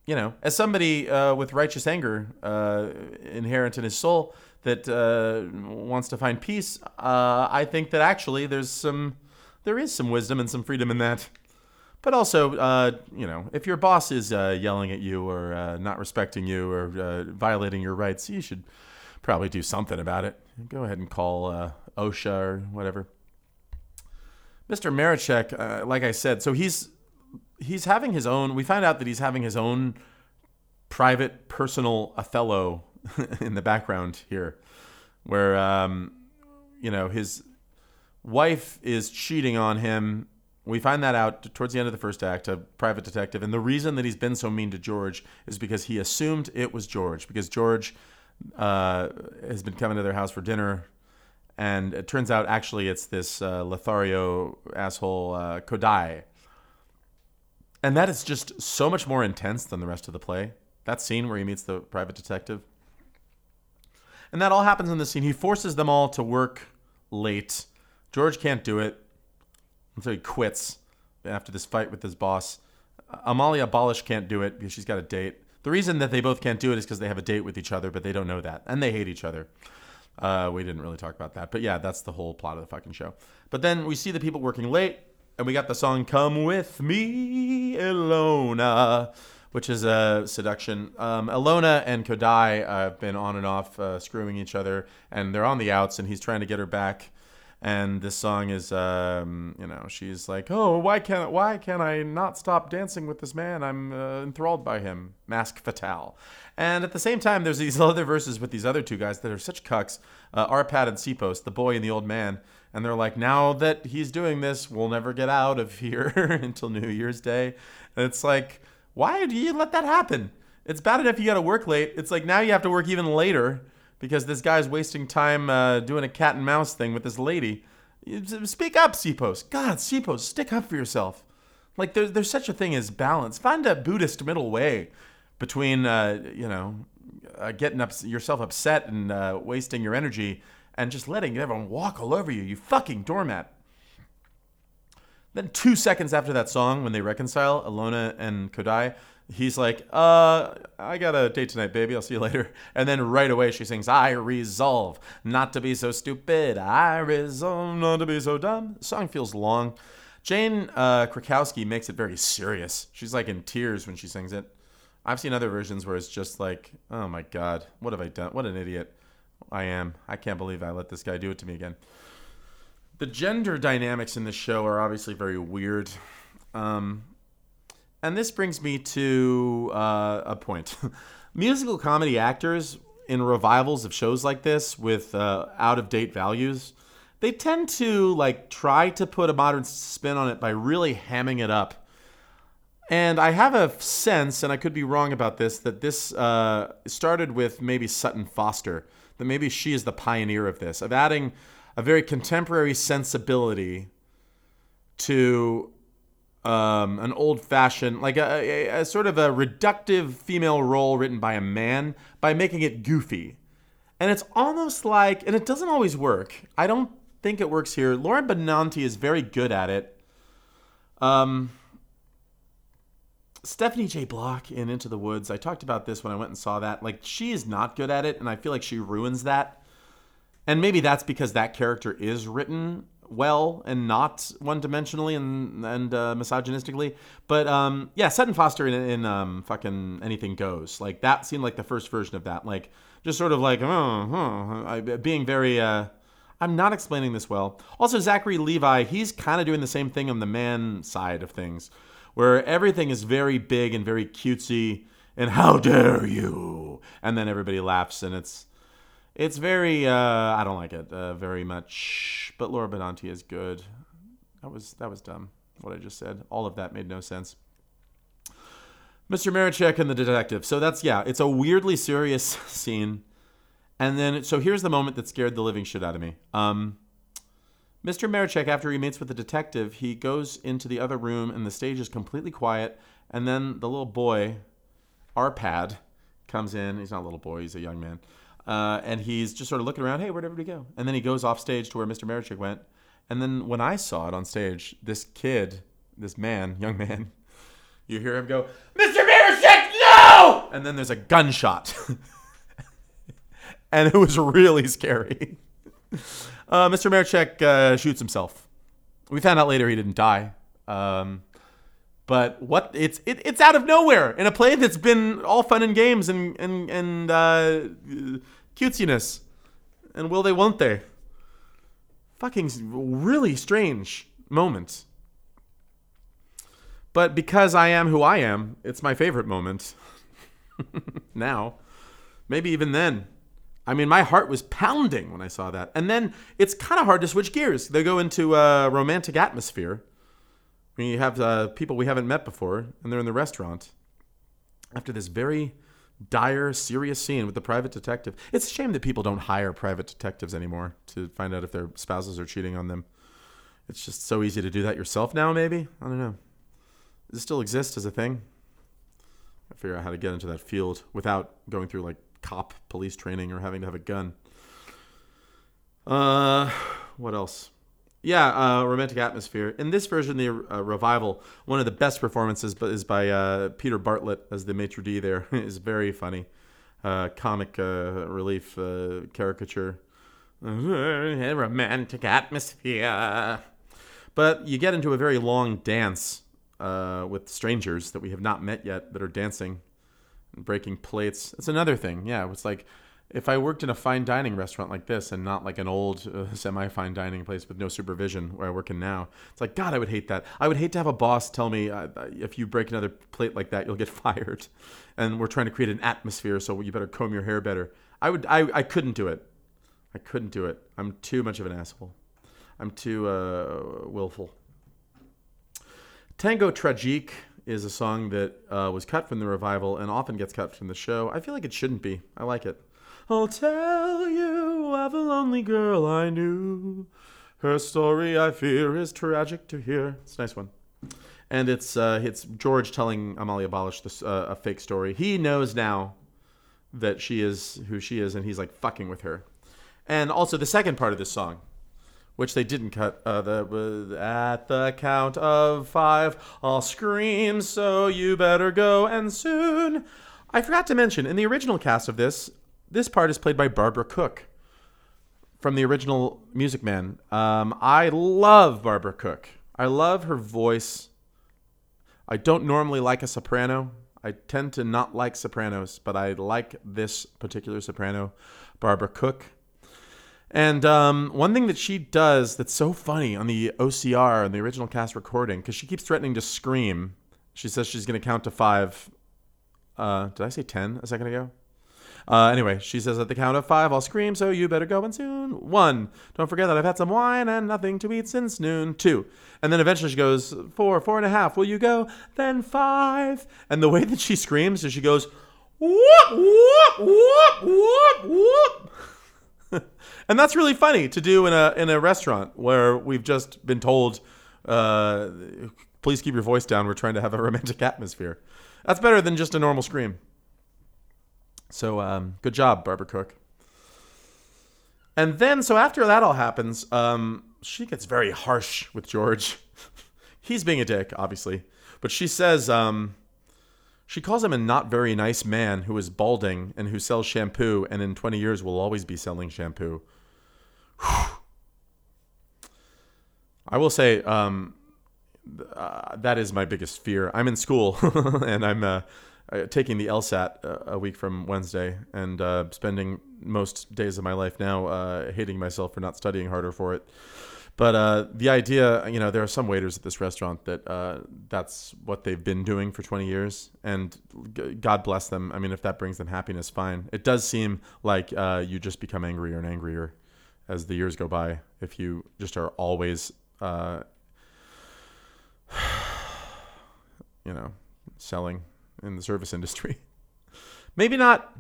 you know, as somebody uh, with righteous anger uh, inherent in his soul that uh, wants to find peace, uh, I think that actually there's some, there is some wisdom and some freedom in that. But also, uh, you know, if your boss is uh, yelling at you or not respecting you or violating your rights, you should probably do something about it. Go ahead and call OSHA or whatever. Mr. Maraczek, like I said, so he's he's having his own. We find out that he's having his own private, personal Othello in the background here, where um, you know his wife is cheating on him. We find that out towards the end of the first act. A private detective, and the reason that he's been so mean to George is because he assumed it was George, because George uh, has been coming to their house for dinner. And it turns out, actually, it's this uh, Lothario asshole uh, Kodai, and that is just so much more intense than the rest of the play. That scene where he meets the private detective. And that all happens in the scene. He forces them all to work late. George can't do it. So he quits after this fight with his boss. Amalia Balash can't do it because she's got a date. The reason that they both can't do it is because they have a date with each other, but they don't know that. And they hate each other. Uh, we didn't really talk about that. But yeah, that's the whole plot of the fucking show. But then we see the people working late and we got the song "Come with Me, Ilona," which is a seduction. Um, Ilona and Kodai uh, have been on and off uh, screwing each other, and they're on the outs, and he's trying to get her back. And this song is, um, you know, she's like, "Oh, why can't why can I not stop dancing with this man? I'm uh, enthralled by him." Mask Fatale. And at the same time, there's these other verses with these other two guys that are such cucks, uh, Arpad and Sipos, the boy and the old man and they're like, now that he's doing this, we'll never get out of here until New Year's Day. And it's like, why do you let that happen? It's bad enough you got to work late. It's like now you have to work even later because this guy's wasting time uh, doing a cat and mouse thing with this lady. Speak up, Sipos. God, Sipos, stick up for yourself. Like there's there's such a thing as balance. Find a Buddhist middle way between uh, you know uh, getting up yourself upset and uh, wasting your energy and just letting everyone walk all over you, you fucking doormat. Then two seconds after that song, when they reconcile, Ilona and Kodai, he's like, uh, I got a date tonight, baby. I'll see you later. And then right away she sings, I resolve not to be so stupid. I resolve not to be so dumb. The song feels long. Jane uh, Krakowski makes it very serious. She's like in tears when she sings it. I've seen other versions where it's just like, oh my God, what have I done? What an idiot. I am. I can't believe I let this guy do it to me again. The gender dynamics in this show are obviously very weird. Um, and this brings me to uh, a point. musical comedy actors in revivals of shows like this with uh, out of date values, they tend to like try to put a modern spin on it by really hamming it up. And I have a sense, and I could be wrong about this, that this uh, started with maybe Sutton Foster, that maybe she is the pioneer of this, of adding a very contemporary sensibility to um, an old fashioned, like a, a, a sort of a reductive female role written by a man by making it goofy. And it's almost like, and it doesn't always work. I don't think it works here. Lauren Benanti is very good at it. Um, Stephanie J. Block in Into the Woods, I talked about this when I went and saw that. Like, she is not good at it, and I feel like she ruins that. And maybe that's because that character is written well and not one dimensionally and and uh, misogynistically. But um, yeah, Sutton Foster in, in um, fucking Anything Goes. Like that seemed like the first version of that. Like just sort of like oh, being very. Uh, I'm not explaining this well. Also, Zachary Levi, he's kind of doing the same thing on the man side of things, where everything is very big and very cutesy, and how dare you, and then everybody laughs, and it's it's very uh, I don't like it uh, very much. But Laura Benanti is good. That was that was dumb. What I just said. All of that made no sense. Mr. Maraczek and the detective. So that's yeah, it's a weirdly serious scene. And then so here's the moment that scared the living shit out of me. Um, Mr. Maraczek, after he meets with the detective, he goes into the other room and the stage is completely quiet. And then the little boy, Arpad, comes in. He's not a little boy, he's a young man. Uh, and he's just sort of looking around. Hey, where'd everybody go? And then he goes off stage to where Mr. Maraczek went. And then when I saw it on stage, this kid, this man, young man, you hear him go, Mr. Maraczek, no! And then there's a gunshot. and it was really scary. Uh, Mr. Maraczek uh, shoots himself. We found out later he didn't die. Um, but what it's it, it's out of nowhere in a play that's been all fun and games and and and uh, cutesiness, and will they, won't they? Fucking really strange moment. But because I am who I am, it's my favorite moment. now, maybe even then. I mean, my heart was pounding when I saw that. And then it's kind of hard to switch gears. They go into a romantic atmosphere when you have uh, people we haven't met before and they're in the restaurant after this very dire, serious scene with the private detective. It's a shame that people don't hire private detectives anymore to find out if their spouses are cheating on them. It's just so easy to do that yourself now, maybe? I don't know. Does it still exist as a thing? I figure out how to get into that field without going through like cop police training or having to have a gun. Uh, what else? Yeah, uh, romantic atmosphere. In this version, the uh, revival, one of the best performances, but is by uh, Peter Bartlett as the maitre d. There is very funny, uh, comic uh, relief uh, caricature. romantic atmosphere. But you get into a very long dance with strangers that we have not met yet that are dancing breaking plates. It's another thing. Yeah, it's like if I worked in a fine dining restaurant like this and not like an old uh, semi fine dining place with no supervision where I work in now, it's like, God, I would hate that. I would hate to have a boss tell me uh, if you break another plate like that, you'll get fired. And we're trying to create an atmosphere, so you better comb your hair better. I would, I, I couldn't do it. I couldn't do it. I'm too much of an asshole. I'm too uh, willful. Tango Tragique is a song that uh, was cut from the revival and often gets cut from the show. I feel like it shouldn't be. I like it. I'll tell you of a lonely girl I knew. Her story, I fear, is tragic to hear. It's a nice one. And it's uh, it's George telling Amalia Balash this, uh, a fake story. He knows now that she is who she is, and he's like fucking with her. And also the second part of this song, which they didn't cut. Uh, the at the count of five, I'll scream, so you better go and soon. I forgot to mention in the original cast of this, this part is played by Barbara Cook from the original Music Man. Um, I love Barbara Cook. I love her voice. I don't normally like a soprano. I tend to not like sopranos, but I like this particular soprano, Barbara Cook. And um, one thing that she does that's so funny on the OCR and the original cast recording, because she keeps threatening to scream. She says she's going to count to five Uh, did I say 10 a second ago? Uh, anyway, she says at the count of five, I'll scream, so you better go in soon. One, don't forget that I've had some wine and nothing to eat since noon. Two, and then eventually she goes, four, four and a half, will you go? Then five. And the way that she screams is she goes, whoop, whoop, whoop, whoop, whoop. And that's really funny to do in a in a restaurant where we've just been told, uh, please keep your voice down. We're trying to have a romantic atmosphere. That's better than just a normal scream. So um, good job, Barbara Cook. And then, so after that all happens, um, she gets very harsh with George. He's being a dick, obviously, but she says um, she calls him a not very nice man who is balding and who sells shampoo, and in 20 years will always be selling shampoo. I will say um, uh, that is my biggest fear. I'm in school and I'm uh, uh, taking the LSAT uh, a week from Wednesday and uh, spending most days of my life now uh, hating myself for not studying harder for it. But the idea, you know, there are some waiters at this restaurant that that's what they've been doing for 20 years, and God bless them. I mean, if that brings them happiness, fine. It does seem like you just become angrier and angrier as the years go by if you just are always, uh, you know, selling in the service industry. Maybe not.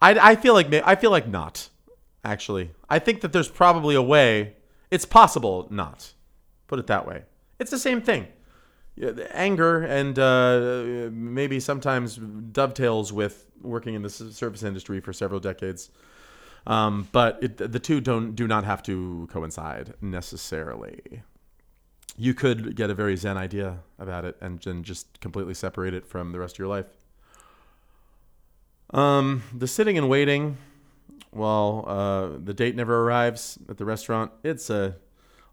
I, I feel like I feel like not. Actually, I think that there's probably a way. It's possible not. Put it that way. It's the same thing. Anger and uh, maybe sometimes dovetails with working in the service industry for several decades. Um, but it, the two don't do not have to coincide necessarily you could get a very zen idea about it and then just completely separate it from the rest of your life. Um, the sitting and waiting while uh, the date never arrives at the restaurant. It's a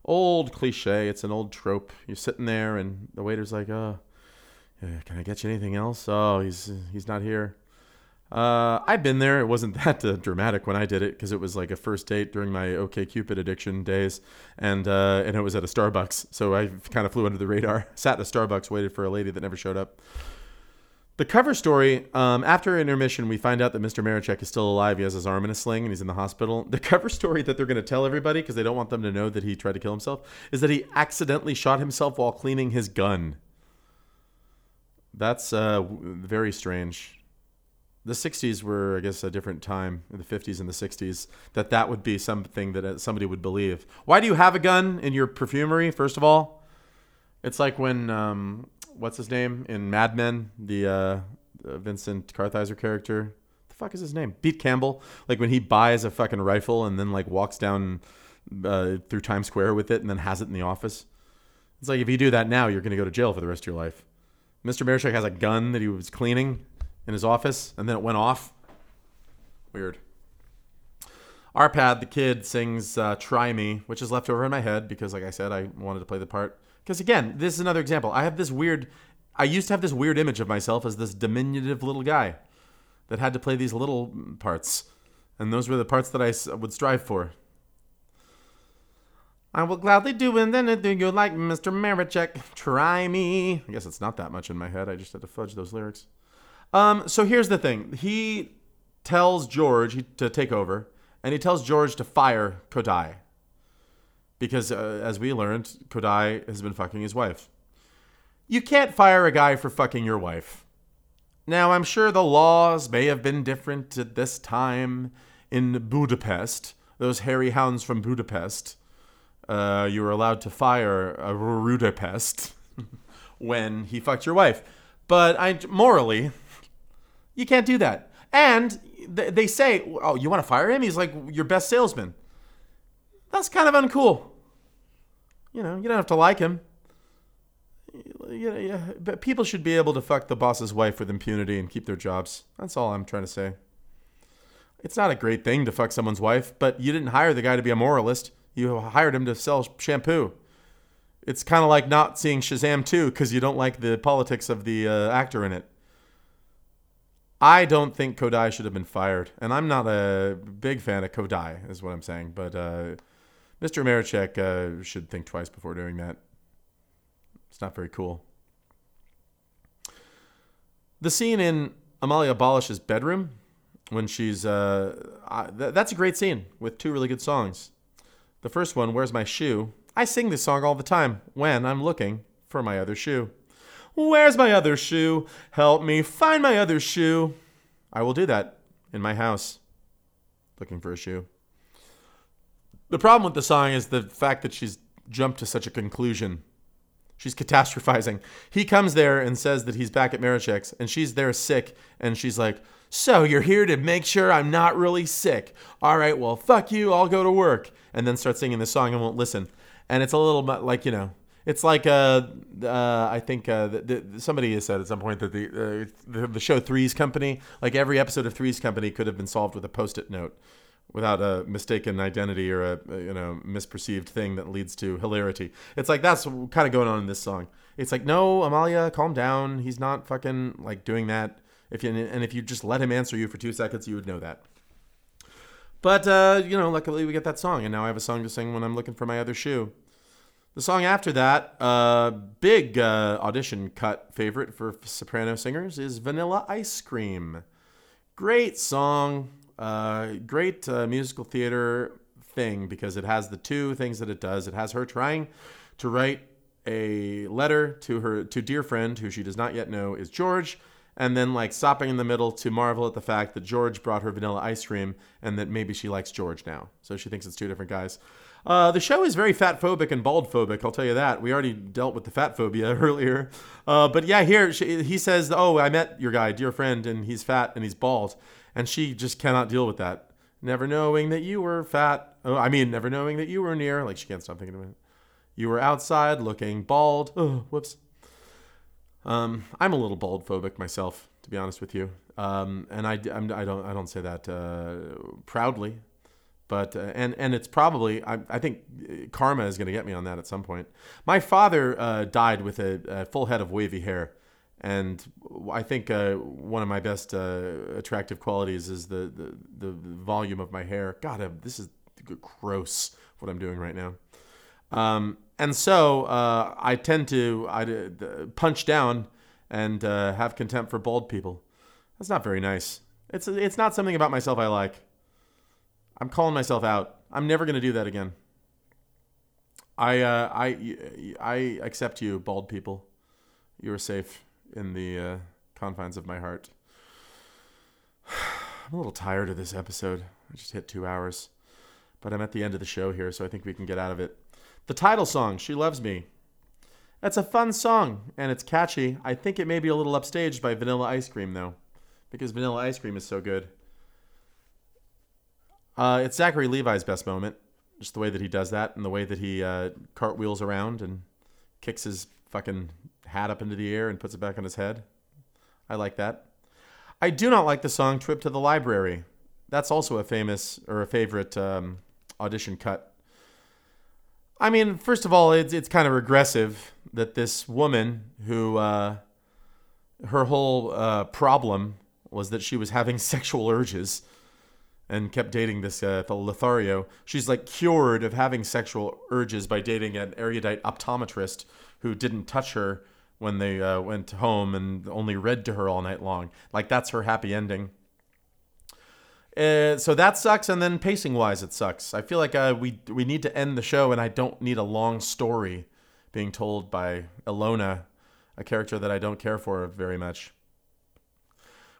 old cliche. It's an old trope. You're sitting there and the waiter's like, "Oh, can I get you anything else?" Oh, he's he's not here. Uh, I've been there. It wasn't that uh, dramatic when I did it because it was like a first date during my OK Cupid addiction days, and uh, and it was at a Starbucks. So I kind of flew under the radar. Sat in a Starbucks, waited for a lady that never showed up. The cover story um, after intermission, we find out that Mr. Maraczek is still alive. He has his arm in a sling and he's in the hospital. The cover story that they're going to tell everybody because they don't want them to know that he tried to kill himself is that he accidentally shot himself while cleaning his gun. That's uh, very strange the 60s were i guess a different time in the 50s and the 60s that that would be something that uh, somebody would believe. Why do you have a gun in your perfumery first of all? It's like when um, what's his name in mad men the uh, vincent kartheiser character? The fuck is his name? Pete campbell. Like when he buys a fucking rifle and then like walks down uh, through times square with it and then has it in the office. It's like if you do that now you're going to go to jail for the rest of your life. Mr Maraczek has a gun that he was cleaning in his office, and then it went off. Weird. Arpad, the kid, sings uh, "Try Me," which is left over in my head because, like I said, I wanted to play the part. Because again, this is another example. I have this weird. I used to have this weird image of myself as this diminutive little guy that had to play these little parts, and those were the parts that I would strive for. I will gladly do and then do you like Mr. Maraczek. Try me. I guess it's not that much in my head. I just had to fudge those lyrics. Um, so here's the thing. He tells George to take over, and he tells George to fire Kodai. Because, uh, as we learned, Kodai has been fucking his wife. You can't fire a guy for fucking your wife. Now, I'm sure the laws may have been different at this time in Budapest. Those hairy hounds from Budapest. Uh, you were allowed to fire a Rudapest when he fucked your wife. But I morally, you can't do that. And th- they say, "Oh, you want to fire him? He's like your best salesman." That's kind of uncool. You know, you don't have to like him. You know, yeah, but people should be able to fuck the boss's wife with impunity and keep their jobs. That's all I'm trying to say. It's not a great thing to fuck someone's wife, but you didn't hire the guy to be a moralist. You hired him to sell shampoo. It's kind of like not seeing Shazam 2 because you don't like the politics of the uh, actor in it. I don't think Kodai should have been fired, and I'm not a big fan of Kodai, is what I'm saying. But uh, Mr. Maraczek uh, should think twice before doing that. It's not very cool. The scene in Amalia Balash's bedroom when she's uh, I, th- that's a great scene with two really good songs. The first one, "Where's My Shoe?" I sing this song all the time when I'm looking for my other shoe. Where's my other shoe? Help me find my other shoe. I will do that in my house, looking for a shoe. The problem with the song is the fact that she's jumped to such a conclusion. She's catastrophizing. He comes there and says that he's back at Maraczek's, and she's there sick, and she's like, So you're here to make sure I'm not really sick. All right, well, fuck you, I'll go to work. And then starts singing the song and won't listen. And it's a little bit like, you know, it's like uh, uh, I think uh, the, the, somebody has said at some point that the, uh, the the show Three's Company, like every episode of Three's Company, could have been solved with a post-it note, without a mistaken identity or a, you know misperceived thing that leads to hilarity. It's like that's kind of going on in this song. It's like no, Amalia, calm down. He's not fucking like doing that. If you and if you just let him answer you for two seconds, you would know that. But uh, you know, luckily we get that song, and now I have a song to sing when I'm looking for my other shoe. The song after that, uh, big uh, audition cut favorite for soprano singers is Vanilla Ice Cream. Great song, uh, great uh, musical theater thing because it has the two things that it does. It has her trying to write a letter to her to dear friend who she does not yet know is George, and then like stopping in the middle to marvel at the fact that George brought her vanilla ice cream and that maybe she likes George now. So she thinks it's two different guys. Uh, the show is very fat phobic and bald phobic. I'll tell you that. We already dealt with the fat phobia earlier. Uh, but yeah, here she, he says, "Oh, I met your guy, dear friend, and he's fat and he's bald," and she just cannot deal with that. Never knowing that you were fat. Oh, I mean, never knowing that you were near. Like she can't stop thinking about it. You were outside looking bald. Oh, whoops. Um, I'm a little bald phobic myself, to be honest with you. Um, and I, I'm, I don't, I don't say that uh, proudly but uh, and and it's probably I, I think uh, karma is going to get me on that at some point. My father uh, died with a, a, full head of wavy hair, and I think uh, one of my best uh, attractive qualities is the, the, the volume of my hair. God, this is gross what I'm doing right now. Um, and so uh, I tend to I punch down and have contempt for bald people. That's not very nice. It's it's not something about myself I like. I'm calling myself out. I'm never going to do that again. I, uh, I, I accept you, bald people. You are safe in the uh, confines of my heart. I'm a little tired of this episode. I just hit two hours. But I'm at the end of the show here, so I think we can get out of it. The title song, She Loves Me. That's a fun song, and it's catchy. I think it may be a little upstaged by Vanilla Ice Cream, though, because Vanilla Ice Cream is so good. Uh, it's Zachary Levi's best moment, just the way that he does that and the way that he uh, cartwheels around and kicks his fucking hat up into the air and puts it back on his head. I like that. I do not like the song "Trip to the Library." That's also a famous or a favorite um, audition cut. I mean, first of all, it's it's kind of regressive that this woman who uh, her whole uh, problem was that she was having sexual urges and kept dating this uh, Lothario. She's like cured of having sexual urges by dating an erudite optometrist who didn't touch her when they uh, went home and only read to her all night long. Like that's her happy ending. Uh, so that sucks, and then pacing wise, it sucks. I feel like uh, we we need to end the show, and I don't need a long story being told by Ilona, a character that I don't care for very much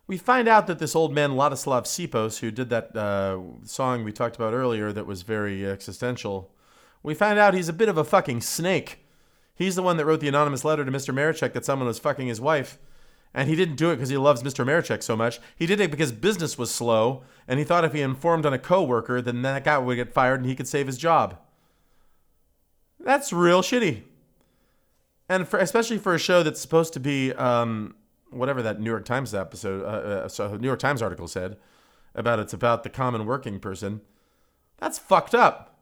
we find out that this old man Ladislav Sipos, who did that uh, song we talked about earlier that was very existential, we find out he's a bit of a fucking snake. He's the one that wrote the anonymous letter to Mr. Maraczek that someone was fucking his wife. And he didn't do it because he loves Mr. Maraczek so much. He did it because business was slow, and he thought if he informed on a coworker, then that guy would get fired and he could save his job. That's real shitty. And for, especially for a show that's supposed to be um, whatever that New York Times episode, uh, uh, so New York Times article said about it's about the common working person. That's fucked up.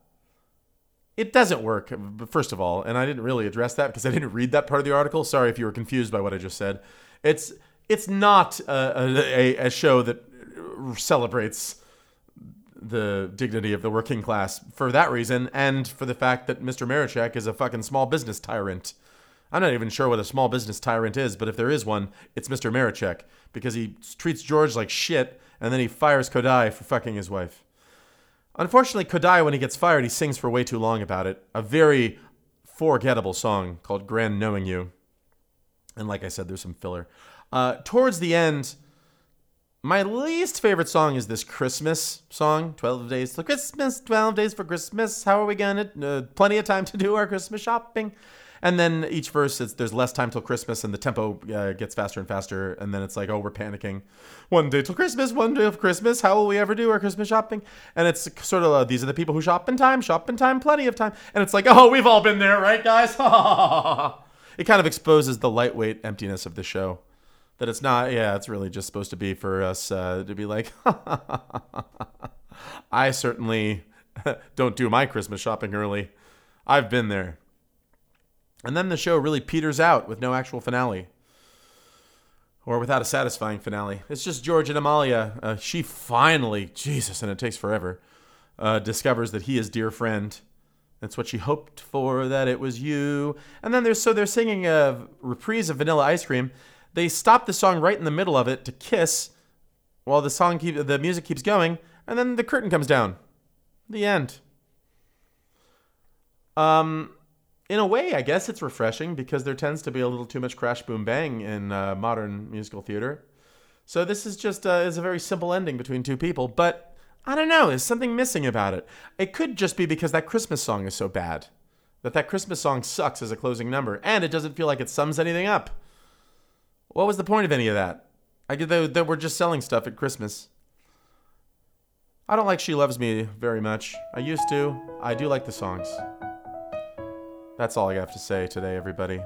It doesn't work, first of all, and I didn't really address that because I didn't read that part of the article. Sorry if you were confused by what I just said. It's it's not a, a, a show that celebrates the dignity of the working class for that reason, and for the fact that Mr. Maraczek is a fucking small business tyrant. I'm not even sure what a small business tyrant is, but if there is one, it's Mr. Maraczek because he treats George like shit and then he fires Kodaly for fucking his wife. Unfortunately, Kodaly, when he gets fired, he sings for way too long about it. A very forgettable song called Grand Knowing You. And like I said, there's some filler. Uh, towards the end, my least favorite song is this Christmas song, 12 Days Till Christmas, 12 Days for Christmas. How are we gonna? Uh, plenty of time to do our Christmas shopping. And then each verse, there's less time till Christmas, and the tempo uh, gets faster and faster. And then it's like, oh, we're panicking. One day till Christmas, one day of Christmas. How will we ever do our Christmas shopping? And it's sort of uh, these are the people who shop in time, shop in time, plenty of time. And it's like, oh, we've all been there, right, guys? it kind of exposes the lightweight emptiness of the show. That it's not, yeah, it's really just supposed to be for us uh, to be like, I certainly don't do my Christmas shopping early. I've been there. And then the show really peters out with no actual finale. Or without a satisfying finale. It's just George and Amalia. Uh, she finally, Jesus, and it takes forever, uh, discovers that he is dear friend. That's what she hoped for, that it was you. And then there's so they're singing a reprise of Vanilla Ice Cream. They stop the song right in the middle of it to kiss, while the song keep the music keeps going, and then the curtain comes down. The end. Um, in a way, I guess it's refreshing because there tends to be a little too much crash, boom, bang in uh, modern musical theater. So this is just uh, is a very simple ending between two people, but I don't know. There's something missing about it. It could just be because that Christmas song is so bad that that Christmas song sucks as a closing number, and it doesn't feel like it sums anything up. What was the point of any of that? I get that, that we're just selling stuff at Christmas. I don't like She Loves Me very much. I used to. I do like the songs. That's all I have to say today, everybody.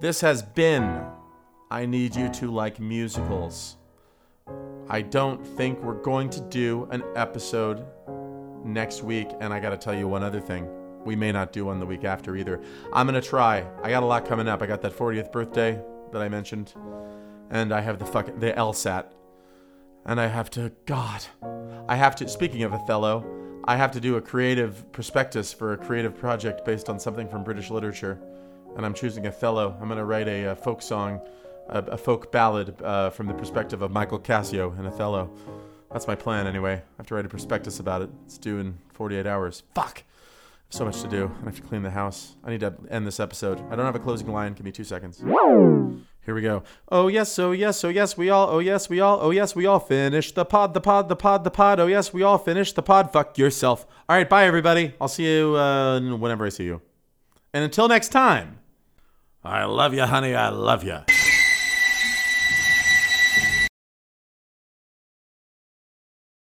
This has been I Need You to Like Musicals. I don't think we're going to do an episode next week, and I gotta tell you one other thing. We may not do one the week after either. I'm gonna try. I got a lot coming up. I got that 40th birthday that I mentioned, and I have the fucking the LSAT, and I have to. God, I have to. Speaking of Othello, I have to do a creative prospectus for a creative project based on something from British literature, and I'm choosing Othello. I'm going to write a, a, folk song, a, a folk ballad uh, from the perspective of Michael Cassio and Othello. That's my plan, anyway. I have to write a prospectus about it. It's due in 48 hours. Fuck! So much to do. I have to clean the house. I need to end this episode. I don't have a closing line. Give me two seconds. Here we go. Oh yes, oh yes, oh yes, we all, oh yes, we all, oh yes, we all finished the pod, the pod, the pod, the pod. Oh yes, we all finished the pod. Fuck yourself. All right, bye everybody. I'll see you uh, whenever I see you. And until next time, I love you, honey. I love you.